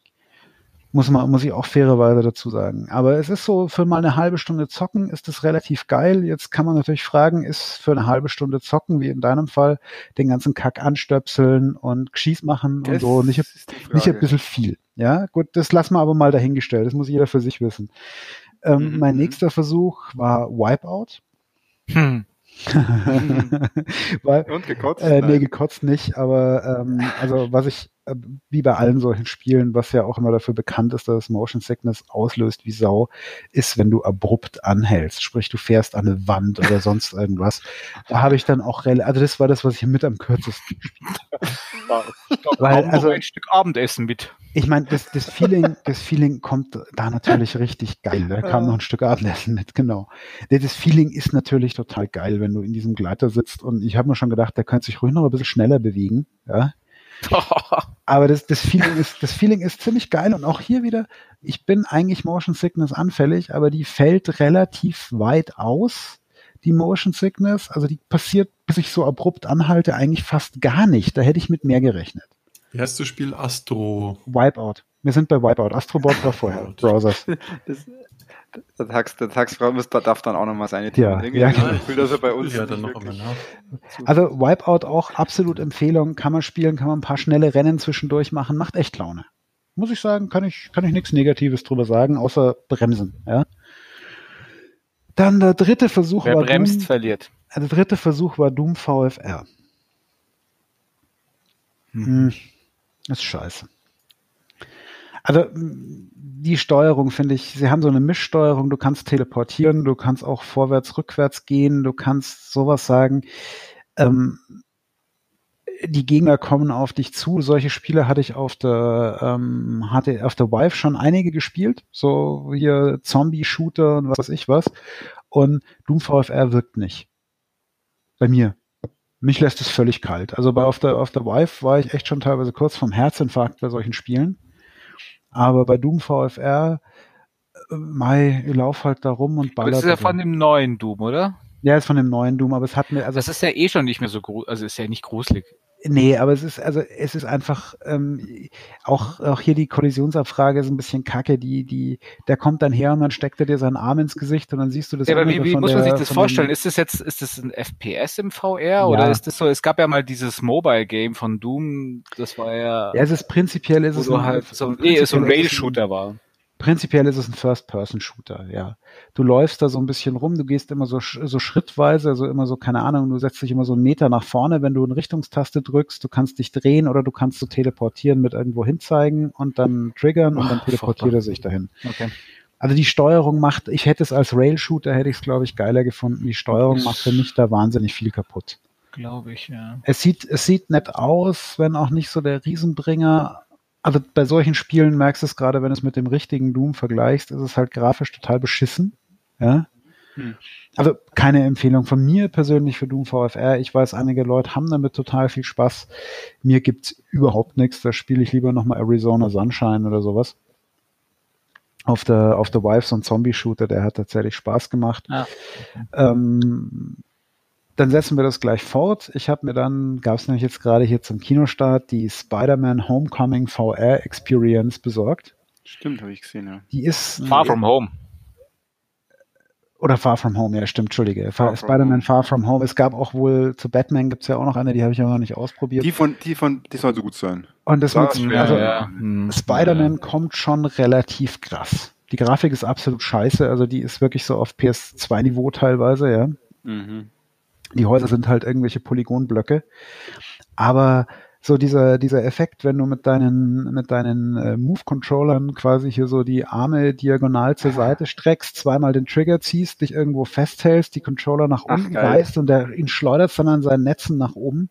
Muss man, muss ich auch fairerweise dazu sagen. Aber es ist so, für mal eine halbe Stunde zocken ist es relativ geil. Jetzt kann man natürlich fragen, ist für eine halbe Stunde zocken, wie in deinem Fall, den ganzen Kack anstöpseln und Geschieß machen und Das so nicht, nicht ein bisschen viel. Ja, gut, das lassen wir aber mal dahingestellt. Das muss jeder für sich wissen. Ähm, Mhm, mein mhm. nächster Versuch war Wipeout. Hm. Weil, Und gekotzt? äh, nee, gekotzt nicht, aber ähm, also was ich, wie bei allen solchen Spielen, was ja auch immer dafür bekannt ist, dass Motion Sickness auslöst wie Sau, ist, wenn du abrupt anhältst. Sprich, du fährst an eine Wand oder sonst irgendwas. Da habe ich dann auch, rel- also das war das, was ich mit am kürzesten gespielt Weil, Kaum noch also- ein Stück Abendessen mit. Ich meine, das, das Feeling, das Feeling kommt da natürlich richtig geil. Da kam noch ein Stück Abendessen mit, genau. Das Feeling ist natürlich total geil, wenn du in diesem Gleiter sitzt und ich habe mir schon gedacht, der könnte sich ruhig noch ein bisschen schneller bewegen, ja. Aber das, das Feeling ist, das Feeling ist ziemlich geil und auch hier wieder, ich bin eigentlich Motion Sickness anfällig, aber die fällt relativ weit aus, die Motion Sickness. Also die passiert, bis ich so abrupt anhalte, eigentlich fast gar nicht. Da hätte ich mit mehr gerechnet. Wie heißt das Spiel? Astro. Wipeout. Wir sind bei Wipeout. Astrobot war vorher. Browsers. Das, der, Tax, der Taxfrau muss, darf dann auch noch mal seine Ja, Irgendwie ja, ich genau. das Gefühl, dass er bei uns Ja, dann noch nach. Also Wipeout auch absolut Empfehlung. Kann man spielen, kann man ein paar schnelle Rennen zwischendurch machen. Macht echt Laune. Muss ich sagen, kann ich, kann ich nichts Negatives drüber sagen, außer bremsen. Ja. Dann der dritte Versuch Wer war bremst, Doom, verliert. der dritte Versuch war Doom VFR. Hm. Ist scheiße. Also die Steuerung finde ich, sie haben so eine Mischsteuerung, du kannst teleportieren, du kannst auch vorwärts, rückwärts gehen, du kannst sowas sagen. Ähm, die Gegner kommen auf dich zu. Solche Spiele hatte ich auf der, ähm, hatte auf der Vive schon einige gespielt. So hier Zombie-Shooter und was weiß ich was. Und Doom VFR wirkt nicht. Bei mir. Mich lässt es völlig kalt. Also bei auf der, auf der Vive war ich echt schon teilweise kurz vom Herzinfarkt bei solchen Spielen. Aber bei Doom VFR, äh, Mai, ich lauf halt da rum und baller. das ist ja von dem neuen Doom, oder? ja, ist von dem neuen Doom, aber es hat mir, also Das ist ja eh schon nicht mehr so also ist ja nicht gruselig. Nee, aber es ist, also es ist einfach ähm, auch, auch hier die Kollisionsabfrage ist ein bisschen kacke. Die, die, der kommt dann her und dann steckt er dir seinen Arm ins Gesicht und dann siehst du das. Ja, aber wie, wie muss man der, sich das vorstellen? Ist das jetzt, ist das ein FPS im VR ja. oder ist das so? Es gab ja mal dieses Mobile Game von Doom, das war ja. Ja, es ist prinzipiell ist es halt so, nee, so ein Rail-Shooter war. Prinzipiell ist es ein First-Person-Shooter, ja. Du läufst da so ein bisschen rum, du gehst immer so, so schrittweise, also immer so, keine Ahnung, du setzt dich immer so einen Meter nach vorne, wenn du eine Richtungstaste drückst, du kannst dich drehen oder du kannst so teleportieren mit irgendwo hinzeigen und dann triggern und dann teleportiert er sich dahin. Okay. Also die Steuerung macht, ich hätte es als Rail-Shooter, hätte ich es, glaube ich, geiler gefunden. Die Steuerung macht für mich da wahnsinnig viel kaputt. Glaube ich, ja. Es sieht, es sieht nett aus, wenn auch nicht so der Riesenbringer, also bei solchen Spielen merkst du es gerade, wenn du es mit dem richtigen Doom vergleichst, ist es halt grafisch total beschissen. Ja. Hm. Also keine Empfehlung von mir persönlich für Doom VFR. Ich weiß, einige Leute haben damit total viel Spaß. Mir gibt's überhaupt nichts. Da spiele ich lieber nochmal Arizona Sunshine oder sowas. Auf der, auf der Wives und Zombie Shooter, der hat tatsächlich Spaß gemacht. Okay. ähm, dann setzen wir das gleich fort. Ich habe mir dann, gab es nämlich jetzt gerade hier zum Kinostart, die Spider-Man Homecoming VR Experience besorgt. Stimmt, habe ich gesehen, ja. Die ist. Far From Home. Oder Far From Home, ja, stimmt, Entschuldige. Spider-Man Far From Home. Es gab auch wohl zu Batman gibt es ja auch noch eine, die habe ich aber noch nicht ausprobiert. Die von, die von, die soll so gut sein. Und das, das mit, also, ja. Hm. Spider-Man ja. kommt schon relativ krass. Die Grafik ist absolut scheiße, also die ist wirklich so auf PS2-Niveau teilweise, ja. Mhm. Die Häuser sind halt irgendwelche Polygonblöcke. Aber so dieser, dieser Effekt, wenn du mit deinen, mit deinen äh, Move-Controllern quasi hier so die Arme diagonal zur Seite streckst, zweimal den Trigger ziehst, dich irgendwo festhältst, die Controller nach unten reißt und der ihn schleudert dann an seinen Netzen nach oben.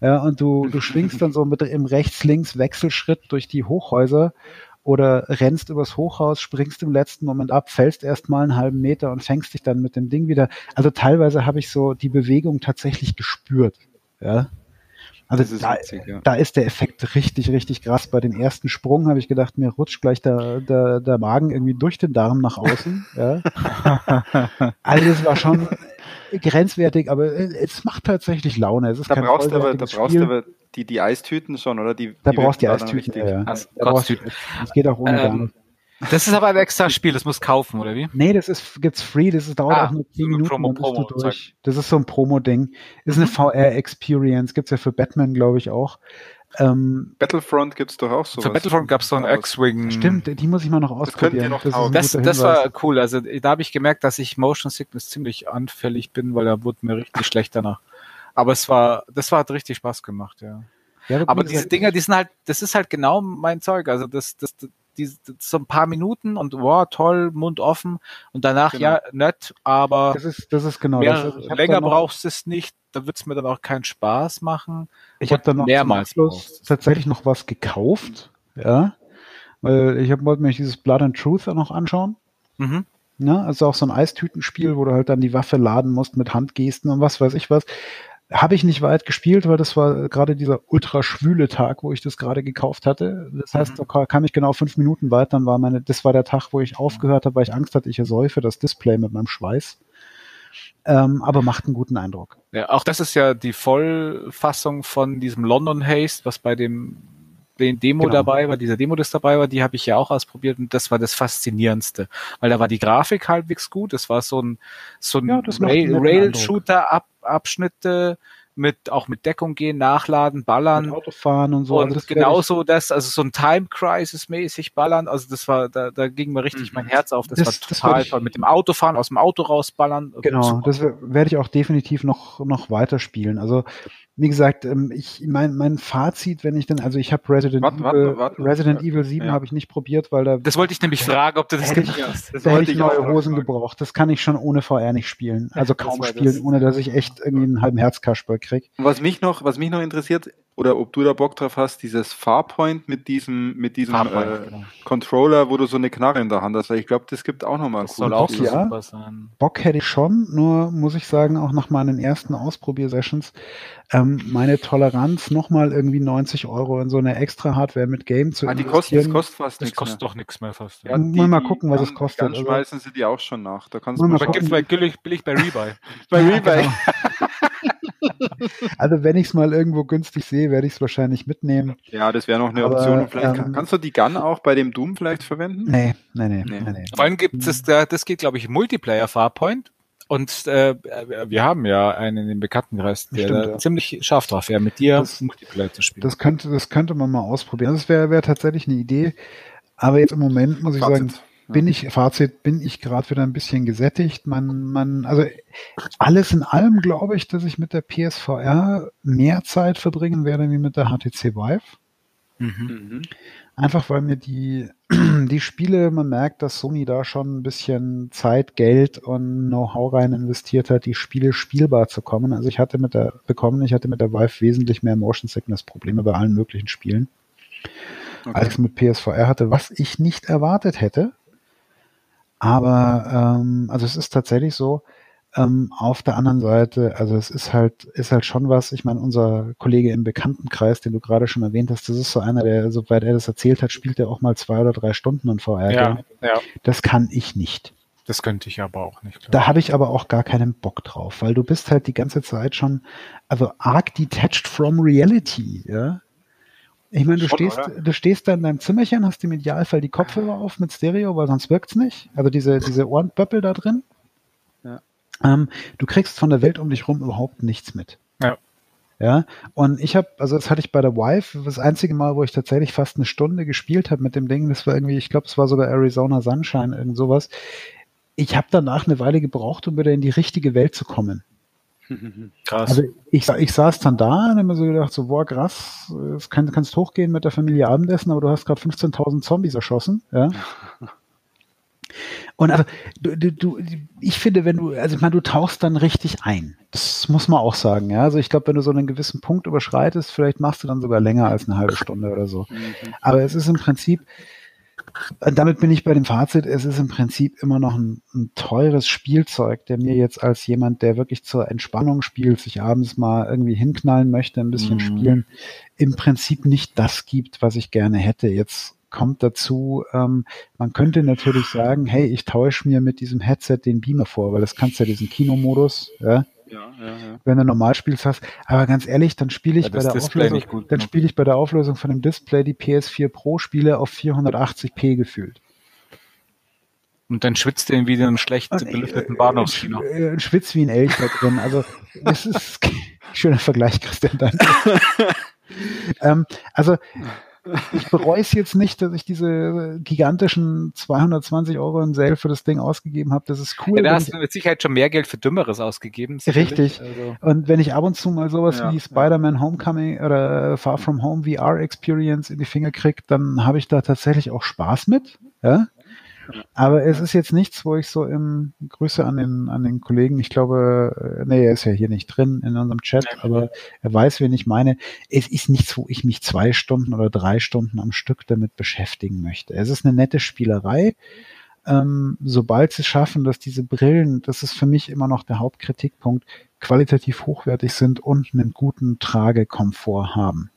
Ja, und du, du schwingst dann so mit im Rechts-Links-Wechselschritt durch die Hochhäuser oder rennst übers Hochhaus, springst im letzten Moment ab, fällst erst mal einen halben Meter und fängst dich dann mit dem Ding wieder. Also teilweise habe ich so die Bewegung tatsächlich gespürt. Ja. Also da, witzig, ja. da ist der Effekt richtig, richtig krass. Bei dem ersten Sprung habe ich gedacht, mir rutscht gleich der, der, der Magen irgendwie durch den Darm nach außen. ja. Also das war schon grenzwertig, aber es macht tatsächlich Laune. Es ist da brauchst du aber, da brauchst du aber die, die Eistüten schon, oder? Die, da die brauchst du die Eistüten, ja. ja. Also, da brauchst, das geht auch ohne ähm, Das ist aber ein extra Spiel, das muss kaufen, oder wie? Nee, das ist, gibt's free, das ist, dauert ah, auch nur 10 so Minuten, Promo, Promo, du durch. Das ist so ein Promo-Ding. Ist eine mhm. VR-Experience, gibt's ja für Batman, glaube ich, auch. Ähm, Battlefront gibt's doch auch so. Für Battlefront gab's so ein X-Wing. Stimmt, die muss ich mal noch ausprobieren. Das, noch das, das, das war cool. Also da habe ich gemerkt, dass ich Motion Sickness ziemlich anfällig bin, weil da wurde mir richtig schlecht danach. Aber es war, das war hat richtig Spaß gemacht, ja. ja aber diese Dinger, die sind halt, das ist halt genau mein Zeug. Also das, das, die, so ein paar Minuten und wow, toll, Mund offen und danach genau. ja nett, aber das ist, das ist genau mehr, das. länger brauchst du es nicht, da wird es mir dann auch keinen Spaß machen. Ich habe dann noch mehrmals tatsächlich noch was gekauft, ja, weil ich hab, wollte mir dieses Blood and Truth noch anschauen. Mhm. Ja, also auch so ein Eistütenspiel, wo du halt dann die Waffe laden musst mit Handgesten und was weiß ich was. Habe ich nicht weit gespielt, weil das war gerade dieser ultra schwüle Tag, wo ich das gerade gekauft hatte. Das heißt, mhm. da kam ich genau fünf Minuten weit. Dann war meine, das war der Tag, wo ich aufgehört habe, weil ich Angst hatte, ich ersäufe das Display mit meinem Schweiß. Ähm, aber macht einen guten Eindruck. Ja, auch das ist ja die Vollfassung von diesem London Haste, was bei dem den Demo genau. dabei war, dieser Demo, das dabei war, die habe ich ja auch ausprobiert und das war das Faszinierendste, weil da war die Grafik halbwegs gut, es war so ein so ein ja, Rail-Shooter-Abschnitte, mit auch mit Deckung gehen, nachladen, ballern. Mit Autofahren und so. Und also genauso das, also so ein Time Crisis mäßig ballern. Also das war, da, da ging mir richtig mhm. mein Herz auf. Das, das war total toll. Mit dem Autofahren, aus dem Auto rausballern. Genau, Super. das werde ich auch definitiv noch, noch weiterspielen. Also wie gesagt, ähm, ich mein, mein Fazit, wenn ich dann, also ich habe Resident, warte, Evil, warte, warte, Resident Evil 7 ja. habe ich nicht probiert, weil da. Das wollte ich nämlich fragen, ob du das hätte ich, hast. Das da hätte ich neue Hosen fragen. gebraucht. Das kann ich schon ohne VR nicht spielen. Also kaum spielen, das. ohne dass ich echt irgendwie einen halben Herzkasper krieg. Was mich noch, was mich noch interessiert, oder ob du da Bock drauf hast, dieses Farpoint mit diesem, mit diesem äh, genau. Controller, wo du so eine Knarre in der Hand hast. Weil ich glaube, das gibt auch nochmal das soll auch so ja. super sein. Bock hätte ich schon, nur muss ich sagen, auch nach meinen ersten Ausprobiersessions, ähm, meine Toleranz nochmal irgendwie 90 Euro in so eine extra Hardware mit Game zu ah, die investieren. Das kostet fast Das kostet mehr. doch nichts mehr fast. Ja, die, mal gucken, was es kostet. Dann also schmeißen also, sie die auch schon nach. Da kannst du mal, mal gucken. Bei, billig, billig bei Rebuy. bei Rebuy. Also wenn ich es mal irgendwo günstig sehe, werde ich es wahrscheinlich mitnehmen. Ja, das wäre noch eine Aber, Option. Und vielleicht ähm, kann, kannst du die Gun auch bei dem Doom vielleicht verwenden? Nee, nee, nee, Nee. nee. nee. Vor allem gibt es, da- das geht, glaube ich, Multiplayer Farpoint. Und äh, wir haben ja einen in dem Bekanntenkreis, der Stimmt, ja. ziemlich scharf drauf wäre, mit dir Das- Multiplayer zu spielen. Das könnte, das könnte man mal ausprobieren. Das wäre wär tatsächlich eine Idee. Aber jetzt im Moment muss ich Fazit. sagen, bin ich, Fazit, bin ich gerade wieder ein bisschen gesättigt. Man, man, also alles in allem glaube ich, dass ich mit der PSVR mehr Zeit verbringen werde wie mit der HTC Vive. mhm. Mhm. Einfach weil mir die, die Spiele, man merkt, dass Sony da schon ein bisschen Zeit, Geld und Know-how rein investiert hat, die Spiele spielbar zu kommen. Also ich hatte mit der bekommen, ich hatte mit der Vive wesentlich mehr Motion Sickness Probleme bei allen möglichen Spielen, als ich es mit PSVR hatte, was ich nicht erwartet hätte. Aber ähm, also es ist tatsächlich so. Ähm, auf der anderen Seite, also es ist halt, ist halt schon was. Ich meine, unser Kollege im Bekanntenkreis, den du gerade schon erwähnt hast, das ist so einer, der, soweit er das erzählt hat, spielt er auch mal zwei oder drei Stunden in VR. Ja, ja, Das kann ich nicht. das könnte ich aber auch nicht. glaub Da habe ich aber auch gar keinen Bock drauf, weil du bist halt die ganze Zeit schon, also arg detached from reality, ja. Ich meine, du Schon, stehst, oder? du stehst da in deinem Zimmerchen, hast im Idealfall die Kopfhörer auf mit Stereo, weil sonst wirkt's nicht. Also diese, diese Ohrenböppel da drin. Ja. Ähm, du kriegst von der Welt um dich rum überhaupt nichts mit. Ja. Ja, und ich habe, also das hatte ich bei der Vive, das einzige Mal, wo ich tatsächlich fast eine Stunde gespielt habe mit dem Ding, das war irgendwie, ich glaube, es war sogar Arizona Sunshine, irgend sowas. Ich habe danach eine Weile gebraucht, um wieder in die richtige Welt zu kommen. Krass. Also ich, ich saß dann da und hab mir so gedacht, so, boah, krass, es kann, kannst hochgehen mit der Familie Abendessen, aber du hast gerade 15.000 Zombies erschossen, ja. Und also, du, du, du, ich finde, wenn du, also ich meine, du tauchst dann richtig ein. Das muss man auch sagen, ja. Also ich glaube, wenn du so einen gewissen Punkt überschreitest, vielleicht machst du dann sogar länger als eine halbe Stunde oder so. Mhm. Aber es ist im Prinzip, damit bin ich bei dem Fazit, es ist im Prinzip immer noch ein, ein teures Spielzeug, der mir jetzt als jemand, der wirklich zur Entspannung spielt, sich abends mal irgendwie hinknallen möchte, ein bisschen Mhm. spielen, im Prinzip nicht das gibt, was ich gerne hätte. Jetzt kommt dazu, ähm, man könnte natürlich sagen, hey, ich täusche mir mit diesem Headset den Beamer vor, weil das kannst ja diesen Kinomodus, ja, Ja, ja, ja. wenn du normal spielst hast. Aber ganz ehrlich, dann spiele ich Ja, bei der Display Auflösung, gut dann spiele ich bei der Auflösung von dem Display die PS4 Pro Spiele auf 480p gefühlt. Und dann schwitzt du in wieder einem schlecht Und, belüfteten äh, Bahnhofskino. äh, Schwitz wie ein Elch da drin. Also das ist schöner Vergleich, Christian. Danke. ähm, also ich bereue es jetzt nicht, dass ich diese gigantischen 220 Euro im Sale für das Ding ausgegeben habe. Das ist cool. Ja, da hast du mit Sicherheit schon mehr Geld für Dümmeres ausgegeben. sicherlich. Richtig. Also, Und wenn ich ab und zu mal sowas Ja, wie. Spider-Man Homecoming oder Far From Home VR Experience in die Finger kriege, dann habe ich da tatsächlich auch Spaß mit. Ja? Aber es ist jetzt nichts, wo ich so im Grüße an den, an den Kollegen, ich glaube, äh, nee, er ist ja hier nicht drin in unserem Chat, aber er weiß, wen ich meine. Es ist nichts, wo ich mich zwei Stunden oder drei Stunden am Stück damit beschäftigen möchte. Es ist eine nette Spielerei. Ähm, sobald sie es schaffen, dass diese Brillen, das ist für mich immer noch der Hauptkritikpunkt, qualitativ hochwertig sind und einen guten Tragekomfort haben.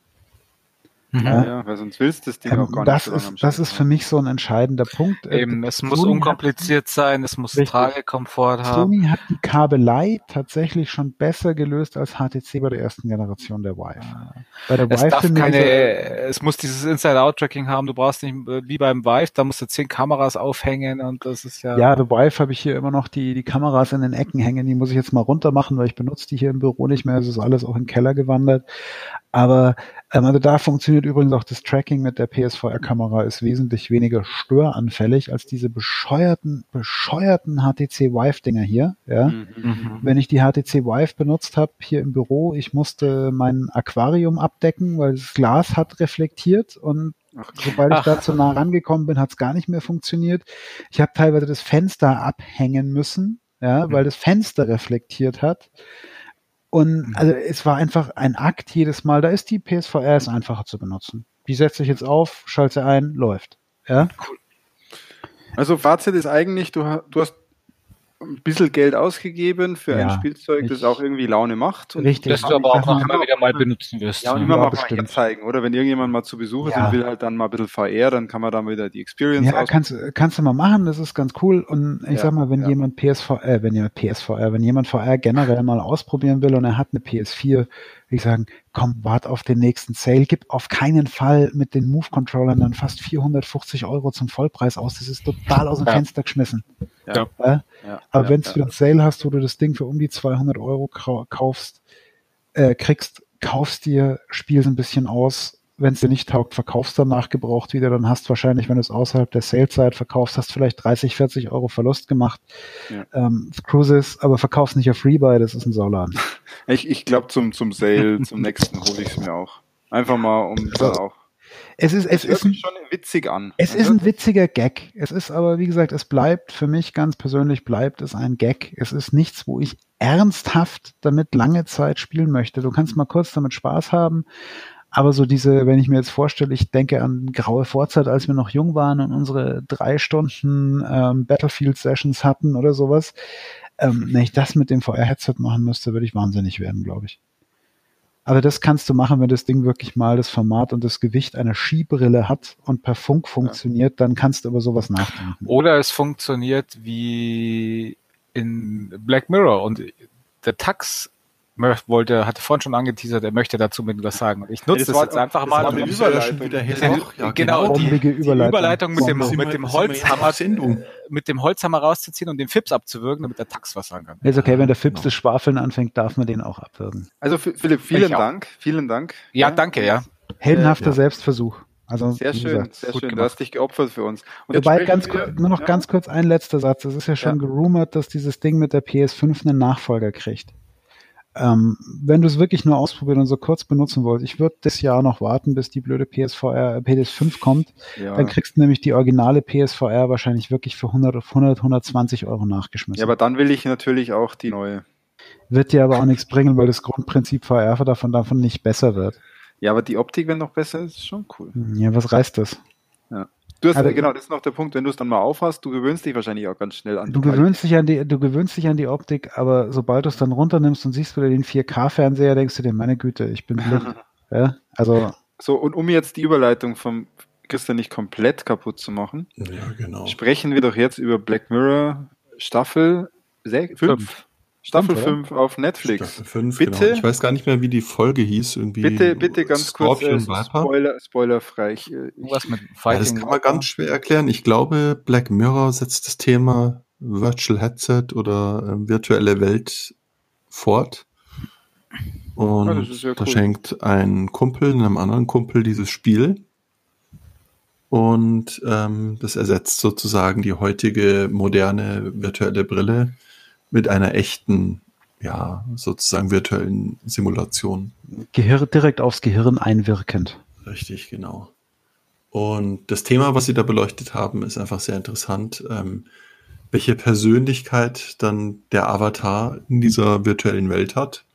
Mhm. Ja, ja, weil sonst willst du das Ding Ähm, auch gar das nicht so lange am ist, das ist für mich so ein entscheidender Punkt. Äh, Eben, es muss Sony hat- unkompliziert sein, es muss Richtig. Tragekomfort haben. Sony hat die Kabelei tatsächlich schon besser gelöst als HTC bei der ersten Generation der Vive. Bei der Es Vive darf keine, es muss dieses Inside-Out-Tracking haben. Du brauchst nicht äh, wie beim Vive, da musst du zehn Kameras aufhängen und das ist ja. Ja, The Vive habe ich hier immer noch die, die Kameras in den Ecken hängen. Die muss ich jetzt mal runter machen, weil ich benutze die hier im Büro nicht mehr. Es ist alles auch in den Keller gewandert. Aber ähm, also da funktioniert übrigens auch das Tracking mit der PSVR-Kamera ist wesentlich weniger störanfällig als diese bescheuerten, bescheuerten HTC Vive-Dinger hier. Ja. Mhm. Mhm. Wenn ich die HTC Vive benutzt habe hier im Büro, ich musste mein Aquarium abdecken, weil das Glas hat reflektiert und Ach, sobald ich Ach. da zu nah rangekommen bin, hat es gar nicht mehr funktioniert. Ich habe teilweise das Fenster abhängen müssen, ja, weil das Fenster reflektiert hat. Und also es war einfach ein Akt jedes Mal. Da ist die PSVR ist einfacher zu benutzen. Die setze ich jetzt auf, schalte sie ein, läuft. Ja, Also Fazit ist eigentlich, du, du hast ein bisschen Geld ausgegeben für ein Ja, Spielzeug, das auch irgendwie Laune macht. Und Richtig. Das du aber auch mal wieder mal benutzen wirst. Ja, und immer Ja, mal bestimmt. VR zeigen, oder? Wenn irgendjemand mal zu Besuch ist Ja. und will halt dann mal ein bisschen VR, dann kann man da wieder die Experience Ja, kannst, kannst du mal machen, das ist ganz cool. Und ich Ja, sag mal, wenn ja. jemand PSVR, äh, wenn jemand PSVR, wenn jemand VR generell mal ausprobieren will und er hat eine PS4, würde ich sagen, komm, wart auf den nächsten Sale, gib auf keinen Fall mit den Move-Controllern dann fast 450 Euro zum Vollpreis aus. Das ist total aus dem Ja. Fenster geschmissen. Ja. Ja, Aber ja, wenn du einen Sale hast, wo du das Ding für um die 200 Euro kau- kaufst, äh, kriegst, kaufst dir, spielst ein bisschen aus. Wenn es dir nicht taugt, verkaufst danach gebraucht wieder, dann hast wahrscheinlich, wenn du es außerhalb der Sale-Zeit verkaufst, hast vielleicht 30, 40 Euro Verlust gemacht. Ja. Ähm, Cruises, aber verkaufst nicht auf Rebuy, das ist ein Sauladen. Ich, ich glaube, zum, zum Sale, zum nächsten hole ich es mir auch. Einfach mal, um dann auch. Es ist, es ist ein schon witzig an. Es ist ein witziger Gag. Es ist aber, wie gesagt, es bleibt für mich ganz persönlich bleibt es ein Gag. Es ist nichts, wo ich ernsthaft damit lange Zeit spielen möchte. Du kannst mal kurz damit Spaß haben. Aber so diese, wenn ich mir jetzt vorstelle, ich denke an graue Vorzeit, als wir noch jung waren und unsere drei Stunden ähm, Battlefield-Sessions hatten oder sowas. Ähm, wenn ich das mit dem VR-Headset machen müsste, würde ich wahnsinnig werden, glaube ich. Aber das kannst du machen, wenn das Ding wirklich mal das Format und das Gewicht einer Skibrille hat und per Funk funktioniert, dann kannst du über sowas nachdenken. Oder es funktioniert wie in Black Mirror und der Tax wollte, hatte vorhin schon angeteasert, er möchte dazu mit was sagen. Und ich nutze das das, war- jetzt einfach das mal. um eine die- Überleitung. wieder her. Ja, genau, die, die Überleitung. Überleitung mit dem, mit dem Holzhammer, mit dem Holzhammer rauszuziehen und den Fips abzuwürgen, damit der Tax was sagen kann. Ist okay, wenn der Fips Genau. das Schwafeln anfängt, darf man den auch abwürgen. Also Philipp, vielen. Dank. Vielen Dank. Ja, danke, ja. Heldenhafter ja. Selbstversuch. Also, Sehr schön, gesagt, sehr schön. Du gemacht. hast dich geopfert für uns. Und Wobei, ganz wir- kurz, nur noch ja? ganz kurz ein letzter Satz. Es ist ja schon Ja. gerumort, dass dieses Ding mit der PS5 einen Nachfolger kriegt. Ähm, wenn du es wirklich nur ausprobieren und so kurz benutzen wollt, ich würde das Jahr noch warten, bis die blöde PSVR, PS5 kommt. Ja. Dann kriegst du nämlich die originale PSVR wahrscheinlich wirklich für 100, 100 120 Euro nachgeschmissen. ja, aber dann will ich natürlich auch die neue. Wird dir aber auch nichts bringen, weil das Grundprinzip VR davon, davon nicht besser wird. Ja, aber die Optik, wenn noch besser ist, ist schon cool. Ja, was reißt das? Du hast, Aber- genau, das ist noch der Punkt, wenn du es dann mal aufhast, du gewöhnst dich wahrscheinlich auch ganz schnell an Du die gewöhnst dich an die, du gewöhnst dich an die Optik, aber sobald du es dann runternimmst und siehst wieder den 4K-Fernseher, denkst du dir, meine Güte, ich bin blind. ja, also, So, und um jetzt die Überleitung vom Christian nicht komplett kaputt zu machen, Ja, genau. sprechen wir doch jetzt über Black Mirror Staffel 5. Staffel Fünf, 5 auf Netflix. Staffel 5, Bitte? Genau. Ich weiß gar nicht mehr, wie die Folge hieß. Irgendwie Bitte, bitte ganz kurz äh, Scorpion. Spoiler, spoilerfrei. Ich, äh, Irgendwas mit Ja, Fighting. das kann man ganz schwer erklären. Ich glaube, Black Mirror setzt das Thema Virtual Headset oder ähm, virtuelle Welt fort. Und Ja, sehr da cool. schenkt ein Kumpel einem anderen Kumpel dieses Spiel. Und ähm, das ersetzt sozusagen die heutige moderne virtuelle Brille mit einer echten, ja, sozusagen virtuellen Simulation. Gehir direkt aufs Gehirn einwirkend. Richtig, genau. Und das Thema, was Sie da beleuchtet haben, ist einfach sehr interessant. Ähm, welche Persönlichkeit dann der Avatar in dieser virtuellen Welt hat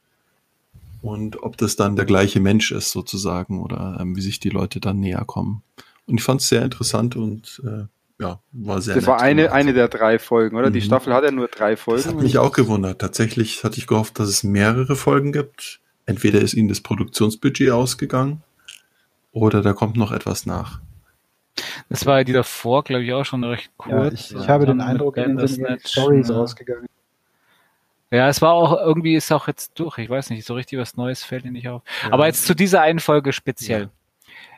und ob das dann der gleiche Mensch ist sozusagen oder ähm, wie sich die Leute dann näher kommen. Und ich fand es sehr interessant und äh, ja, war sehr das nett war eine, gemacht. eine der drei Folgen, oder? Die Mhm. Staffel hat ja nur drei Folgen. Das hat mich auch gewundert. Tatsächlich hatte ich gehofft, dass es mehrere Folgen gibt. Entweder ist ihnen das Produktionsbudget ausgegangen oder da kommt noch etwas nach. Das war ja die davor, glaube ich, auch schon recht kurz. Ja, ich, ich habe den Eindruck, in den sind Bandersnatch, Stories ne? rausgegangen. Ja, es war auch, irgendwie ist auch jetzt durch. Ich weiß nicht, so richtig was Neues fällt mir nicht auf. Aber jetzt zu dieser einen Folge speziell.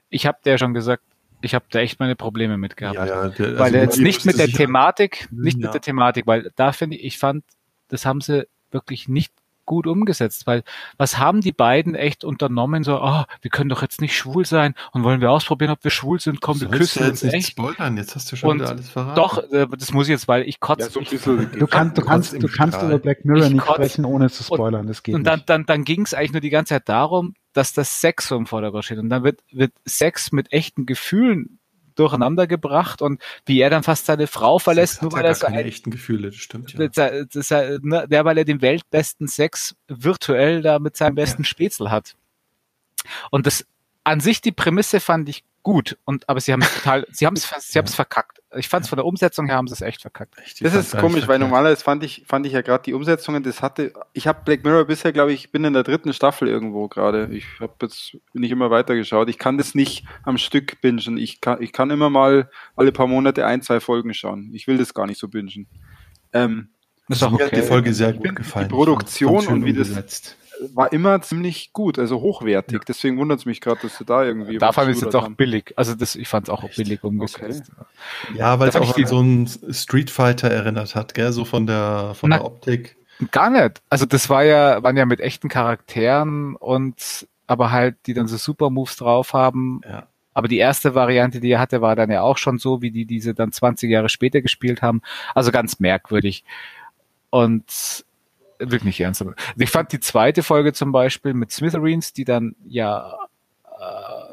Ich habe dir ja schon gesagt, ich habe da echt meine Probleme mit gehabt. Ja, ja, der, weil also jetzt nicht mit der Thematik, nicht Ja. mit der Thematik, weil da finde ich, ich fand, das haben sie wirklich nicht gut umgesetzt, weil was haben die beiden echt unternommen, so, oh, wir können doch jetzt nicht schwul sein und wollen wir ausprobieren, ob wir schwul sind, komm, wir küssen uns jetzt nicht echt. spoilern, jetzt hast du schon Und wieder alles verraten. Doch, äh, das muss ich jetzt, weil ich kotze. ja, so bisschen. Du, kannst, du, kannst, du kannst über Black Mirror Ich nicht kotz- sprechen, ohne zu spoilern. Das geht und dann, dann, dann ging es eigentlich nur die ganze Zeit darum, dass das Sex so im Vordergrund steht. Und dann wird, wird Sex mit echten Gefühlen durcheinander gebracht und wie er dann fast seine Frau verlässt, Sex nur hat weil ja er gar so keine ein, echten Gefühle, das stimmt ja. das, das ja, ne, der, weil er den weltbesten Sex virtuell da mit seinem besten Spätzle hat. Und das an sich die Prämisse fand ich gut und aber sie haben es total, sie haben es, sie haben es verkackt. Ich fand es von der Umsetzung her haben sie es echt verkackt. Die das ist komisch, weil normalerweise fand ich, fand ich ja gerade die Umsetzungen, das hatte, ich habe Black Mirror bisher, glaube ich, bin in der dritten Staffel irgendwo gerade. Ich habe jetzt nicht immer weitergeschaut. Ich kann das nicht am Stück bingen. Ich kann, ich kann immer mal alle paar Monate ein, zwei Folgen schauen. Ich will das gar nicht so bingen. Ähm, ist auch okay. Mir hat die Folge sehr gut gefallen. Die Produktion und wie das war immer ziemlich gut, also hochwertig. Ja. Deswegen wundert es mich gerade, dass du da irgendwie. Da fand ich es jetzt auch haben. billig. Also das, ich fand es auch Echt? billig umgesetzt. Okay. Ja, weil es auch an so einen Street Fighter erinnert hat, gell? So von der von Na, der Optik. Gar nicht. Also das war ja, waren ja mit echten Charakteren und aber halt, die dann so Super Moves drauf haben. Ja. Aber die erste Variante, die er hatte, war dann ja auch schon so, wie die diese dann 20 Jahre später gespielt haben. Also ganz merkwürdig. Und wirklich nicht ernst. Ich fand die zweite Folge zum Beispiel mit Smithereens, die dann ja äh,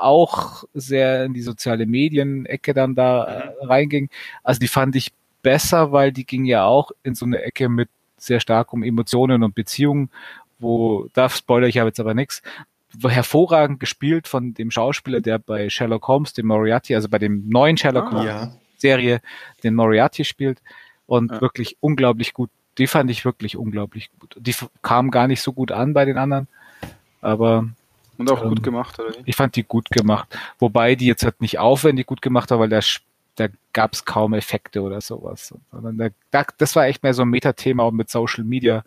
auch sehr in die soziale Medien-Ecke dann da äh, reinging. Also die fand ich besser, weil die ging ja auch in so eine Ecke mit sehr stark um Emotionen und Beziehungen, wo, da spoilere ich aber jetzt aber nichts, hervorragend gespielt von dem Schauspieler, der bei Sherlock Holmes, dem Moriarty, also bei dem neuen Sherlock ah, Holmes ja. Serie, den Moriarty spielt und ja. wirklich unglaublich gut die fand ich wirklich unglaublich gut. Die kam gar nicht so gut an bei den anderen, aber und auch ähm, gut gemacht, oder? Ich fand die gut gemacht. Wobei die jetzt halt nicht aufwendig gut gemacht war, weil da, da gab es kaum Effekte oder sowas. Sondern da, das war echt mehr so ein Metathema auch mit Social Media.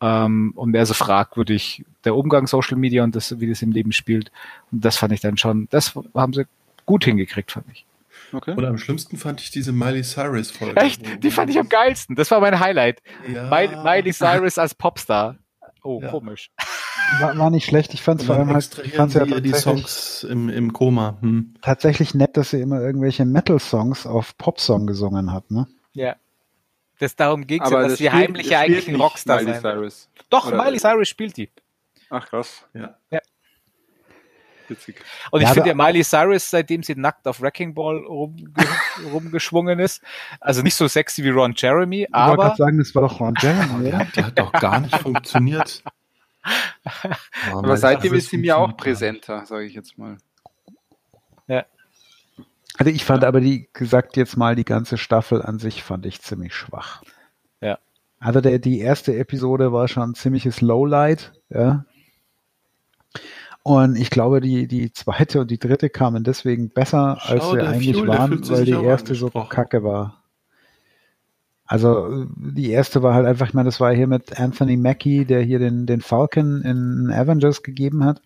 Ähm, und mehr so fragwürdig der Umgang Social Media und das, wie das im Leben spielt. Und das fand ich dann schon, das haben sie gut hingekriegt, fand ich. Okay. Und am schlimmsten fand ich diese Miley Cyrus Folge. Echt? Die fand ich am geilsten. Das war mein Highlight. Ja. Miley Cyrus als Popstar. Oh, ja. komisch. War, war, nicht schlecht. Ich fand es vor allem halt, ich fand's ja die Songs im, im Koma. Hm. Tatsächlich nett, dass sie immer irgendwelche Metal-Songs auf Popsong gesungen hat, ne? Ja. Das darum ging es ja, dass sie heimlich eigentlich ein Rockstar Miley sein. Cyrus. Doch, Oder Miley Cyrus spielt die. Ach krass. Ja. ja. Witzig. Und ich ja, finde ja Miley Cyrus, seitdem sie nackt auf Wrecking Ball rumge rumgeschwungen ist, also nicht so sexy wie Ron Jeremy, ich aber. Ich wollte sagen, das war doch Ron Jeremy, oder? Die hat doch gar nicht funktioniert. aber, aber seitdem ist sie mir auch präsenter, sage ich jetzt mal. Ja. Also ich fand aber die, gesagt jetzt mal, die ganze Staffel an sich fand ich ziemlich schwach. Ja. Also der, die erste Episode war schon ein ziemliches Lowlight, ja. Und ich glaube, die, die zweite und die dritte kamen deswegen besser, Schau, als sie eigentlich Fuel, waren, weil die erste so kacke war. Also die erste war halt einfach, ich meine, das war hier mit Anthony Mackie, der hier den, den Falcon in Avengers gegeben hat.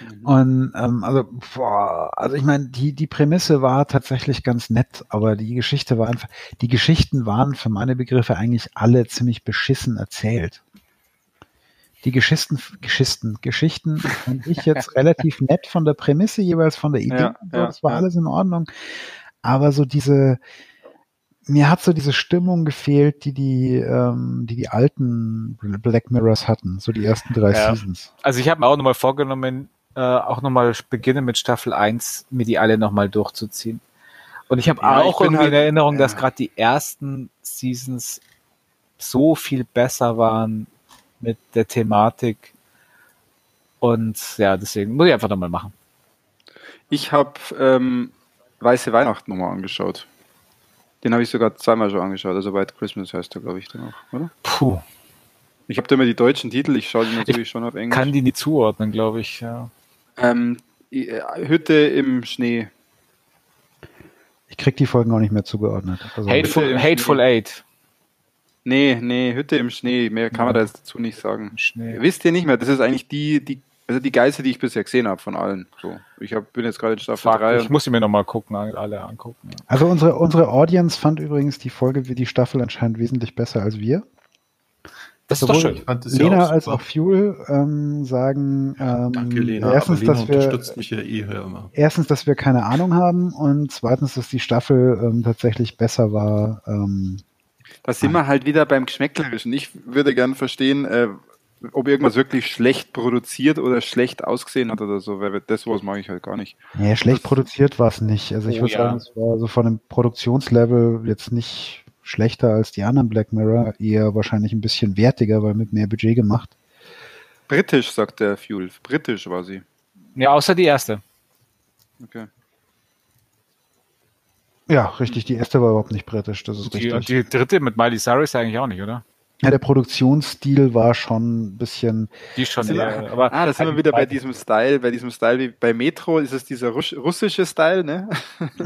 Mhm. Und ähm, also, boah, also ich meine, die, die Prämisse war tatsächlich ganz nett, aber die Geschichte war einfach, die Geschichten waren für meine Begriffe eigentlich alle ziemlich beschissen erzählt die Geschichten, Geschichten, Geschichten fand ich jetzt relativ nett von der Prämisse, jeweils von der Idee. Ja, so, ja, das war ja. alles in Ordnung. Aber so diese, mir hat so diese Stimmung gefehlt, die die, ähm, die, die alten Black Mirrors hatten, so die ersten drei Seasons. Also ich habe mir auch nochmal vorgenommen, äh, auch nochmal beginnen mit Staffel 1, mir die alle nochmal durchzuziehen. Und ich habe auch irgendwie halt, in Erinnerung, dass gerade die ersten Seasons so viel besser waren mit der Thematik. Und ja, deswegen muss ich einfach nochmal machen. Ich habe ähm, Weiße Weihnachten nochmal angeschaut. Den habe ich sogar zweimal schon angeschaut. Also White Christmas heißt der, glaube ich, dann auch, oder? Puh. Ich habe da immer die deutschen Titel, ich schaue die natürlich ich schon auf Englisch. Kann die nicht zuordnen, glaube ich, ja. Ähm, äh, Hütte im Schnee. Ich krieg die Folgen auch nicht mehr zugeordnet. Also Hateful, Hateful Eight. Nee, nee, Hütte im Schnee. Mehr kann man da jetzt dazu nicht sagen. Schnee. Wisst ihr nicht mehr? Das ist eigentlich die, die, also die geilste, die ich bisher gesehen habe von allen. So, ich hab, bin jetzt gerade in Staffel 3. Ich muss sie mir nochmal gucken, alle angucken. Ja. Also unsere, unsere Audience fand übrigens die Folge wie die Staffel anscheinend wesentlich besser als wir. Das ist doch schön. Lena ja als auch Fuel ähm, sagen ähm, Danke, Lena, erstens, Lena dass wir, mich ja eh immer. erstens, dass wir keine Ahnung haben und zweitens, dass die Staffel ähm, tatsächlich besser war ähm, da sind wir halt wieder beim Geschmäcklerischen. Ich würde gerne verstehen, äh, ob irgendwas wirklich schlecht produziert oder schlecht ausgesehen hat oder so, weil das was mache ich halt gar nicht. Nee, schlecht das, produziert war es nicht. Also ich oh, würde ja. sagen, es war so von dem Produktionslevel jetzt nicht schlechter als die anderen Black Mirror, eher wahrscheinlich ein bisschen wertiger, weil mit mehr Budget gemacht. Britisch, sagt der Fuel. Britisch war sie. Ja, außer die erste. Okay. Ja, richtig. Die erste war überhaupt nicht britisch. Das ist Die, richtig. und die dritte mit Miley Cyrus eigentlich auch nicht, oder? ja, der Produktionsstil war schon ein bisschen. Die ist schon eher, aber Ah, da sind wir wieder bei diesem Style, bei diesem Style wie bei Metro ist es dieser Russ russische Style, ne?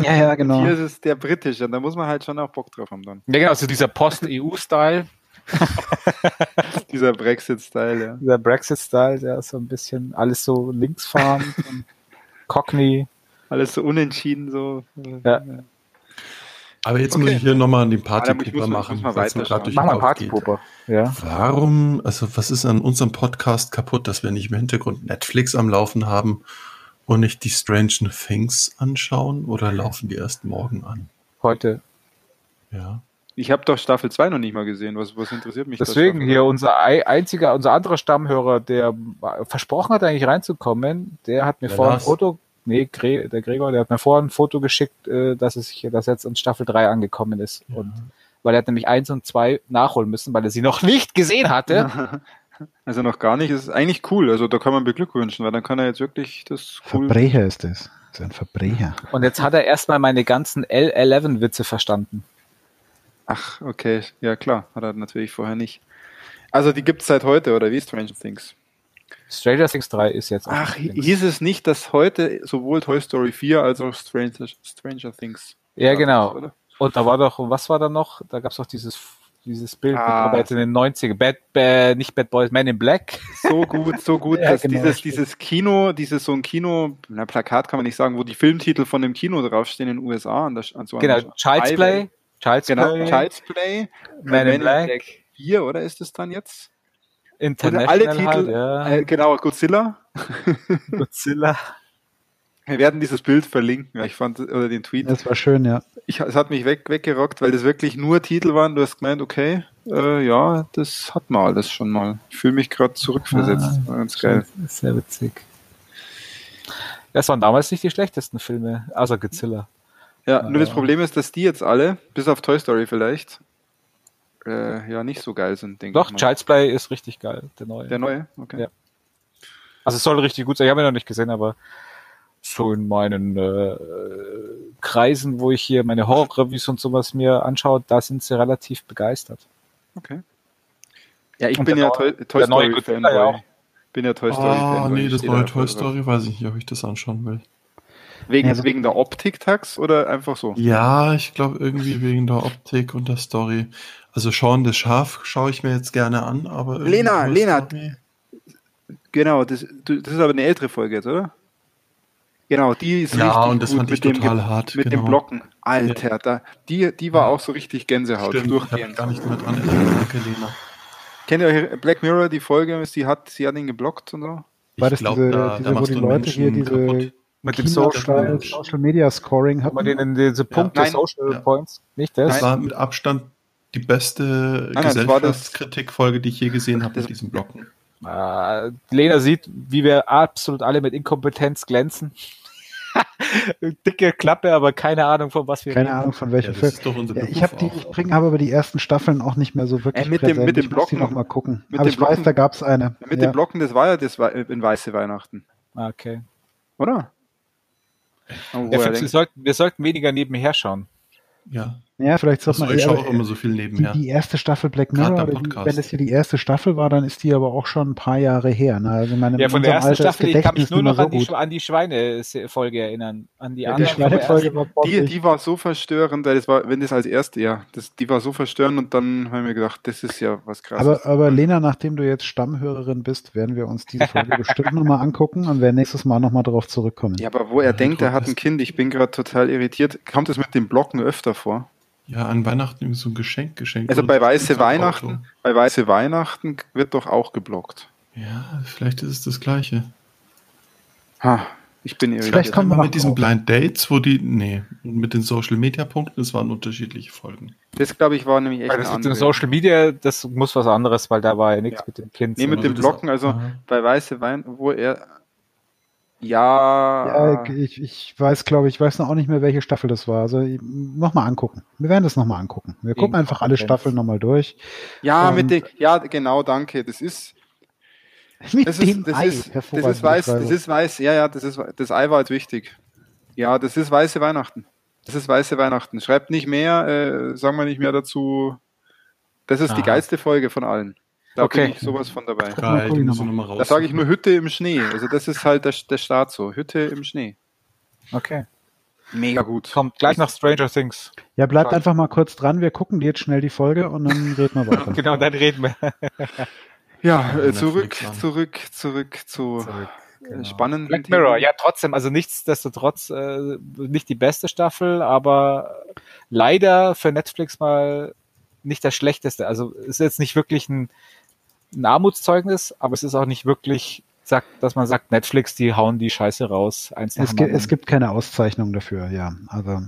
Ja, ja, genau. Hier ist es der britische und da muss man halt schon auch Bock drauf haben dann. ja, genau, also dieser Post-EU-Style, Dieser Brexit-Style, ja. dieser Brexit-Style, der ist so ein bisschen alles so linksfahren und Cockney. Alles so unentschieden so. Ja. Aber jetzt Okay. muss ich hier nochmal den Partypooper machen. muss man durch Mach mal. Partypooper. Ja. Warum, also was ist an unserem Podcast kaputt, dass wir nicht im Hintergrund Netflix am Laufen haben und nicht die Stranger Things anschauen oder laufen die erst morgen an? Heute. Ja. Ich habe doch Staffel 2 noch nicht mal gesehen. Was, was interessiert mich? da Deswegen hier unser ei- einziger, unser anderer Stammhörer, der versprochen hat, eigentlich reinzukommen, der hat mir vorhin ein. Foto, nee, Gre der Gregor, der hat mir vorhin ein Foto geschickt, äh, dass es sich, dass jetzt in Staffel 3 angekommen ist. Und weil er hat nämlich eins und zwei nachholen müssen, weil er sie noch nicht gesehen hatte. Also noch gar nicht. Das ist eigentlich cool. Also da kann man beglückwünschen, weil dann kann er jetzt wirklich das cool. Verbrecher ist das. Das ist ein Verbrecher. Und jetzt hat er erstmal meine ganzen L11-Witze verstanden. Ach, okay. Ja, klar. Hat er natürlich vorher nicht. Also die gibt's seit heute, oder wie? Stranger Things. Stranger Things 3 ist jetzt. Ach, hieß es nicht, dass heute sowohl Toy Story 4 als auch Stranger, Stranger Things. Ja, genau. Oder? Und da war doch, was war da noch? Da gab es doch dieses, dieses Bild, Ah. jetzt in den 90er, Bad, Bad, nicht Bad Boys, Man in Black. So gut, so gut, Ja, dass genau, dieses, stimmt. dieses Kino, dieses so ein Kino, na, Plakat kann man nicht sagen, wo die Filmtitel von dem Kino draufstehen in den USA. An der, an so Genau, Child's. Play. Child's Genau, Play. Child's Play. Man in Black. 4, oder ist es dann jetzt? International alle Titel, halt, ja. Äh, genau, Godzilla. Godzilla. Wir werden dieses Bild verlinken. Ich fand, oder den Tweet. Das war schön, ja. Ich, es hat mich weg, weggerockt, weil das wirklich nur Titel waren. Du hast gemeint, okay, äh, ja, das hat man alles schon mal. Ich fühle mich gerade zurückversetzt. Ah, ganz geil. Sehr witzig. Das waren damals nicht die schlechtesten Filme, außer Godzilla. Ja, nur das. Problem ist, dass die jetzt alle, bis auf Toy Story vielleicht, äh, ja, nicht so geil sind, denke Doch, ich mal. Child's Play ist richtig geil, der neue. Der neue? Okay. Ja. Also es soll richtig gut sein. Ich habe ihn noch nicht gesehen, aber so in meinen äh, Kreisen, wo ich hier meine Horror-Reviews und sowas mir anschaue, da sind sie relativ begeistert. okay. Ja, ich Und bin ja neue- Toy, Toy der neue Story Godzilla ja. Bin ja Toy Story Ah, Fanboy. nee, das neue Toy. Story weiß ich nicht, ob ich das anschauen will. Wegen, Ja, so- wegen der Optik-Tax oder einfach so? Ja, ich glaube irgendwie wegen der Optik und der Story. Also Sean das Schaf schaue ich mir jetzt gerne an, aber Lena, Lena. Genau, das, du- das ist aber eine ältere Folge jetzt, oder? Genau, die ist Ja, richtig und das gut fand ich mit dem total Ge- hart, Mit genau. den Blocken. Alter, da, die, die war Ja. auch so richtig Gänsehaut Stimmt, ich durchgehend. gar nicht mehr dran. Danke, Lena. Kennt ihr euch Black Mirror, die Folge, ist, die hat, sie hat ihn geblockt und so? War Ich das glaub, diese, da- da diese wo machst die Leute Menschen hier diese kaputt. Mit dem Social, Social, Media Scoring Wo hatten? man den in diese Punkte, Nein. Social Ja. Points, nicht das? Das war mit Abstand die beste war das- Gesellschaftskritikfolge, die ich je gesehen habe mit diesen Blocken. Äh, Lena sieht, wie wir absolut alle mit Inkompetenz glänzen. Dicke Klappe, aber keine Ahnung, von was wir Keine reden. Ahnung von Ja, welcher das Film. ist doch unser Ja, Beruf ich habe die, ich bringe habe aber die ersten Staffeln auch nicht mehr so wirklich Äh, mit dem- mit dem ich muss die Blocken- noch mal gucken. mit aber dem ich weiß, Blocken- da gab's eine. Mit ja. den Blocken, das war ja das Wei- in Weiße Weihnachten, Ah, Okay. oder? Oh, Ja, wir, sollten, wir sollten weniger nebenher schauen. Ja, Ja, vielleicht Achso, man ich schaue auch immer so viel die, nebenher. die erste Staffel Black Mirror, die, Podcast. wenn es hier die erste Staffel war, dann ist die aber auch schon ein paar Jahre her. Ne? Also meine, Ja, von der ersten Alter Staffel, ich kann mich nur noch an die, so an die Schweine-Folge erinnern. An die Ja, die der Schweinefolge war die, die war so verstörend, weil das war, wenn das als erste, ja, das, die war so verstörend und dann haben wir gedacht, das ist ja was krasses. Aber, aber Lena, nachdem du jetzt Stammhörerin bist, werden wir uns diese Folge bestimmt nochmal angucken und werden nächstes Mal nochmal drauf zurückkommen. ja, aber wo er Ja, denkt, er hat ein. Kind, ich bin gerade total irritiert. Kommt es mit den Blocken öfter vor? Ja, an Weihnachten so ein Geschenk geschenkt. Also bei so. Weiße So. Weihnachten, bei Weiße Weihnachten wird doch auch geblockt. Ja, vielleicht ist es das Gleiche. Ha, ich bin Vielleicht irritiert. kommen wir Immer noch mit diesen. Blind Dates, wo die, nee, mit den Social Media Punkten, das waren unterschiedliche Folgen. Das glaube ich war nämlich echt Weil das mit den andere. Social Media, das muss was anderes, weil da war ja nichts Ja. mit dem Kind. Nee, mit dem Blocken, also Aha. bei Weiße Wein, wo er ja, Ja, ich, ich weiß, glaube ich, weiß noch auch nicht mehr, welche Staffel das war. Also nochmal angucken. Wir werden das nochmal angucken. Wir gucken einfach alle. Staffeln nochmal durch. ja, Und- mit dem, ja, genau, danke. Das ist, Mit das ist, das ist, das ist weiß, das ist weiß, ja, ja, das ist, das Ei war jetzt wichtig. Ja, das ist weiße Weihnachten. Das ist weiße Weihnachten. Schreibt nicht mehr, äh, sagen wir nicht mehr dazu. Das ist die geilste Folge von allen. Da Okay. bin ich sowas von dabei. Geil, die ich muss noch ich noch mal raus. Da sage ich nur Hütte im Schnee. Also das ist halt der, der Start so. Hütte im Schnee. Okay. Mega gut. Kommt gleich nach Stranger Things. Ja, bleibt Schade. einfach mal kurz dran. Wir gucken jetzt schnell die Folge und dann reden wir weiter. Genau, dann reden wir. Ja, äh, Netflix zurück, zurück, zurück zu Zurück, äh, genau. spannenden Black Themen. Mirror, ja trotzdem, also nichtsdestotrotz äh, nicht die beste Staffel, aber leider für Netflix mal nicht das schlechteste. Also ist jetzt nicht wirklich ein, ein Armutszeugnis, aber es ist auch nicht wirklich, sagt, dass man sagt, Netflix, die hauen die Scheiße raus. Eins Es, dem gi anderen. es gibt keine Auszeichnung dafür, ja. Also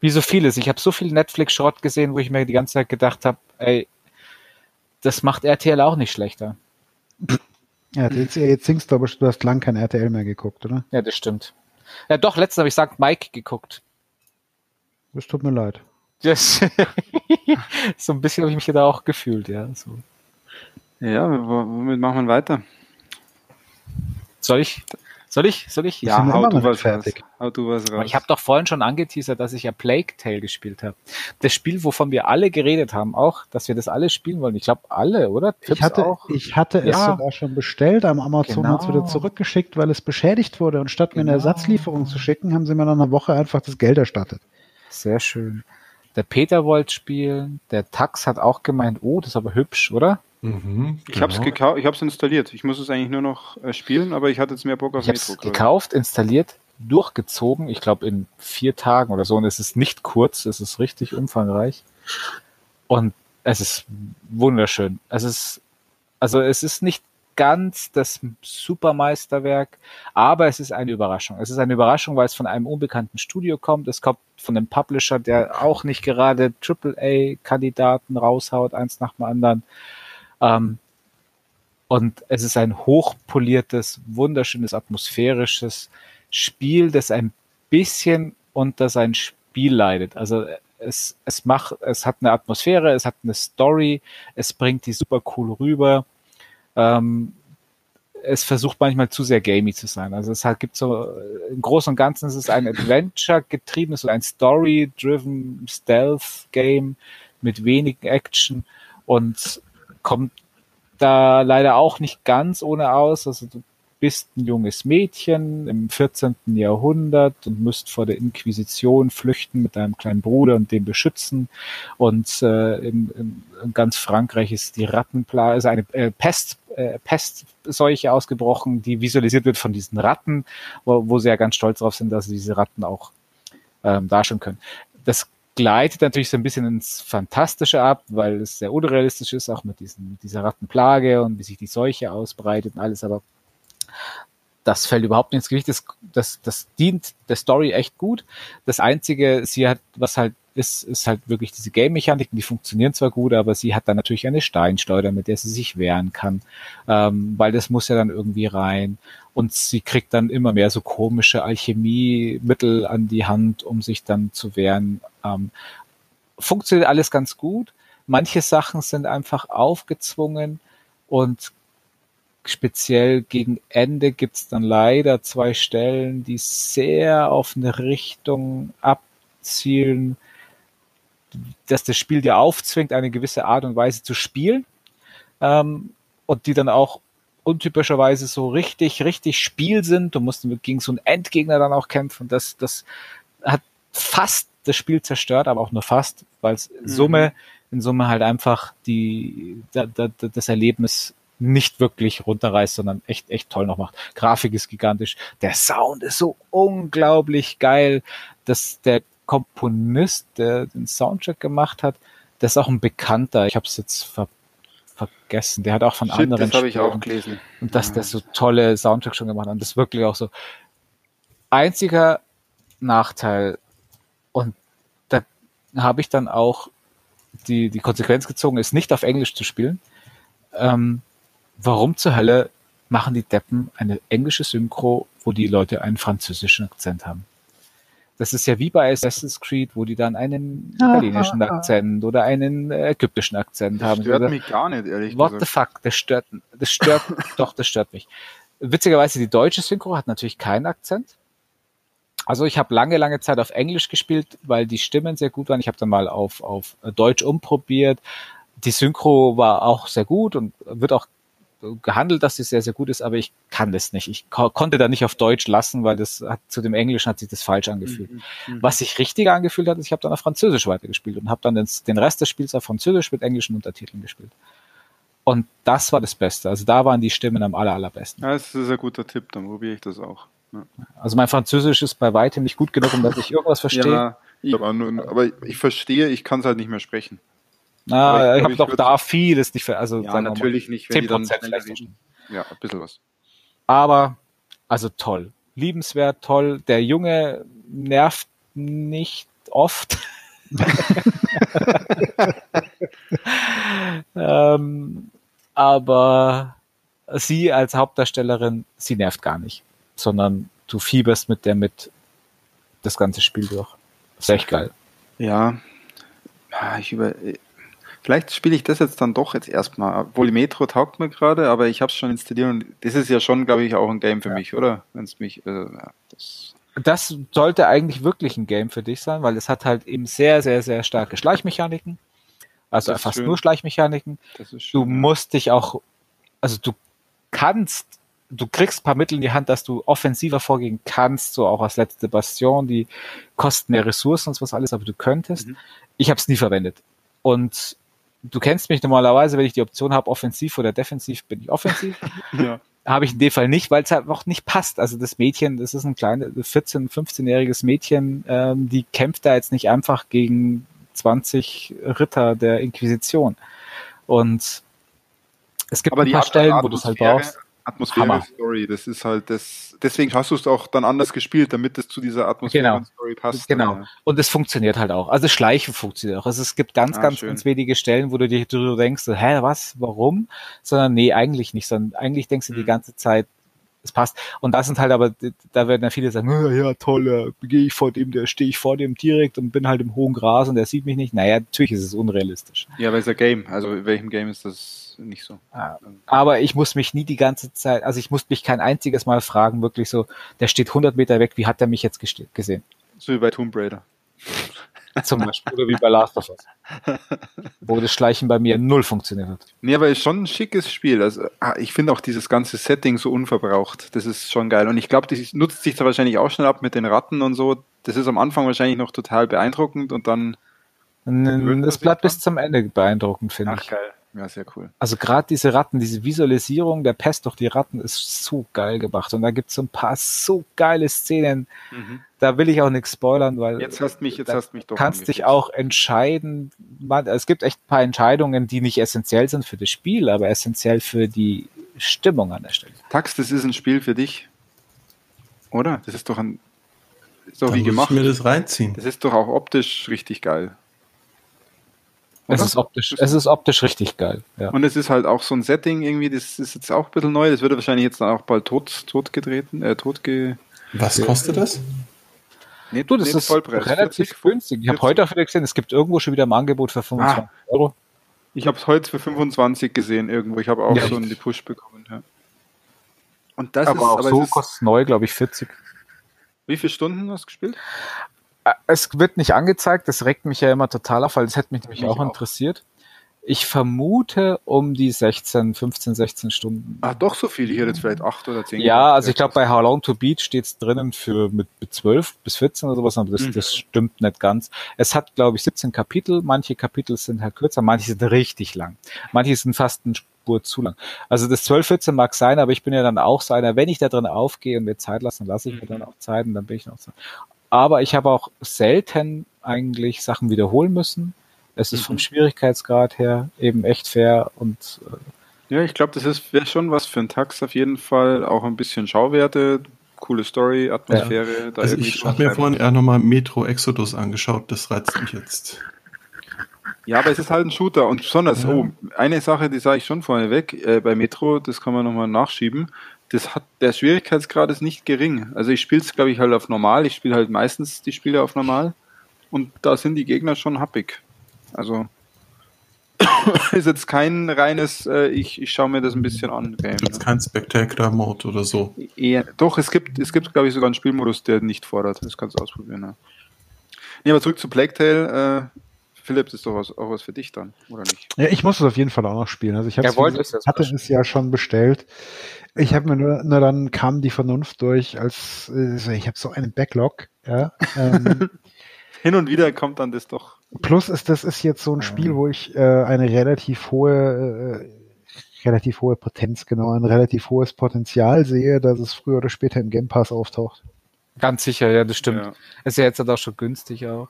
Wie so vieles. Ich habe so viel Netflix-Schrott gesehen, wo ich mir die ganze Zeit gedacht habe, ey, das macht RTL auch nicht schlechter. ja, jetzt, jetzt singst du aber, du hast lang kein RTL mehr geguckt, oder? Ja, das stimmt. Ja, doch, letztens habe ich sagt Mike geguckt. Das tut mir leid. Das so ein bisschen habe ich mich da auch gefühlt, ja. So. Ja, wo- womit machen wir weiter? Soll ich? Soll ich? Soll ich? Ja, hau du noch was fertig. Hau du was raus. Ich habe doch vorhin schon angeteasert, dass ich ja Plague Tale gespielt habe. Das Spiel, wovon wir alle geredet haben, auch, dass wir das alle spielen wollen. Ich glaube alle, oder? Ich Tipps hatte, auch. ich hatte es Ja. sogar schon bestellt, am Amazon Genau. hat es wieder zurückgeschickt, weil es beschädigt wurde. Und statt mir eine Genau. Ersatzlieferung zu schicken, haben sie mir nach einer Woche einfach das Geld erstattet. Sehr schön. Der Peter wollte spielen. Der Tax hat auch gemeint, oh, das ist aber hübsch, oder? Mhm, ich habe es genau. gekauft, ich habe es installiert. Ich muss es eigentlich nur noch äh, spielen, aber ich hatte jetzt mehr Bock auf Ich habe es Metro. ich. gekauft, installiert, durchgezogen. Ich glaube in vier Tagen oder so. Und es ist nicht kurz, es ist richtig umfangreich. Und es ist wunderschön. Es ist, also es ist nicht ganz das Supermeisterwerk, aber es ist eine Überraschung. Es ist eine Überraschung, weil es von einem unbekannten Studio kommt. Es kommt von einem Publisher, der auch nicht gerade AAA-Kandidaten raushaut, eins nach dem anderen. Ähm, und es ist ein hochpoliertes, wunderschönes, atmosphärisches Spiel, das ein bisschen unter sein Spiel leidet. Also es, es macht, es hat eine Atmosphäre, es hat eine Story, es bringt die super cool rüber. Ähm, es versucht manchmal zu sehr gamey zu sein. Also es hat, gibt so, im Großen und Ganzen ist es ein Adventure getriebenes oder ein Story-driven Stealth-Game mit wenig Action und kommt da leider auch nicht ganz ohne aus. Also du bist ein junges Mädchen im 14. Jahrhundert und müsst vor der Inquisition flüchten mit deinem kleinen Bruder und den beschützen. Und äh, in, in ganz Frankreich ist die Rattenplage, also eine äh, Pest, äh, Pestseuche ausgebrochen, die visualisiert wird von diesen Ratten, wo, wo sie ja ganz stolz darauf sind, dass sie diese Ratten auch ähm, darstellen können. Das gleitet natürlich so ein bisschen ins Fantastische ab, weil es sehr unrealistisch ist, auch mit, diesen, mit dieser Rattenplage und wie sich die Seuche ausbreitet und alles, aber das fällt überhaupt nicht ins Gewicht. Das, das, das dient der Story echt gut. Das Einzige, sie hat, was halt ist, ist halt wirklich diese Game-Mechaniken, die funktionieren zwar gut, aber sie hat dann natürlich eine Steinschleuder, mit der sie sich wehren kann, ähm, weil das muss ja dann irgendwie rein. Und sie kriegt dann immer mehr so komische Alchemiemittel an die Hand, um sich dann zu wehren. Ähm, funktioniert alles ganz gut. Manche Sachen sind einfach aufgezwungen und speziell gegen Ende gibt's dann leider zwei Stellen, die sehr auf eine Richtung abzielen, dass das Spiel dir aufzwingt, eine gewisse Art und Weise zu spielen ähm, und die dann auch untypischerweise so richtig, richtig Spiel sind. Du musst gegen so einen Endgegner dann auch kämpfen. Das, das hat fast das Spiel zerstört, aber auch nur fast, weil es Mhm. Summe, in Summe halt einfach die, da, da, das Erlebnis nicht wirklich runterreißt, sondern echt, echt toll noch macht. Grafik ist gigantisch. Der Sound ist so unglaublich geil, dass der Komponist, der den Soundtrack gemacht hat, das ist auch ein Bekannter. Ich habe es jetzt ver vergessen. Der hat auch von Shit, anderen das habe ich auch gelesen. und dass der so tolle Soundtrack schon gemacht hat. Und das ist wirklich auch so. Einziger Nachteil, und da habe ich dann auch die, die Konsequenz gezogen, ist nicht auf Englisch zu spielen. Ähm, warum zur Hölle machen die Deppen eine englische Synchro, wo die Leute einen französischen Akzent haben? Das ist ja wie bei Assassin's Creed, wo die dann einen italienischen Akzent oder einen äh, ägyptischen Akzent haben. Stört Oder- mich gar nicht, ehrlich What the gesagt. fuck? Das stört, das stört, doch, das stört mich. Witzigerweise, die deutsche Synchro hat natürlich keinen Akzent. Also ich habe lange, lange Zeit auf Englisch gespielt, weil die Stimmen sehr gut waren. Ich habe dann mal auf, auf Deutsch umprobiert. Die Synchro war auch sehr gut und wird auch gehandelt, dass sie sehr, sehr gut ist, aber ich kann das nicht. Ich ko konnte da nicht auf Deutsch lassen, weil das hat, zu dem Englischen hat sich das falsch angefühlt. Mhm. mhm. Was sich richtig angefühlt hat, ist, ich habe dann auf Französisch weitergespielt und habe dann den, den Rest des Spiels auf Französisch mit englischen Untertiteln gespielt. Und das war das Beste. Also da waren die Stimmen am aller, allerbesten. Ja, das ist ein guter Tipp, dann probiere ich das auch. Ja. Also mein Französisch ist bei weitem nicht gut genug, um dass ich irgendwas verstehe. Ja, ich aber, nur, aber ich verstehe, ich kann es halt nicht mehr sprechen. Na, ich, ich habe doch da vieles nicht, also ja, natürlich nicht, wenn 10% die. Ja, ein bisschen was. Aber, also toll. Liebenswert, toll. Der Junge nervt nicht oft. ähm, aber sie als Hauptdarstellerin, sie nervt gar nicht, sondern du fieberst mit der mit das ganze Spiel durch. ist echt geil. Ja, ich über, vielleicht spiele ich das jetzt dann doch jetzt erstmal. Obwohl Metro taugt mir gerade, aber ich habe es schon installiert und das ist ja schon, glaube ich, auch ein Game für ja. mich, oder? Wenn es mich, äh, das das sollte eigentlich wirklich ein Game für dich sein, weil es hat halt eben sehr, sehr, sehr starke Schleichmechaniken. Also fast schön. nur Schleichmechaniken. Schön, du musst dich auch, also du kannst, du kriegst paar Mittel in die Hand, dass du offensiver vorgehen kannst, so auch als letzte Bastion, die kosten mehr Ressourcen und was alles, aber du könntest. Mhm. Ich habe es nie verwendet. Und du kennst mich normalerweise, wenn ich die Option habe, offensiv oder defensiv, bin ich offensiv. ja. Habe ich in dem Fall nicht, weil es halt auch nicht passt. Also das Mädchen, das ist ein kleines, 14-, 15-jähriges Mädchen, ähm, die kämpft da jetzt nicht einfach gegen 20 Ritter der Inquisition. Und es gibt Aber ein paar Stellen, wo du es halt brauchst. Atmosphäre Story, das ist halt das, deswegen hast du es auch dann anders gespielt, damit es zu dieser Atmosphäre genau. Story passt. Genau. Und es funktioniert halt auch. Also Schleichen funktioniert auch. Also es gibt ganz, ah, ganz, schön. ganz wenige Stellen, wo du dir du denkst, hä, was, warum? Sondern nee, eigentlich nicht, sondern eigentlich denkst du mhm. die ganze Zeit, es passt. Und das sind halt aber, da werden ja viele sagen, ja toll, da gehe ich vor dem, da stehe ich vor dem direkt und bin halt im hohen Gras und der sieht mich nicht. Naja, natürlich ist es unrealistisch. Ja, aber es ist ein Game. Also in welchem Game ist das nicht so? Aber ich muss mich nie die ganze Zeit, also ich muss mich kein einziges Mal fragen, wirklich so, der steht 100 Meter weg, wie hat er mich jetzt gesehen? So wie bei Tomb Raider. Zum Beispiel. Oder wie bei Last of Us. Wo das Schleichen bei mir null funktioniert hat. Nee, aber ist schon ein schickes Spiel. Also, ah, ich finde auch dieses ganze Setting so unverbraucht. Das ist schon geil. Und ich glaube, das nutzt sich da wahrscheinlich auch schnell ab mit den Ratten und so. Das ist am Anfang wahrscheinlich noch total beeindruckend und dann. Das bleibt bis zum Ende beeindruckend, finde ich. Ach, geil. Ja, sehr cool. Also gerade diese Ratten, diese Visualisierung der Pest durch die Ratten ist so geil gemacht. Und da gibt es so ein paar so geile Szenen. Mhm. Da will ich auch nichts spoilern, weil jetzt hast mich, jetzt hast mich doch kannst dich auch entscheiden. Man, es gibt echt ein paar Entscheidungen, die nicht essentiell sind für das Spiel, aber essentiell für die Stimmung an der Stelle. Tax, das ist ein Spiel für dich, oder? Das ist doch ein ist doch wie gemacht. Ich mir das reinziehen. Das ist doch auch optisch richtig geil. Es ist, optisch, es ist optisch richtig geil. Ja. Und es ist halt auch so ein Setting irgendwie, das ist jetzt auch ein bisschen neu. Das wird wahrscheinlich jetzt dann auch bald tot, tot getreten, äh, tot ge Was kostet das? Nee, du, das ist relativ 40, günstig. Ich habe heute auch wieder gesehen, es gibt irgendwo schon wieder ein Angebot für 25 ah, Euro. Ich habe es heute für 25 gesehen irgendwo. Ich habe auch ja, so einen Push bekommen. Ja. Und das aber ist, auch aber so kostet es neu, glaube ich, 40. Wie viele Stunden hast du gespielt? Äh, es wird nicht angezeigt, das regt mich ja immer total auf, weil das hätte mich nämlich mich auch, auch interessiert. Ich vermute um die 16, 15, 16 Stunden. Ah, doch so viel. Hier jetzt vielleicht 8 oder 10. Ja, also ich glaube bei How Long to Beat steht es drinnen für mit, mit 12 bis 14 oder sowas, aber das, mhm. das stimmt nicht ganz. Es hat, glaube ich, 17 Kapitel. Manche Kapitel sind halt kürzer, manche sind richtig lang. Manche sind fast eine Spur zu lang. Also das 12, 14 mag sein, aber ich bin ja dann auch so einer, wenn ich da drin aufgehe und mir Zeit lasse, dann lasse ich mir mhm. dann auch Zeit und dann bin ich noch so. Aber ich habe auch selten eigentlich Sachen wiederholen müssen. Es ist mhm. vom Schwierigkeitsgrad her eben echt fair und äh, ja, ich glaube, das wäre schon was für ein Tax auf jeden Fall. Auch ein bisschen Schauwerte, coole Story, Atmosphäre. Ja. also ich habe mir vorhin eher nochmal Metro Exodus angeschaut, das reizt mich jetzt. Ja, aber es ist halt ein Shooter und besonders, ja. oh, eine Sache, die sage ich schon vorneweg, äh, bei Metro, das kann man nochmal nachschieben das hat, der Schwierigkeitsgrad ist nicht gering. Also ich spiele es, glaube ich, halt auf normal. Ich spiele halt meistens die Spiele auf normal. Und da sind die Gegner schon happig. Also ist jetzt kein reines, äh, ich, ich schaue mir das ein bisschen an. Game, Jetzt kein Spectacular-Mode oder so. Eher, doch, es gibt, es gibt, glaube ich, sogar einen Spielmodus, der nicht fordert. Das kannst du ausprobieren. Ja. Nee, aber zurück zu Plague Tale. Äh, Philipp, das ist doch was, auch was für dich dann, oder nicht? Ja, ich muss es auf jeden Fall auch noch spielen. Also ich hab's, Er wollte es hatte es ja schon bestellt. Ich habe mir nur, nur dann kam die Vernunft durch, als äh, ich habe so einen Backlog. Ja, ähm, Hin und wieder kommt dann das doch. plus ist das ist jetzt so ein Spiel, wo ich äh, eine relativ hohe äh, relativ hohe Potenz, genau, ein relativ hohes Potenzial sehe, dass es früher oder später im Game Pass auftaucht. Ganz sicher, ja, das stimmt. Ja. Ist ja jetzt halt auch schon günstig auch.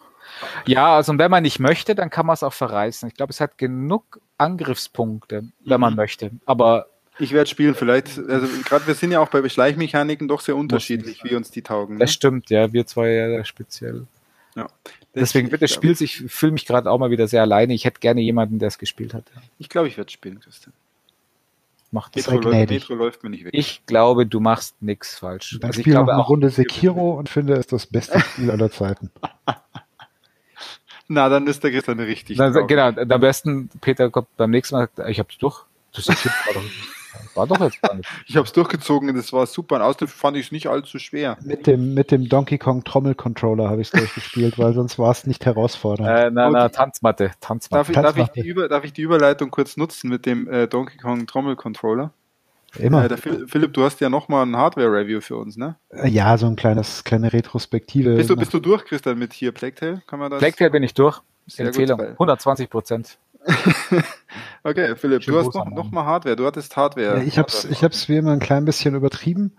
Ja, also und wenn man nicht möchte, dann kann man es auch verreißen. Ich glaube, es hat genug Angriffspunkte, wenn man Mhm. möchte. Aber Ich werde spielen, vielleicht, also gerade wir sind ja auch bei Schleichmechaniken doch sehr unterschiedlich, wie uns die taugen. Ne? das stimmt, ja, wir zwei ja speziell. Ja. Deswegen wird das Spiel, ich fühle mich gerade auch mal wieder sehr alleine. Ich hätte gerne jemanden, der es gespielt hat. Ich glaube, ich werde spielen, Christian. Macht das. Metro, läuft. Metro läuft mir nicht weg. Ich glaube, du machst nichts falsch. Dann Also ich spiele noch glaube eine auch, Runde Sekiro und finde es das beste Spiel aller Zeiten. Na, dann ist der Christian richtig. dann, genau, am besten, Peter kommt beim nächsten Mal, sagt, ich hab's durch. Das ist war, doch, jetzt gar nicht. Ich habe es durchgezogen und es war super. Und außerdem fand ich es nicht allzu schwer. Mit dem, mit dem Donkey Kong Trommel-Controller habe ich es durchgespielt, weil sonst war es nicht herausfordernd. Äh, na, na, die- Tanzmatte, Darf Tanzmatte. ich, darf, ich die Über, darf ich die Überleitung kurz nutzen mit dem äh, Donkey Kong Trommel Controller? Immer. Äh, Philipp, du hast ja nochmal ein Hardware-Review für uns, ne? Äh, ja, so ein kleines, kleine Retrospektive. Bist du, bist du durch, Christian, mit hier Tale? Kann man das? Black Tail bin ich durch. Sehr gut, Empfehlung. weil- 120 Prozent. Okay, Philipp, Schön du hast noch, noch mal Hardware. Du hattest Hardware. Ja, ich hab's, ich hab's wie immer ein klein bisschen übertrieben.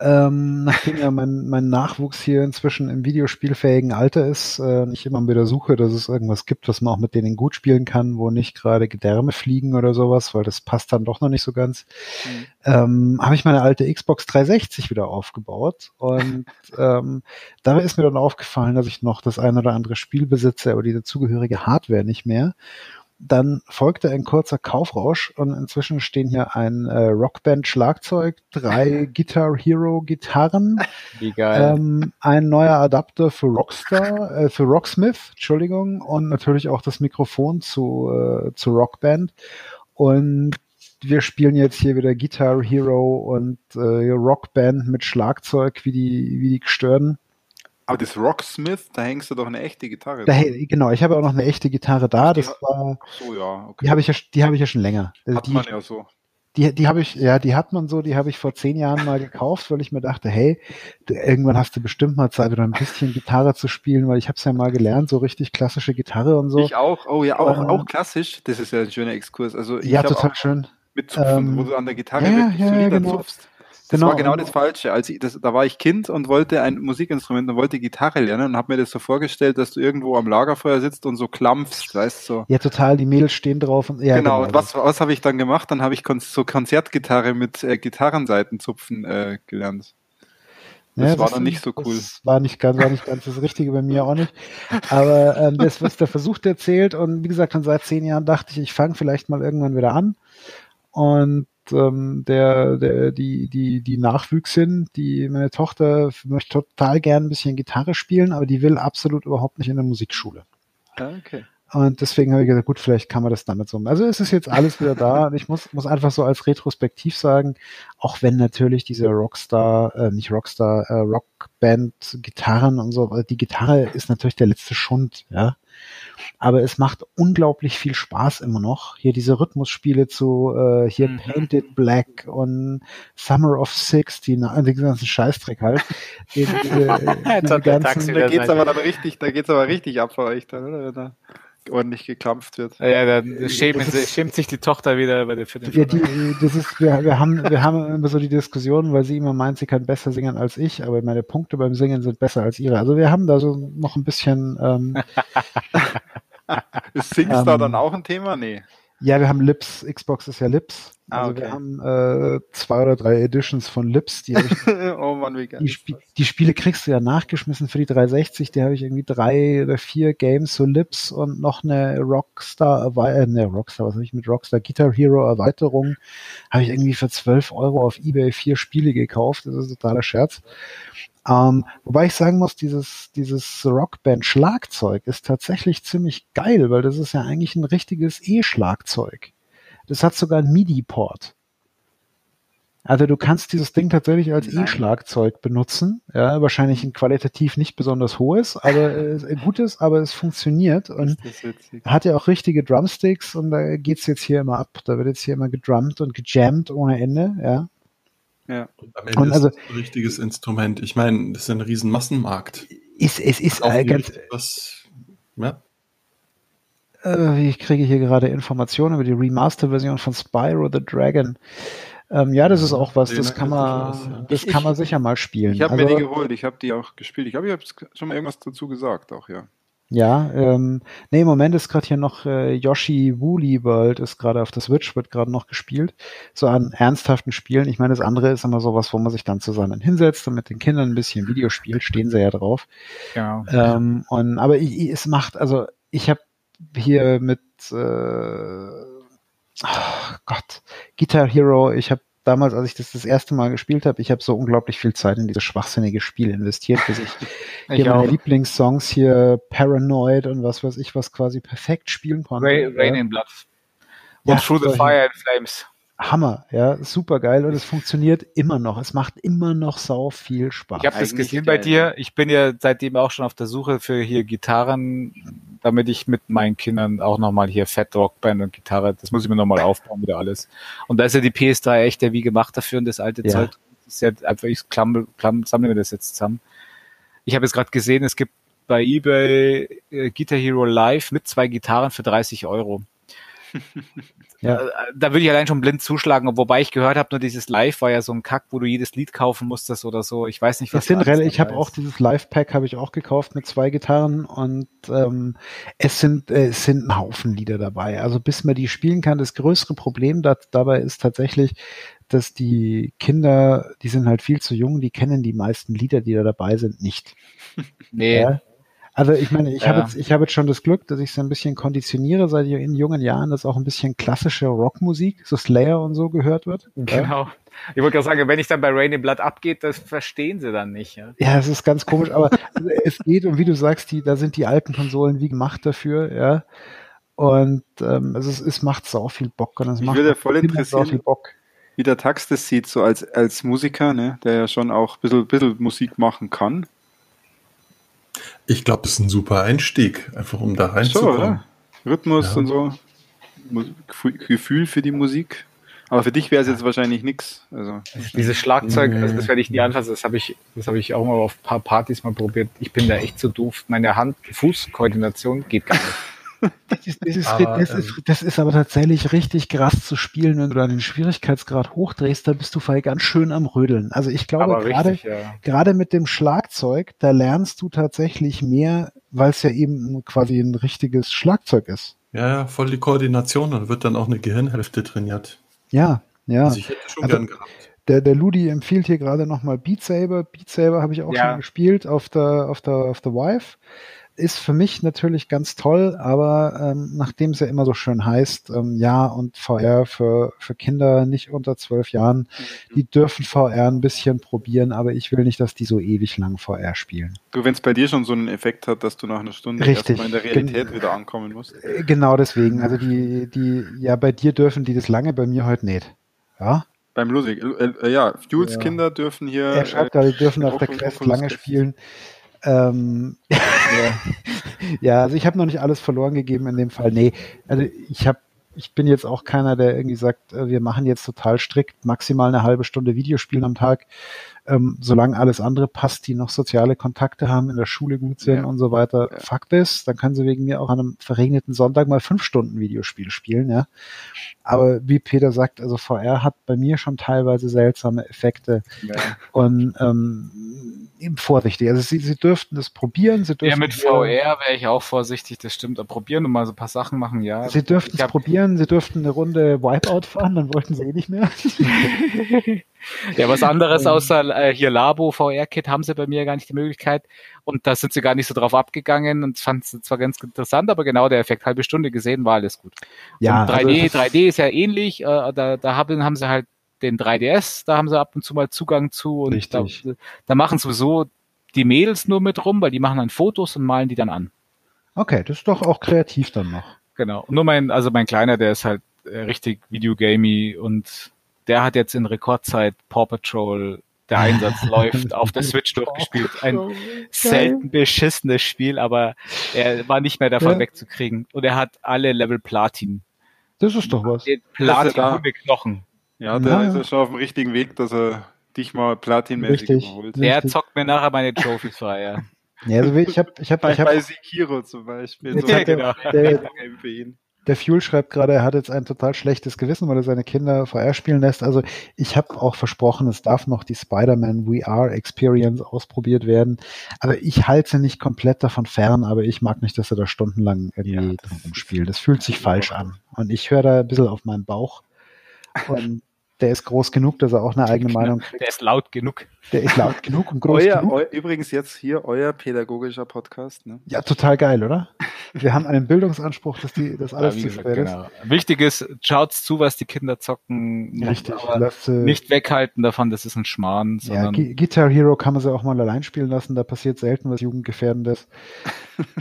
Ähm, nachdem ja mein, mein Nachwuchs hier inzwischen im videospielfähigen Alter ist, äh, und ich immer wieder suche, dass es irgendwas gibt, was man auch mit denen gut spielen kann, wo nicht gerade Gedärme fliegen oder sowas, weil das passt dann doch noch nicht so ganz, Mhm. ähm, habe ich meine alte Xbox 360 wieder aufgebaut und ähm, dabei ist mir dann aufgefallen, dass ich noch das ein oder andere Spiel besitze, aber die dazugehörige Hardware nicht mehr. Dann folgte ein kurzer Kaufrausch und inzwischen stehen hier ein äh, Rockband Schlagzeug, drei Guitar Hero Gitarren, Wie geil. ähm, ein neuer Adapter für Rockstar, äh, für Rocksmith, Entschuldigung, und natürlich auch das Mikrofon zu, äh, zu Rockband. Und wir spielen jetzt hier wieder Guitar Hero und äh, Rockband mit Schlagzeug wie die, wie die Gestörten. Aber das Rocksmith, da hängst du doch eine echte Gitarre. Da, genau, ich habe auch noch eine echte Gitarre da. Das Die- war, so, ja, okay. die habe ich ja, die habe ich ja schon länger. Also Hat die, man ja so. Die, die habe ich, ja, die hat man so, die habe ich vor zehn Jahren mal gekauft, weil ich mir dachte, hey, irgendwann hast du bestimmt mal Zeit, wieder ein bisschen Gitarre zu spielen, weil ich habe es ja mal gelernt, so richtig klassische Gitarre und so. Ich auch. Oh ja, auch, Ähm, auch klassisch. Das ist ja ein schöner Exkurs. Also ich ja, hab total auch schön. mit Zupfen, Ähm, wo du an der Gitarre ja, wirklich ja, ja, genau. zupfst. Das Genau, war genau und- das Falsche. Als ich, das, da war ich Kind und wollte ein Musikinstrument und wollte Gitarre lernen und habe mir das so vorgestellt, dass du irgendwo am Lagerfeuer sitzt und so klampfst, weißt du. So. Ja, total, die Mädels stehen drauf und ja, genau, und was, was habe ich dann gemacht? Dann habe ich kon so Konzertgitarre mit äh, Gitarrenseitenzupfen äh, gelernt. Das war dann nicht so cool. Das war nicht ganz, war nicht ganz das Richtige bei mir auch nicht. Aber ähm, das, was der Versuch erzählt und wie gesagt, schon seit zehn Jahren dachte ich, ich fange vielleicht mal irgendwann wieder an. Und ähm, der, der, die, die, die Nachwüchsin, die meine Tochter möchte total gern ein bisschen Gitarre spielen, aber die will absolut überhaupt nicht in der Musikschule. Ja, okay. Und deswegen habe ich gesagt, gut, vielleicht kann man das damit so. Also es ist jetzt alles wieder da und ich muss, muss einfach so als Retrospektiv sagen, auch wenn natürlich diese Rockstar, äh, nicht Rockstar, äh, Rockband, Gitarren und so, die Gitarre ist natürlich der letzte Schund, ja. Aber es macht unglaublich viel Spaß immer noch, hier diese Rhythmusspiele zu, äh, hier Mhm. Painted Black und Summer of Six, die, den ganzen Scheißdreck halt. Diese hat der ganzen, Da geht's aber dann richtig, da geht's aber richtig ab für euch dann, oder? Wenn da ordentlich geklampft wird. Ja, dann schämen das sie, ist- schämt sich die Tochter wieder bei der, für den Ja, die, das ist, wir, wir haben, wir haben immer so die Diskussion, weil sie immer meint, sie kann besser singen als ich, aber meine Punkte beim Singen sind besser als ihre. Also wir haben da so noch ein bisschen, ähm, Ist SingStar Ähm, dann auch ein Thema? Nee. ja, wir haben Lips, Xbox ist ja Lips. Ah, also okay. wir haben äh, zwei oder drei Editions von Lips. Die, ich, oh Mann, wie geil die, Sp die Spiele kriegst du ja nachgeschmissen für die 360. Die habe ich irgendwie drei oder vier Games, so Lips und noch eine Rockstar, äh, ne, Rockstar, was habe ich mit Rockstar Guitar Hero Erweiterung, habe ich irgendwie für 12 Euro auf Ebay vier Spiele gekauft. Das ist totaler Scherz. Ähm, wobei ich sagen muss, dieses, dieses Rockband-Schlagzeug ist tatsächlich ziemlich geil, weil das ist ja eigentlich ein richtiges E-Schlagzeug. Das hat sogar ein MIDI-Port. Also du kannst dieses Ding tatsächlich als E-Schlagzeug benutzen. Ja, wahrscheinlich ein qualitativ nicht besonders hohes, aber äh, gutes, aber es funktioniert und hat ja auch richtige Drumsticks und da geht's jetzt hier immer ab. Da wird jetzt hier immer gedrummt und gejammt ohne Ende, ja. Ja. Und am Ende und also, ist ein richtiges Instrument. Ich meine, das ist ein riesen Massenmarkt. Ist, es ist äh, ganz. Was, ja. Äh, ich kriege hier gerade Informationen über die Remaster-Version von Spyro the Dragon. Ähm, ja, das ist auch was, das kann man, das kann man sicher mal spielen. Ich habe mir die geholt, ich habe die auch gespielt. Ich habe ich schon mal irgendwas dazu gesagt, auch ja. Ja, ähm, nee, im Moment ist gerade hier noch äh, Yoshi Woolly World ist gerade auf der Switch, wird gerade noch gespielt. So an ernsthaften Spielen. Ich meine, das andere ist immer sowas, wo man sich dann zusammen hinsetzt und mit den Kindern ein bisschen Video spielt, stehen sie ja drauf. Genau. Ähm, und, aber ich, ich, es macht, also ich habe hier mit äh, oh Gott, Guitar Hero, ich habe damals, als ich das das erste Mal gespielt habe, ich habe so unglaublich viel Zeit in dieses schwachsinnige Spiel investiert, bis ich, ich hier meine Lieblingssongs hier Paranoid und was weiß ich was quasi perfekt spielen konnte. Rain, Rain in Blood. Und ja, Through the Fire and Flames. Hammer, ja, super geil und es funktioniert immer noch. Es macht immer noch sau viel Spaß. Ich habe das gesehen bei dir. Ich bin ja seitdem auch schon auf der Suche für hier Gitarren, damit ich mit meinen Kindern auch nochmal hier Fat Rockband und Gitarre, das muss ich mir nochmal aufbauen, wieder alles. Und da ist ja die PS3 echt der wie gemacht dafür und das alte ja. Zeug. Ist ja einfach, ich klamm, klamm, sammle mir das jetzt zusammen. Ich habe jetzt gerade gesehen, es gibt bei eBay äh, Guitar Hero Live mit zwei Gitarren für 30 Euro. Ja. Äh, da würde ich allein schon blind zuschlagen, wobei ich gehört habe, nur dieses Live war ja so ein Kack, wo du jedes Lied kaufen musstest oder so. Ich weiß nicht, was. Das sind ich habe auch dieses Live-Pack habe ich auch gekauft mit zwei Gitarren und ähm, es sind äh, es sind ein Haufen Lieder dabei. Also bis man die spielen kann, das größere Problem da, dabei ist tatsächlich, dass die Kinder, die sind halt viel zu jung, die kennen die meisten Lieder, die da dabei sind, nicht. Nee. Ja? Also ich meine, ich ja. habe jetzt, ich habe jetzt schon das Glück, dass ich so ein bisschen konditioniere seit in jungen Jahren, dass auch ein bisschen klassische Rockmusik, so Slayer und so gehört wird. Genau. Ich wollte gerade sagen, wenn ich dann bei Rainy Blood abgeht, das verstehen sie dann nicht. Ja, ja es ist ganz komisch, aber es geht und wie du sagst, die, da sind die alten Konsolen wie gemacht dafür, ja. Und ähm, also es, es macht sau viel Bock und es ich macht würde voll interessieren, viel Bock. wie der Tax das sieht, so als, als Musiker, ne, der ja schon auch ein bisschen, bisschen Musik machen kann. Ich glaube, es ist ein super Einstieg, einfach um da reinzukommen. So, Rhythmus ja. und so. Gefühl für die Musik. Aber für dich wäre es jetzt wahrscheinlich nichts. Also. Dieses Schlagzeug, also das werde ich nie anfassen. Das habe ich, das habe ich auch mal auf ein paar Partys mal probiert. Ich bin da echt zu doof. Meine Hand-Fuß-Koordination geht gar nicht. Das ist, das, ist, aber, das, ist, ähm, das ist aber tatsächlich richtig krass zu spielen, wenn du dann den Schwierigkeitsgrad hochdrehst, da bist du vorher ganz schön am Rödeln. Also ich glaube, gerade, ja. gerade mit dem Schlagzeug, da lernst du tatsächlich mehr, weil es ja eben quasi ein richtiges Schlagzeug ist. Ja, ja, voll die Koordination, dann wird dann auch eine Gehirnhälfte trainiert. Ja, ja. Also ich hätte schon also, gern gehabt. Der, der Ludi empfiehlt hier gerade nochmal Beat Saber. Beat Saber habe ich auch ja. schon gespielt auf der, auf der, auf der Vive ist für mich natürlich ganz toll, aber ähm, nachdem es ja immer so schön heißt, ähm, ja, und VR für, für Kinder nicht unter zwölf Jahren, mhm. die dürfen VR ein bisschen probieren, aber ich will nicht, dass die so ewig lang VR spielen. Du, wenn es bei dir schon so einen Effekt hat, dass du nach einer Stunde Richtig. erstmal in der Realität Gen wieder ankommen musst. Äh, genau deswegen. Also die, die, ja, bei dir dürfen die das lange, bei mir heute nicht. Ja. Beim Lusig. Äh, äh, ja, Jules ja. Kinder dürfen hier. Er schreibt äh, die dürfen auf der Quest lange spielen. Ähm, ja. ja, also ich habe noch nicht alles verloren gegeben in dem Fall. Nee, also ich habe ich bin jetzt auch keiner, der irgendwie sagt, äh, wir machen jetzt total strikt maximal eine halbe Stunde Videospielen am Tag, ähm, solange alles andere passt, die noch soziale Kontakte haben, in der Schule gut sind ja. und so weiter. Ja. Fakt ist, dann können sie wegen mir auch an einem verregneten Sonntag mal fünf Stunden Videospiel spielen, ja. Aber wie Peter sagt, also VR hat bei mir schon teilweise seltsame Effekte. Ja. Und ähm, eben vorsichtig. Also sie, sie dürften das probieren. Sie dürften ja, mit VR wäre ich auch vorsichtig, das stimmt. Aber probieren und mal so ein paar Sachen machen, ja. Sie dürften es probieren, Sie dürften eine Runde Wipeout fahren, dann wollten Sie eh nicht mehr. Ja, was anderes außer äh, hier Labo VR-Kit haben sie bei mir gar nicht die Möglichkeit. Und da sind sie gar nicht so drauf abgegangen und fand es zwar ganz interessant, aber genau der Effekt, halbe Stunde gesehen, war alles gut. Ja, und 3D, also das- 3D ist ja ähnlich, äh, da, da haben, haben sie halt den 3DS, da haben sie ab und zu mal Zugang zu und da, Richtig. da machen sowieso die Mädels nur mit rum, weil die machen dann Fotos und malen die dann an. Okay, das ist doch auch kreativ dann noch. Genau. Und nur mein, also mein Kleiner, der ist halt äh, richtig Videogamey und der hat jetzt in Rekordzeit Paw Patrol, der Einsatz läuft, auf der Switch durchgespielt. Ein selten beschissenes Spiel, aber er war nicht mehr davon Ja. wegzukriegen. Und er hat alle Level Platin. Das ist doch was. Den Das ist ja Platin da. ohne Knochen. Ja, da Ja. ist er schon auf dem richtigen Weg, dass er dich mal platinmäßig überholt. Ja. Der Richtig. zockt mir nachher meine Trophies frei, ja. Ja, also wie- ich habe, ich habe, Bei, ich hab, bei Sekiro zum Beispiel. So hat der- genau. der- Game für ihn. Der Fuel schreibt gerade, er hat jetzt ein total schlechtes Gewissen, weil er seine Kinder VR spielen lässt. Also ich habe auch versprochen, es darf noch die Spider-Man VR Experience ausprobiert werden. Aber ich halte nicht komplett davon fern, aber ich mag nicht, dass er da stundenlang irgendwie Ja, rumspielt. Das fühlt sich falsch an. Und ich höre da ein bisschen auf meinen Bauch. Und der ist groß genug, dass er auch eine eigene Meinung kriegt. Der ist laut genug. Der ist laut genug und groß Euer, genug. eu, übrigens jetzt hier euer pädagogischer Podcast. Ne? Ja, total geil, oder? Wir haben einen Bildungsanspruch, dass die, dass alles Ja, zu schwer ist. genau. Wichtig ist, schaut's zu, was die Kinder zocken. Richtig. Aber Lasst, äh, nicht weghalten davon, das ist ein Schmarrn, Ja, sondern Gu- Guitar Hero kann man sie auch mal allein spielen lassen, da passiert selten was Jugendgefährdendes.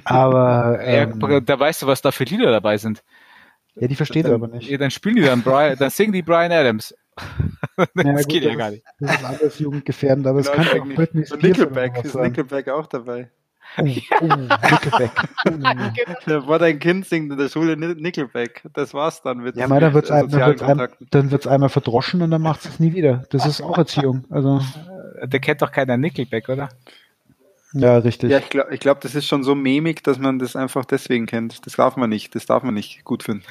Aber Ja, ähm, da weißt du, was da für Lieder dabei sind. ja, die versteht er aber nicht. Ja, dann spielen die dann Brian, dann singen die Brian Adams. das Ja, gut, geht ja das gar ist- nicht. Das ist alles jugendgefährdend, aber es Genau, könnte auch eigentlich. Britney Spears Nickelback, ist. Nickelback auch dabei? Oh, oh, Nickelback. Da war dein Kind singt in der Schule Ni- Nickelback. Das war's dann mit Ja, mal, dann wird's ein, dann wird's ein, Kontakten. dann wird's einmal verdroschen und dann macht es nie wieder. Das ist auch Erziehung. Also, Der kennt doch keiner Nickelback, oder? ja, richtig. Ja, ich glaube, ich glaub, das ist schon so memig, dass man das einfach deswegen kennt. Das darf man nicht. Das darf man nicht gut finden.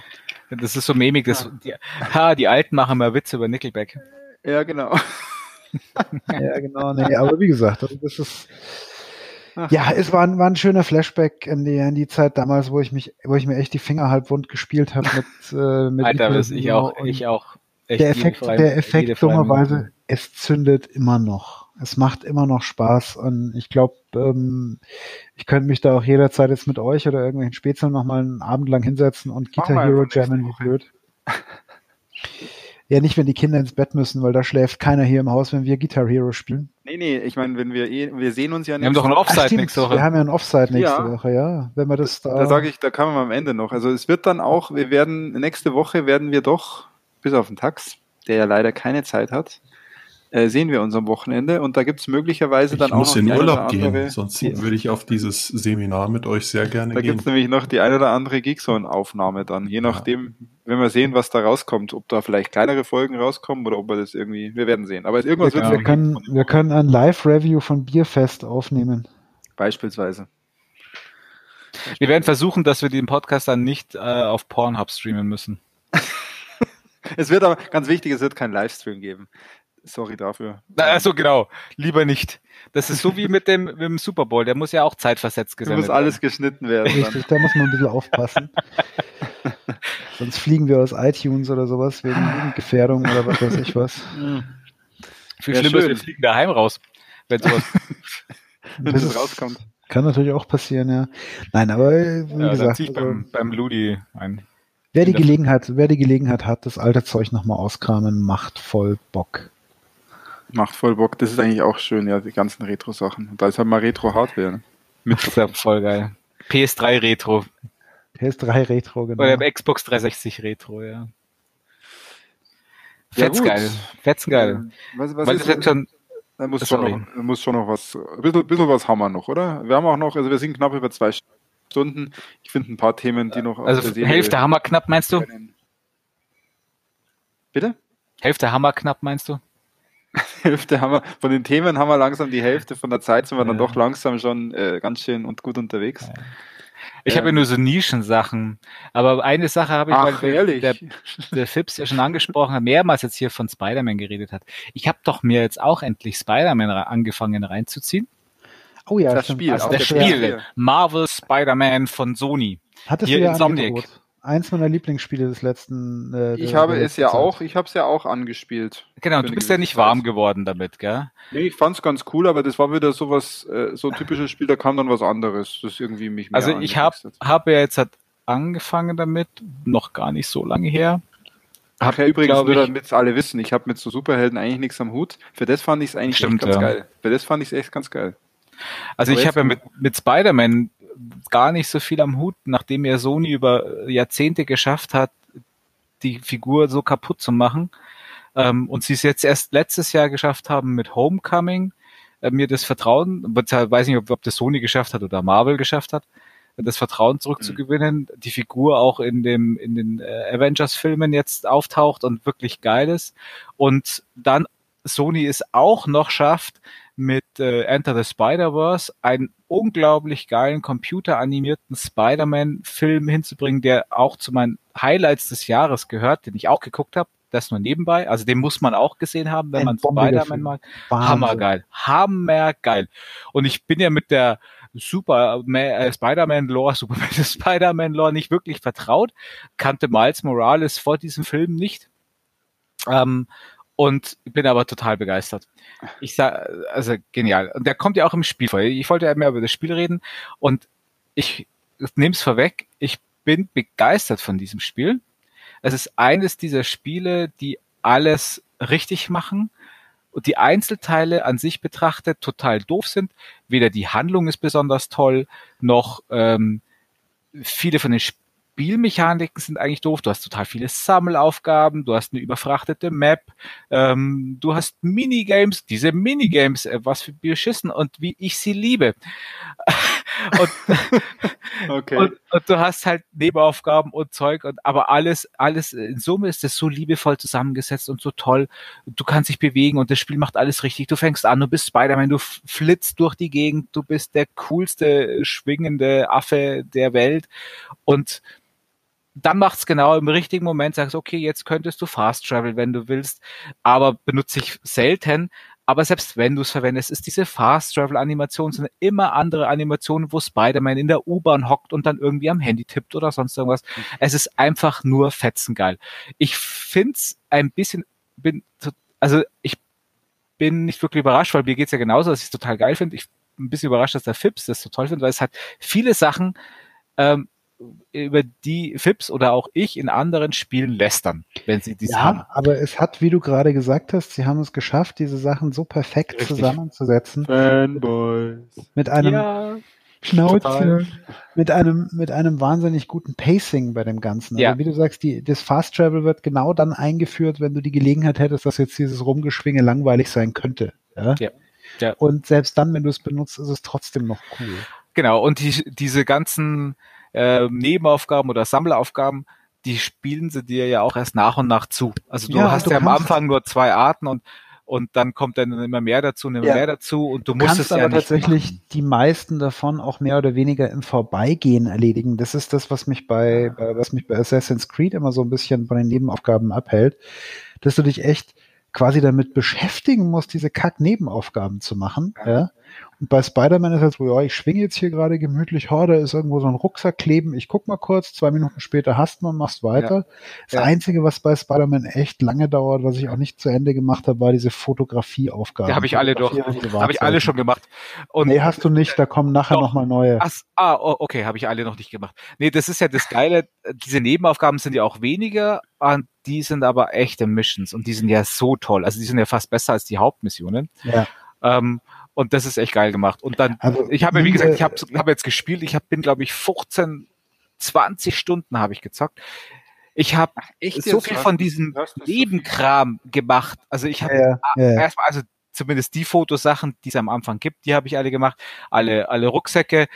Das ist so memig, das, die, ha, die Alten machen mal Witze über Nickelback. Ja, genau. Ja, genau. Nee, aber wie gesagt, also das ist. Ach. Ja, es war, ein- war ein schöner Flashback in die, in die Zeit damals, wo ich mich, wo ich mir echt die Finger halb wund gespielt habe mit, äh, mit Alter, das ich auch, ich auch. echt der Effekt, der Effekt dummerweise, es zündet immer noch. Es macht immer noch Spaß und ich glaube, ähm, ich könnte mich da auch jederzeit jetzt mit euch oder irgendwelchen Spätzeln noch mal einen Abend lang hinsetzen und Guitar wir Hero jammen wie blöd. Ja, nicht, wenn die Kinder ins Bett müssen, weil da schläft keiner hier im Haus, wenn wir Guitar Hero spielen. Nee, nee, ich meine, wenn wir eh, wir sehen uns ja Wir haben doch ein Offside nächste Wir Woche. haben ja ein Offside nächste Ja. Woche, ja. Wenn wir das da. Da sage ich, da kann man am Ende noch. Also es wird dann auch, wir werden, nächste Woche werden wir doch, bis auf den Tax, der ja leider keine Zeit hat, äh, sehen wir uns am Wochenende und da gibt es möglicherweise Ich dann auch muss noch in die eine Urlaub gehen, sonst die, würde ich auf dieses Seminar mit euch sehr gerne Da gehen. gibt es nämlich noch die eine oder andere Geekzone-Aufnahme dann, je nachdem, wenn wir sehen, was da rauskommt, ob da vielleicht kleinere Folgen rauskommen oder ob wir das irgendwie, wir werden sehen. Aber irgendwas wir, wird wir, können, wir können ein Live-Review von Bierfest aufnehmen. beispielsweise. Wir werden versuchen, dass wir den Podcast dann nicht äh, auf Pornhub streamen müssen. Es wird aber, ganz wichtig, es wird keinen Livestream geben. Sorry dafür. Also genau, lieber nicht. Das ist so wie mit dem, mit dem Super Bowl, der muss ja auch zeitversetzt gesendet muss alles geschnitten werden. Richtig, da muss man ein bisschen aufpassen. Sonst fliegen wir aus iTunes oder sowas wegen Jugendgefährdung oder was weiß ich was. werden. Viel Ja, schlimmer ist, wir fliegen daheim raus. Wenn sowas, Wenn Das rauskommt. Kann natürlich auch passieren, ja. Nein, aber wie ja, gesagt, zieh ich also, beim, beim Ludi ein. wer die Gelegenheit, wer die Gelegenheit hat, das alte Zeug nochmal auskramen, macht voll Bock. Macht voll Bock. Das ist eigentlich auch schön, ja, die ganzen Retro-Sachen. Und da ist halt mal Retro-Hardware. Ne? Das ist ja voll geil. PS3 Retro. PS3 Retro, genau. Oder Xbox 360 Retro, ja. Ja, Fetz gut. geil. Geil. Was, was Weil ist das jetzt schon, da muss, Sorry. schon noch, muss schon noch was, ein bisschen, bisschen was haben wir noch, oder? Wir haben auch noch, also wir sind knapp über zwei Stunden. Ich finde ein paar Themen, die noch auf also Hälfte Hammer knapp meinst du? Bitte? Hälfte Hammer knapp meinst du? Hälfte haben wir, von den Themen haben wir langsam die Hälfte, von der Zeit sind wir dann Ja. doch langsam schon äh, ganz schön und gut unterwegs. Ich Ja. habe ja nur so Nischensachen. Aber eine Sache habe ich, Ach, weil ehrlich? der, der Fips ja schon angesprochen hat, mehrmals jetzt hier von Spider-Man geredet hat. Ich habe doch mir jetzt auch endlich Spider-Man angefangen reinzuziehen. oh ja, das stimmt. Spiel, Also Das der Spiel, PS4. Marvel Spider-Man von Sony. Hattest hier du ja Insomniac. Angebot. Eins meiner Lieblingsspiele des letzten. Äh, ich habe es ja Zeit. auch, ich habe es ja auch angespielt. Genau, du bist ja nicht warm geworden damit, gell? Nee, ich fand's ganz cool, aber das war wieder sowas, äh, so ein typisches Spiel, da kam dann was anderes, das irgendwie mich mehr Also ich habe hab ja jetzt halt angefangen damit, noch gar nicht so lange her. Ach ja, übrigens, nur damit es alle wissen, ich habe mit so Superhelden eigentlich nichts am Hut. Für das fand ich es eigentlich Stimmt, ganz ja. geil. Für das fand ich es echt ganz geil. Also Aber ich habe ja mit, mit Spider-Man gar nicht so viel am Hut, nachdem ja Sony über Jahrzehnte geschafft hat, die Figur so kaputt zu machen. Ähm, und sie es jetzt erst letztes Jahr geschafft haben mit Homecoming, äh, mir das Vertrauen, weiß nicht, ob, ob das Sony geschafft hat oder Marvel geschafft hat, das Vertrauen zurückzugewinnen, mhm. die Figur auch in dem in den äh, Avengers-Filmen jetzt auftaucht und wirklich geil ist. Und dann Sony es auch noch schafft, mit äh, Enter the Spider-Verse einen unglaublich geilen computeranimierten Spider-Man-Film hinzubringen, der auch zu meinen Highlights des Jahres gehört, den ich auch geguckt habe. Das nur nebenbei. Also den muss man auch gesehen haben, wenn Ein man Spider-Man mag. Hammergeil. Hammergeil. Und ich bin ja mit der Super äh, Spider-Man-Lore, Superman Spider-Man-Lore nicht wirklich vertraut, kannte Miles Morales vor diesem Film nicht. Ähm, und bin aber total begeistert. Ich sag, also genial. Und der kommt ja auch im Spiel vor. Ich wollte ja mehr über das Spiel reden und ich nehme es vorweg, ich bin begeistert von diesem Spiel. Es ist eines dieser Spiele, die alles richtig machen und die Einzelteile an sich betrachtet total doof sind. Weder die Handlung ist besonders toll, noch ähm, viele von den Spielmechaniken sind eigentlich doof. Du hast total viele Sammelaufgaben, du hast eine überfrachtete Map, ähm, du hast Minigames, diese Minigames, äh, was für beschissen und wie ich sie liebe. und, okay. und, und, du hast halt Nebenaufgaben und Zeug und aber alles, alles in Summe ist es so liebevoll zusammengesetzt und so toll. Du kannst dich bewegen und das Spiel macht alles richtig. Du fängst an, du bist Spider-Man, du flitzt durch die Gegend, du bist der coolste schwingende Affe der Welt und dann macht's genau im richtigen Moment, sagst, okay, jetzt könntest du Fast Travel, wenn du willst, aber benutze ich selten. Aber selbst wenn du es verwendest, ist diese Fast Travel Animation sind immer andere Animationen, wo Spider-Man in der U-Bahn hockt und dann irgendwie am Handy tippt oder sonst irgendwas. Mhm. Es ist einfach nur fetzengeil. Ich find's ein bisschen, bin, also ich bin nicht wirklich überrascht, weil mir geht's ja genauso, dass ich es total geil finde. Ich bin ein bisschen überrascht, dass der Fips das so toll findet, weil es hat viele Sachen, ähm, über die Fips oder auch ich in anderen Spielen lästern, wenn sie dies ja, haben. aber es hat, wie du gerade gesagt hast, sie haben es geschafft, diese Sachen so perfekt Richtig. zusammenzusetzen. Fanboys. Mit einem ja, Schnauze, mit einem, mit einem wahnsinnig guten Pacing bei dem Ganzen. Also ja. wie du sagst, die, das Fast Travel wird genau dann eingeführt, wenn du die Gelegenheit hättest, dass jetzt dieses Rumgeschwinge langweilig sein könnte. Ja. ja. ja. Und selbst dann, wenn du es benutzt, ist es trotzdem noch cool. Genau, und die, diese ganzen äh, Nebenaufgaben oder Sammelaufgaben, die spielen sie dir ja auch erst nach und nach zu. Also du ja, hast du ja am Anfang nur zwei Arten und und dann kommt dann immer mehr dazu und immer ja. mehr dazu und du, du musst es ja aber tatsächlich machen. die meisten davon auch mehr oder weniger im Vorbeigehen erledigen. Das ist das, was mich bei, was mich bei Assassin's Creed immer so ein bisschen bei den Nebenaufgaben abhält, dass du dich echt quasi damit beschäftigen musst, diese Kack-Nebenaufgaben zu machen. Ja. ja. Und bei Spider-Man ist halt so, ja, ich schwinge jetzt hier gerade gemütlich, oh, da ist irgendwo so ein Rucksack kleben, ich guck mal kurz, zwei Minuten später hast man, machst weiter. Ja. Das ja. Einzige, was bei Spider-Man echt lange dauert, was ich auch nicht zu Ende gemacht habe, war diese Fotografieaufgabe. Da habe ich alle doch, habe ich alle schon gemacht. Und nee, hast du nicht, da kommen nachher nochmal neue. Ach, ah, okay, habe ich alle noch nicht gemacht. Nee, das ist ja das Geile, diese Nebenaufgaben sind ja auch weniger, die sind aber echte Missions und die sind ja so toll. Also die sind ja fast besser als die Hauptmissionen. Ja. Ähm, und das ist echt geil gemacht. Und dann, also, ich habe wie gesagt, ich habe hab jetzt gespielt, ich hab, bin, glaube ich, 15, 20 Stunden habe ich gezockt. Ich habe so viel von diesem Nebenkram gemacht. Also ich habe ja, ja, ja. erstmal, also zumindest die Fotosachen, die es am Anfang gibt, die habe ich alle gemacht. Alle, alle Rucksäcke,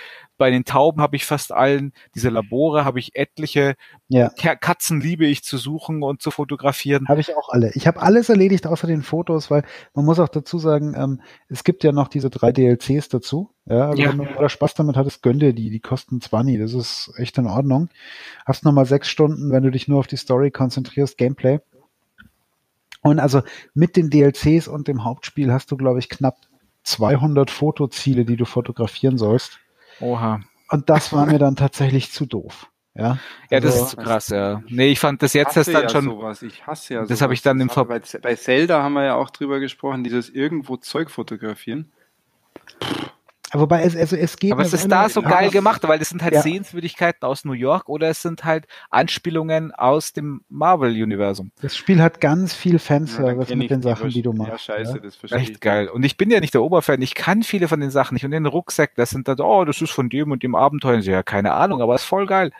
bei den Tauben habe ich fast allen, diese Labore habe ich etliche. Ja. Katzen liebe ich zu suchen und zu fotografieren. Habe ich auch alle. Ich habe alles erledigt außer den Fotos, weil man muss auch dazu sagen, ähm, es gibt ja noch diese drei DLCs dazu. Ja, also ja. wenn du da Spaß damit hattest, gönn dir die. Die kosten 20. Das ist echt in Ordnung. Hast nochmal sechs Stunden, wenn du dich nur auf die Story konzentrierst, Gameplay. Und also mit den DLCs und dem Hauptspiel hast du, glaube ich, knapp 200 Fotoziele, die du fotografieren sollst. Oha. Und das war mir dann tatsächlich zu doof. Ja, Ja, das Also- ist zu krass, ja. Nee, ich fand das jetzt ist dann ja schon. sowas. Ich hasse ja Das sowas. habe ich dann im Das Ver- bei, bei Zelda haben wir ja auch drüber gesprochen, dieses irgendwo Zeug fotografieren. Wobei es, also es geht Aber es ist da so ja, geil gemacht, weil es sind halt Ja. Sehenswürdigkeiten aus New York oder es sind halt Anspielungen aus dem Marvel-Universum. Das Spiel hat ganz viel Ja, Fanservice kenn mit ich den Sachen, die du machst. Ja, scheiße, ja. das verstehe ich. Echt geil. Und ich bin ja nicht der Oberfan, ich kann viele von den Sachen nicht. Und den Rucksack, das sind dann, oh, das ist von dem und dem Abenteuer. Ja, keine Ahnung, aber ist voll geil.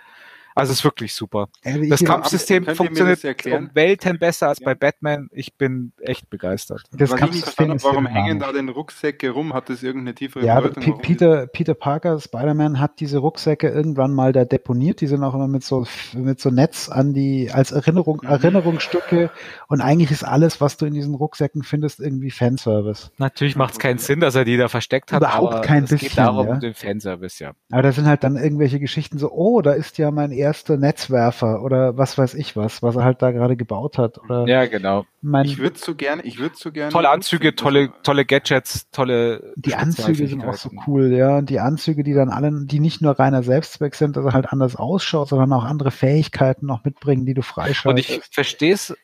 Also es ist wirklich super. Also Das ich- Kampfsystem funktioniert um Welten besser als Ja. bei Batman. Ich bin echt begeistert. das Was ich nicht Kampfsystem habe, ist warum hängen da denn Rucksäcke rum? Hat das irgendeine tiefere Ja, aber Bedeutung? Peter, Peter Parker, Spider-Man, hat diese Rucksäcke irgendwann mal da deponiert. Die sind auch immer mit so, mit so Netz an die, als Erinnerung, Mhm. Erinnerungsstücke. Und eigentlich ist alles, was du in diesen Rucksäcken findest, irgendwie Fanservice. Natürlich macht es keinen Sinn, dass er die da versteckt hat, Überhaupt aber kein es geht bisschen, darum, ja. den Fanservice, ja. Aber da sind halt dann irgendwelche Geschichten so, oh, da ist ja mein erster Netzwerfer oder was weiß ich was, was er halt da gerade gebaut hat. Oder Ja, genau. mein, Ich würde so gerne, ich würde so gerne. Tolle Anzüge, tolle, tolle Gadgets, tolle die Anzüge sind auch so cool, ja. Und die Anzüge, die dann alle, die nicht nur reiner Selbstzweck sind, dass er halt anders ausschaut, sondern auch andere Fähigkeiten noch mitbringen, die du Und freischaltest. ich verstehe es,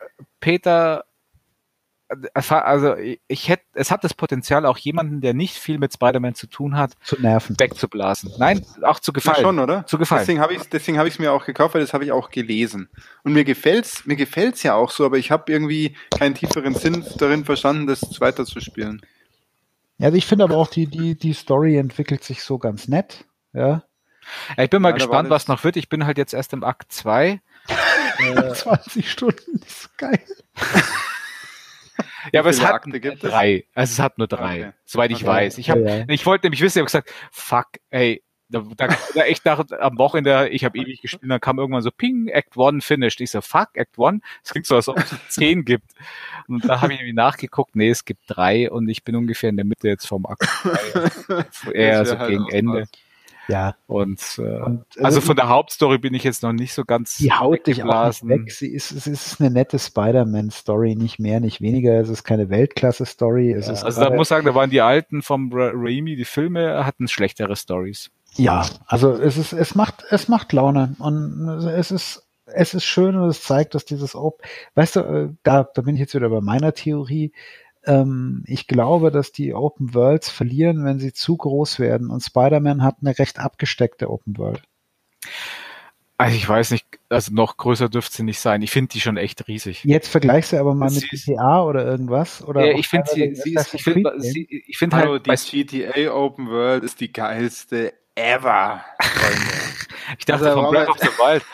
Peter, also ich hätte, es hat das Potenzial, auch jemanden, der nicht viel mit Spider-Man zu tun hat, zu nerven. wegzublasen. Nein, auch zu Ja, gefallen. schon, oder? Zu gefallen. Deswegen habe ich deswegen habe ich es mir auch gekauft, weil das habe ich auch gelesen. Und mir gefällt's, mir gefällt's ja auch so, aber ich habe irgendwie keinen tieferen Sinn darin verstanden, das weiterzuspielen. Ja, Also ich finde aber auch, die, die, die Story entwickelt sich so ganz nett. Ja. Ja, ich bin mal Ja, gespannt, was noch wird. Ich bin halt jetzt erst im Akt 2. 20 Stunden ist geil. Ja, aber es hat gibt es? drei. Also es hat nur drei, Okay. soweit ich Okay. weiß. Ich, hab, Ja, ja. ich wollte nämlich wissen, ich habe gesagt, fuck, ey, da, da, da echt nach, am Wochenende, ich habe ewig gespielt, dann kam irgendwann so Ping, Act One finished. Ich so, fuck, Act One? Es klingt so, als ob es zehn gibt. Und da habe ich irgendwie nachgeguckt, nee, es gibt drei und ich bin ungefähr in der Mitte jetzt vom Akt 2. Eher Das so halt gegen Ende. was. Ja. Und, äh, Und, also von der Hauptstory bin ich jetzt noch nicht so ganz die haut dich auch weg. Sie ist, es ist eine nette Spider-Man-Story, nicht mehr, nicht weniger. Es ist keine Weltklasse-Story. Es ist Also da muss ich sagen, da waren die alten vom Ra Raimi, die Filme hatten schlechtere Stories. Ja, also es ist, es macht, es macht Laune und es ist, es ist schön und es zeigt, dass dieses Op weißt du, äh, da, da bin ich jetzt wieder bei meiner Theorie. Ähm, ich glaube, dass die Open Worlds verlieren, wenn sie zu groß werden und Spider-Man hat eine recht abgesteckte Open World. Also ich weiß nicht, also noch größer dürfte sie nicht sein. Ich finde die schon echt riesig. Jetzt vergleichst du aber mal Sie mit GTA oder irgendwas oder Ja, ich finde sie, sie ist, ich finde Hallo, halt, die GTA Open World ist die geilste ever. Ich dachte Also, von Breath of the Wild.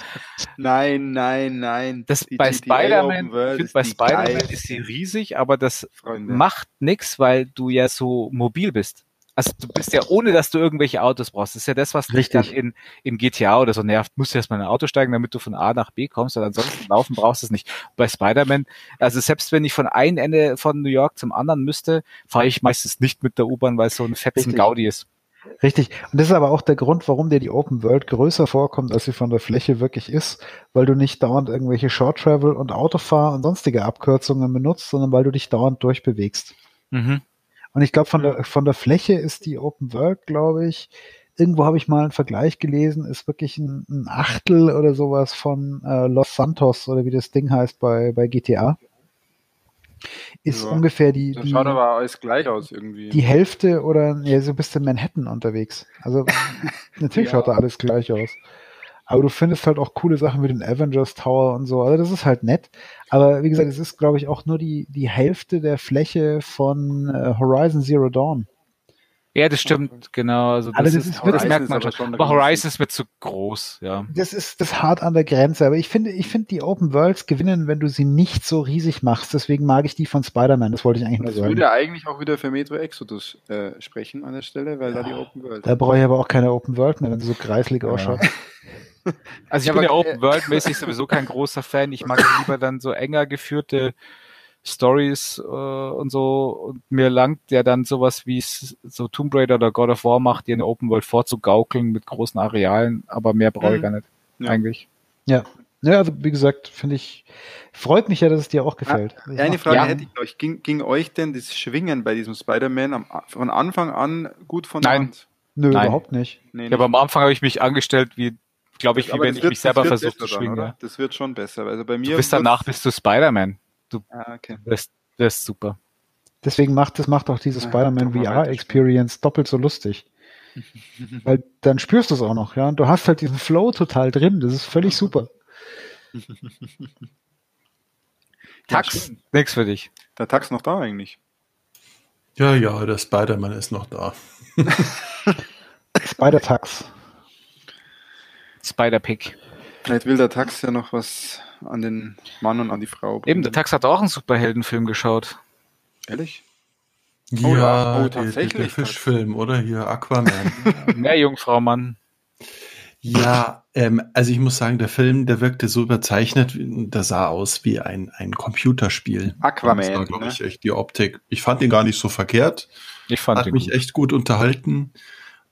nein, nein, nein. Das, Die bei Spider-Man, bei geilste. ist sie riesig, aber das Freunde. macht nix, weil du ja so mobil bist. Also du bist ja ohne, dass du irgendwelche Autos brauchst. Das ist ja das, was dich Richtig. dann in, in GTA oder so nervt. Musst du erstmal in ein Auto steigen, damit du von A nach B kommst, und ansonsten laufen brauchst du es nicht. Bei Spider-Man, also selbst wenn ich von einem Ende von New York zum anderen müsste, fahre ich meistens nicht mit der U-Bahn, weil es so ein fetzen Richtig. Gaudi ist. Richtig. Und das ist aber auch der Grund, warum dir die Open World größer vorkommt, als sie von der Fläche wirklich ist, weil du nicht dauernd irgendwelche Short Travel und Autofahr und sonstige Abkürzungen benutzt, sondern weil du dich dauernd durchbewegst. Mhm. Und ich glaube, von der, von der Fläche ist die Open World, glaube ich, irgendwo habe ich mal einen Vergleich gelesen, ist wirklich ein, ein Achtel oder sowas von äh, Los Santos oder wie das Ding heißt bei, bei GTA. Ist Ja. ungefähr die, Das die, schaut aber alles gleich aus irgendwie. die Hälfte oder ja, so bist du in Manhattan unterwegs. Also natürlich Ja. schaut da alles gleich aus. Aber du findest halt auch coole Sachen wie den Avengers Tower und so. Also das ist halt nett. Aber wie gesagt, es ist, glaube ich, auch nur die, die Hälfte der Fläche von äh, Horizon Zero Dawn. Ja, das stimmt, genau. Also das, Aber das ist, ist das merkt ist man aber schon. schon Aber. Horizon ist mir zu groß, ja. Das ist das hart an der Grenze. Aber ich finde, ich finde, die Open Worlds gewinnen, wenn du sie nicht so riesig machst. Deswegen mag ich die von Spider-Man. Das wollte ich eigentlich nur Das sagen. würde eigentlich auch wieder für Metro Exodus äh, sprechen an der Stelle, weil da die Open World. Da brauche ich aber auch keine Open World mehr, wenn sie so kreislig ausschaut. Also ich Ja, bin ja aber- Open World mäßig sowieso kein großer Fan. Ich mag lieber dann so enger geführte Stories äh, und so. Und mir langt ja dann sowas wie es so Tomb Raider oder God of War macht, dir eine Open World vorzugaukeln mit großen Arealen, aber mehr brauche ich Mhm. gar nicht. Ja. Eigentlich. Ja. Ja, also wie gesagt, finde ich, freut mich ja, dass es dir auch gefällt. Ich Eine mach- Frage Ja. hätte ich euch. Ging, ging euch denn das Schwingen bei diesem Spider-Man am- von Anfang an gut von der Nein. Hand? Nö, Nein. überhaupt nicht. Nee, Ja, aber am Anfang habe ich mich angestellt wie glaube ich, wie wenn ich wird- mich selber versuche zu dann, schwingen. oder? Ja. Das wird schon besser. Also bei mir. Du bist danach bist du Spider-Man. Ah, okay. Das, das ist super. Deswegen macht das macht auch diese Ja, Spider-Man doch mal VR. Experience doppelt so lustig. Weil dann spürst du es auch noch, ja. Und du hast halt diesen Flow total drin. Das ist völlig super. Tax, nix für dich. Der Tax noch da eigentlich. Ja, ja, der Spider-Man ist noch da. Spider-Tax. Spider-Pig. Vielleicht will der Tax ja noch was an den Mann und an die Frau. Eben, der Tax hat auch einen Superheldenfilm geschaut. Ehrlich? Ja, ja, oh, der, der, tatsächlich. der Fischfilm, oder? Hier, Aquaman. Mehr Jungfrau, Mann. ja, ähm, also ich muss sagen, der Film, der wirkte so überzeichnet, der sah aus wie ein, ein Computerspiel. Aquaman, Das war, glaube ne? ich, echt die Optik. Ich fand ihn gar nicht so verkehrt. Ich fand Hat mich gut. echt gut unterhalten.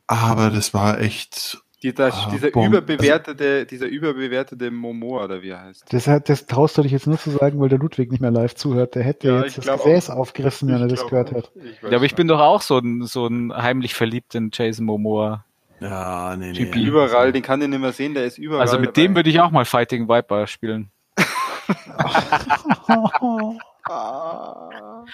Aber das war echt Die, das, Ah, dieser Bombe. überbewertete, dieser überbewertete Momoa, oder wie er heißt. Das, das traust du dich jetzt nur zu sagen, weil der Ludwig nicht mehr live zuhört. Der hätte Ja, jetzt ich das Gesäß aufgerissen, wenn er das gehört auch. hat. Ich Ja, aber ich bin doch auch so ein, so ein heimlich verliebt in Jason Momoa. Ja, nee, nee. Typi. überall, den kann den nicht mehr sehen, der ist überall. Also mit dem würde ich auch mal Fighting Viper spielen. Ah.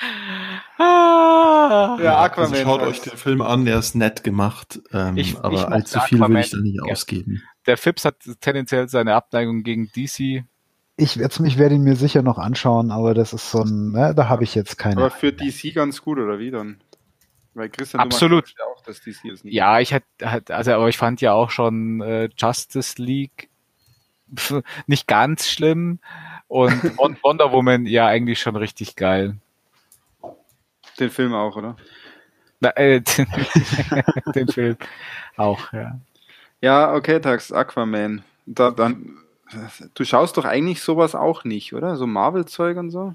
Ja, Aquaman. Also schaut euch den Film an, der ist nett gemacht, ähm, Ich- ich aber mochte allzu viel will ich Aquaman da nicht gern. ausgeben. Der Fips hat tendenziell seine Abneigung gegen DC. Ich, jetzt, ich werde ihn mir sicher noch anschauen, aber das ist so ein, ne, da habe ich jetzt keine. Aber für DC ganz gut, oder wie dann? Weil Christian, Absolut. ja auch, dass DC das nicht Ja, ich hatte, also aber ich fand ja auch schon äh, Justice League nicht ganz schlimm und Won- Wonder Woman ja eigentlich schon richtig geil. Den Film auch, oder? Na, äh, den, den Film auch, ja. Ja, okay, Tax, Aquaman. Da, dann, du schaust doch eigentlich sowas auch nicht, oder? So Marvel-Zeug und so?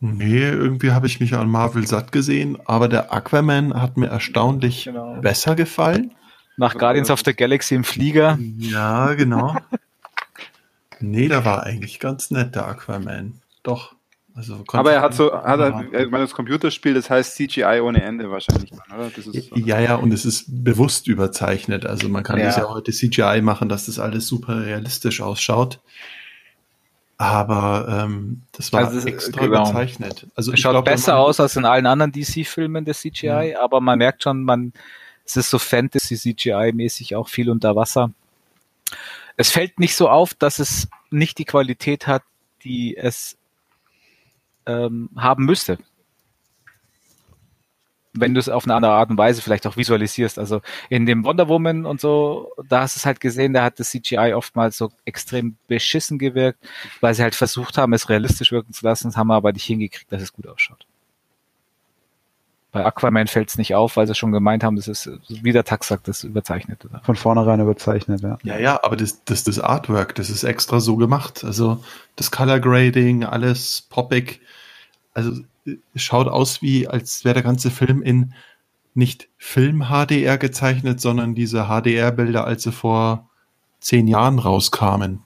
Nee, irgendwie habe ich mich an Marvel satt gesehen, aber der Aquaman hat mir erstaunlich Genau. besser gefallen. Nach Guardians of the Galaxy im Flieger. Ja, genau. Nee, der war eigentlich ganz nett, der Aquaman. Doch. Also Aber er hat so, hat Ja. er, ich meine, das Computerspiel, das heißt CGI ohne Ende wahrscheinlich dann, oder? Das ist, Ja, ja, und es ist bewusst überzeichnet. Also man kann Ja. das ja heute CGI machen, dass das alles super realistisch ausschaut. Aber ähm, das war Also extra genau. überzeichnet. Also Es schaut glaub, besser aus als in allen anderen DC-Filmen der CGI, aber man merkt schon, man, es ist so Fantasy-CGI-mäßig auch viel unter Wasser. Es fällt nicht so auf, dass es nicht die Qualität hat, die es ähm, haben müsste. Wenn du es auf eine andere Art und Weise vielleicht auch visualisierst. Also in dem Wonder Woman und so, da hast du es halt gesehen, da hat das CGI oftmals so extrem beschissen gewirkt, weil sie halt versucht haben, es realistisch wirken zu lassen, das haben wir aber nicht hingekriegt, dass es gut ausschaut. Bei Aquaman fällt es nicht auf, weil sie schon gemeint haben, das ist, wie der Tax sagt, das ist überzeichnet. Oder? Von vornherein überzeichnet, ja. Ja, ja, aber das, das, das Artwork, das ist extra so gemacht. Also das Color Grading, alles poppig. Also es schaut aus wie, als wäre der ganze Film in nicht Film-HDR gezeichnet, sondern diese HDR-Bilder, als sie vor zehn Jahren rauskamen.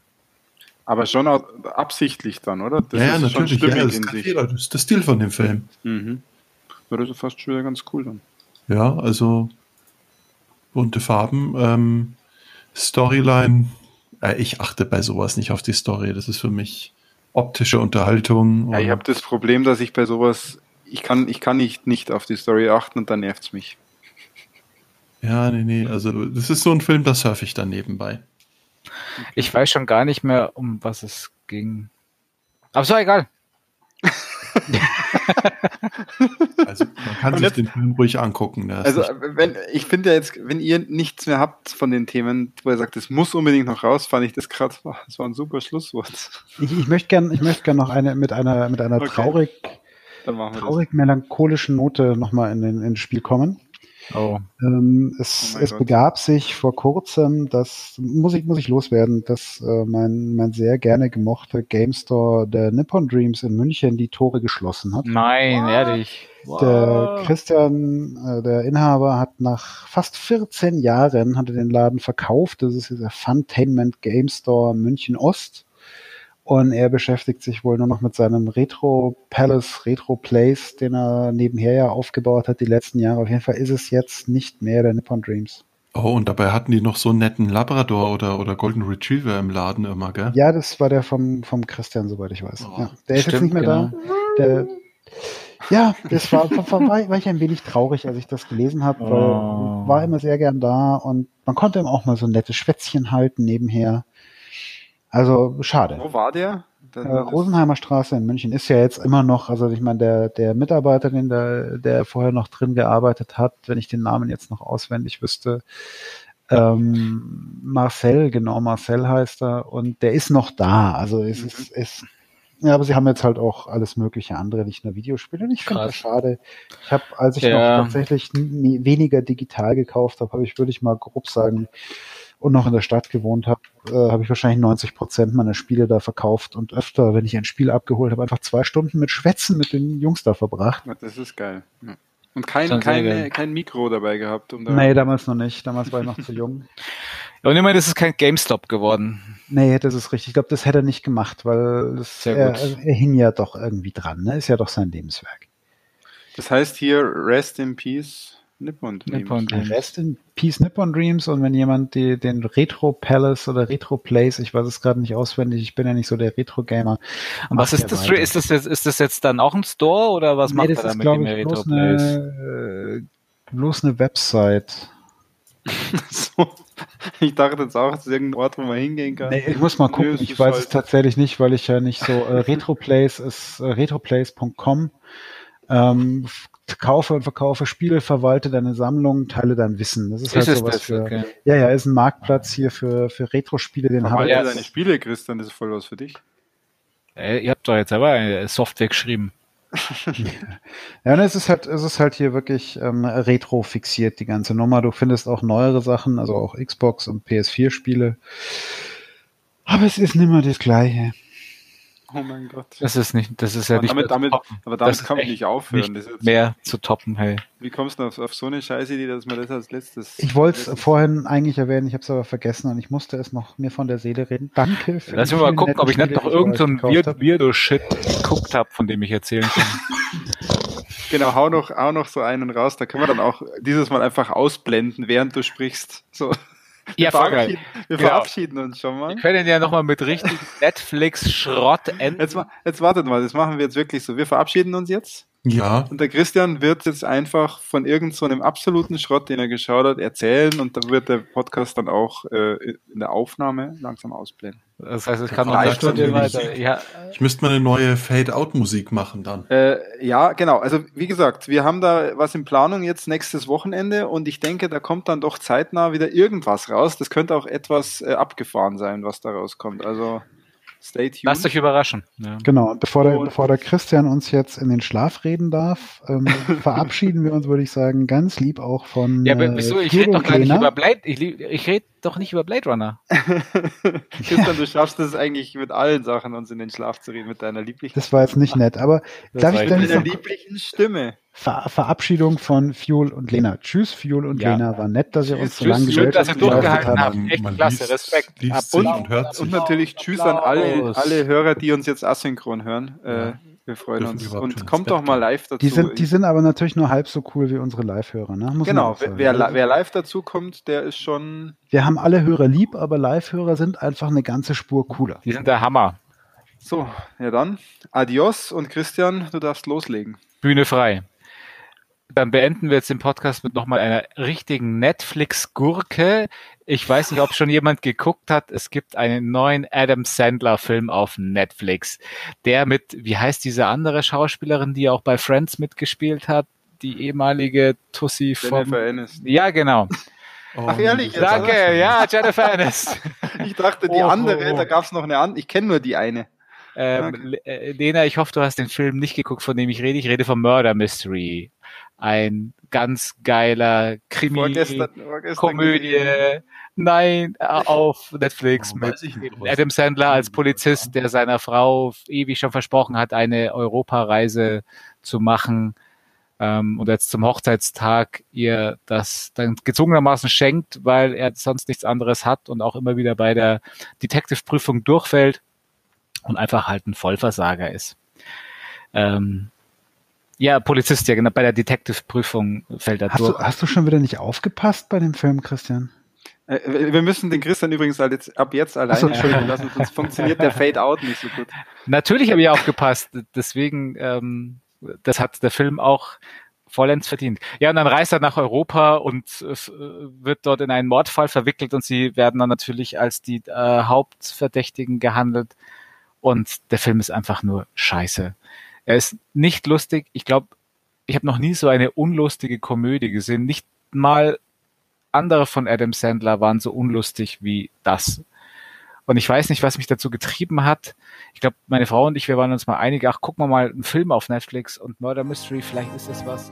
aber schon absichtlich dann, oder? Das ja, natürlich. schon Ja, das sich. Fehler. Das ist der Stil von dem Film. Mhm. Ja, das fast schon wieder ganz cool dann. Ja, also bunte Farben. Ähm, Storyline, äh, ich achte bei sowas nicht auf die Story. Das ist für mich optische Unterhaltung. Ja, ich habe das Problem, dass ich bei sowas, ich kann, ich kann nicht, nicht auf die Story achten und dann nervt's mich. Ja, nee, nee, also das ist so ein Film, da surfe ich dann nebenbei. Ich weiß schon gar nicht mehr, um was es ging. Aber es war egal. Also man kann Und sich jetzt- den Film ruhig angucken. Ist Also, wenn, ich finde ja jetzt, wenn ihr nichts mehr habt von den Themen, wo ihr sagt, es muss unbedingt noch raus, fand ich das gerade, das war ein super Schlusswort. Ich, ich möchte gern, ich möchte gern noch eine mit einer mit einer Okay. traurig, traurig melancholischen Note nochmal in den ins Spiel kommen. Oh. Ähm, es, Oh es Gott. begab sich vor kurzem, dass muss ich muss ich loswerden, dass äh, mein mein sehr gerne gemochter Game Store der Nippon Dreams in München die Tore geschlossen hat. Nein, ehrlich. Der Christian, äh, der Inhaber, hat nach fast 14 Jahren hat er den Laden verkauft. Das ist dieser Funtainment Game Store München Ost. Und er beschäftigt sich wohl nur noch mit seinem Retro Palace, Retro Place, den er nebenher ja aufgebaut hat die letzten Jahre. Auf jeden Fall ist es jetzt nicht mehr der Nippon Dreams. Oh, und dabei hatten die noch so einen netten Labrador oder, oder Golden Retriever im Laden immer, gell? Ja, das war der vom, vom Christian, soweit ich weiß. Oh, ja, der ist jetzt nicht mehr genau. da. Der, ja, das war, war, war, war ich ein wenig traurig, als ich das gelesen habe, weil Oh. war immer sehr gern da und man konnte ihm auch mal so ein nettes Schwätzchen halten nebenher. Also schade. Wo war der? Äh, Rosenheimer Straße in München ist ja jetzt immer noch, also ich meine, der, der Mitarbeiter, den der, der vorher noch drin gearbeitet hat, wenn ich den Namen jetzt noch auswendig wüsste, ähm, Marcel, genau, Marcel heißt er, und der ist noch da. Also es Mhm. ist, es, ja, aber sie haben jetzt halt auch alles mögliche andere, nicht nur Videospiele. Und ich finde Krass. das schade. Ich habe, als ich Ja. noch tatsächlich weniger digital gekauft habe, habe ich, würde ich mal grob sagen, und noch in der Stadt gewohnt habe, äh, habe ich wahrscheinlich 90 Prozent meiner Spiele da verkauft und öfter, wenn ich ein Spiel abgeholt habe, einfach zwei Stunden mit Schwätzen mit den Jungs da verbracht. Das ist geil. Ja. Und kein, kein, kein Mikro dabei gehabt. Um da Nee, damals noch nicht. Damals war ich noch zu jung. Und immerhin ist es kein GameStop geworden. Nee, das ist richtig. Ich glaube, das hätte er nicht gemacht, weil das, Sehr er, gut. er hing ja doch irgendwie dran. Ne? Ist ja doch sein Lebenswerk. Das heißt hier Rest in Peace Nippon Dreams. Nippon Dreams. Rest in Peace Nippon Dreams und wenn jemand die, den Retro Palace oder Retro Place, ich weiß es gerade nicht auswendig, ich bin ja nicht so der Retro Gamer. Was ist das? Ist das, jetzt, ist das jetzt dann auch ein Store oder was macht nee, er das da ist, mit glaube dem ich, bloß Retro-Place? eine, äh, bloß eine Website. So. Ich dachte jetzt auch, das ist irgendein Ort, wo man hingehen kann. Nee, ich muss mal Nö, gucken. es ich weiß halt- es tatsächlich nicht, weil ich ja nicht so äh, Retroplace ist äh, retroplace.com. Ähm, kaufe und verkaufe Spiele, verwalte deine Sammlung, teile dein Wissen. Das ist, halt Ist es sowas das? für. Okay. Ja, ja, ist ein Marktplatz hier für für Retro-Spiele, den habe Verwalte ich. ja, deine Spiele, Christian, das ist voll was für dich. Äh, ihr habt doch jetzt selber eine Software geschrieben. Ja, und es ist halt, es ist halt hier wirklich ähm, retro fixiert, die ganze Nummer. Du findest auch neuere Sachen, also auch Xbox und PS4-Spiele. Aber es ist nimmer das Gleiche. Oh mein Gott. Das ist nicht, das ist ja Aber nicht damit, damit, aber damit Das kann man echt nicht aufhören. nicht Das ist jetzt, mehr zu toppen, hey. wie kommst du auf, auf so eine scheiße Idee, dass man das als letztes. Ich wollte es vorhin eigentlich erwähnen, ich habe es aber vergessen und ich musste es noch mir von der Seele reden. Danke für Lass mich mal gucken, ob ich nicht noch ich irgendeinen hab. Weirdo-Shit geguckt habe, von dem ich erzählen kann. Genau, hau noch, hau noch so einen raus. Da können wir dann auch dieses Mal einfach ausblenden, während du sprichst. So. Ja, verabschieden, wir Genau. verabschieden uns schon mal. Wir können ja nochmal mit richtig Netflix-Schrott enden. Jetzt, jetzt wartet mal, das machen wir jetzt wirklich so. Wir verabschieden uns jetzt. Ja, Und der Christian wird jetzt einfach von irgend so einem absoluten Schrott, den er geschaut hat, erzählen und dann wird der Podcast dann auch äh, in der Aufnahme langsam ausblenden. Das heißt, es kann noch eine Stunde dann weiter. Ja, ich müsste mal eine neue Fade-Out-Musik machen dann. Äh, ja, genau. Also wie gesagt, wir haben da was in Planung jetzt nächstes Wochenende und ich denke, da kommt dann doch zeitnah wieder irgendwas raus. Das könnte auch etwas äh, abgefahren sein, was da rauskommt. Also stay tuned. lasst euch überraschen. Ja. Genau, und bevor der, Und- bevor der Christian uns jetzt in den Schlaf reden darf, ähm, verabschieden wir uns, würde ich sagen, ganz lieb auch von Ja, aber äh, wieso? Ich Firo rede doch gar nicht über Blade. Ich, ich rede doch nicht über Blade Runner. Christian, du schaffst es eigentlich mit allen Sachen, uns in den Schlaf zu reden, mit deiner lieblichen, Das war jetzt nicht nett, aber Das darf ich dann mit deiner lieblichen Stimme. Ver Verabschiedung von Fuel und Lena. Tschüss, Fuel und Ja. Lena. War nett, dass ihr Tschüss, uns so lange schön, dass ihr durchgehalten habt. habt. Echt klasse, Respekt. Liest Und- und. Und natürlich Tschüss an alle, Applaus. alle Hörer, die uns jetzt asynchron hören. Äh, Ja. Wir freuen Dürfen uns. Und kommt doch mal live dazu. Die sind, die sind aber natürlich nur halb so cool wie unsere Live-Hörer. Ne? Muss genau, wer, wer live dazu kommt, der ist schon. Wir haben alle Hörer lieb, aber Live-Hörer sind einfach eine ganze Spur cooler. Die sind der Hammer. So, ja dann. Adios und Christian, du darfst loslegen. Bühne frei. Dann beenden wir jetzt den Podcast mit nochmal einer richtigen Netflix-Gurke. Ich weiß nicht, ob schon jemand geguckt hat. Es gibt einen neuen Adam Sandler-Film auf Netflix. Der mit, wie heißt diese andere Schauspielerin, die auch bei Friends mitgespielt hat? Die ehemalige Tussi vom... Jennifer Aniston. Ja, genau. Oh, Ach, ehrlich, jetzt, Danke, oder? ja, Jennifer Aniston. Ich dachte, die Oh, andere, oh. da gab es noch eine andere. Ich kenne nur die eine. Ähm, äh, Lena, ich hoffe, du hast den Film nicht geguckt, von dem ich rede. Ich rede vom Murder Mystery. Ein ganz geiler Krimi, Vorgestern, vorgestern Komödie. gesehen. Nein, auf Netflix Oh, mit Adam Sandler als Polizist, der seiner Frau ewig schon versprochen hat, eine Europareise zu machen ähm, und jetzt zum Hochzeitstag ihr das dann gezwungenermaßen schenkt, weil er sonst nichts anderes hat und auch immer wieder bei der Detective-Prüfung durchfällt und einfach halt ein Vollversager ist. Ähm, Ja, Polizist, ja, genau. Bei der Detective-Prüfung fällt er Hast durch. du, hast du schon wieder nicht aufgepasst bei dem Film, Christian? Äh, wir müssen den Christian übrigens halt jetzt, ab jetzt alleine so, Entschuldigung. sprechen lassen, sonst funktioniert der Fade-Out nicht so gut. Natürlich habe ich aufgepasst. Deswegen, ähm, das hat der Film auch vollends verdient. Ja, und dann reist er nach Europa und äh, wird dort in einen Mordfall verwickelt und sie werden dann natürlich als die äh, Hauptverdächtigen gehandelt. Und der Film ist einfach nur scheiße. Er ist nicht lustig. Ich glaube, ich habe noch nie so eine unlustige Komödie gesehen. Nicht mal andere von Adam Sandler waren so unlustig wie das. Und ich weiß nicht, was mich dazu getrieben hat. Ich glaube, meine Frau und ich, wir waren uns mal einig, ach, gucken wir mal einen Film auf Netflix und Murder Mystery, vielleicht ist das was.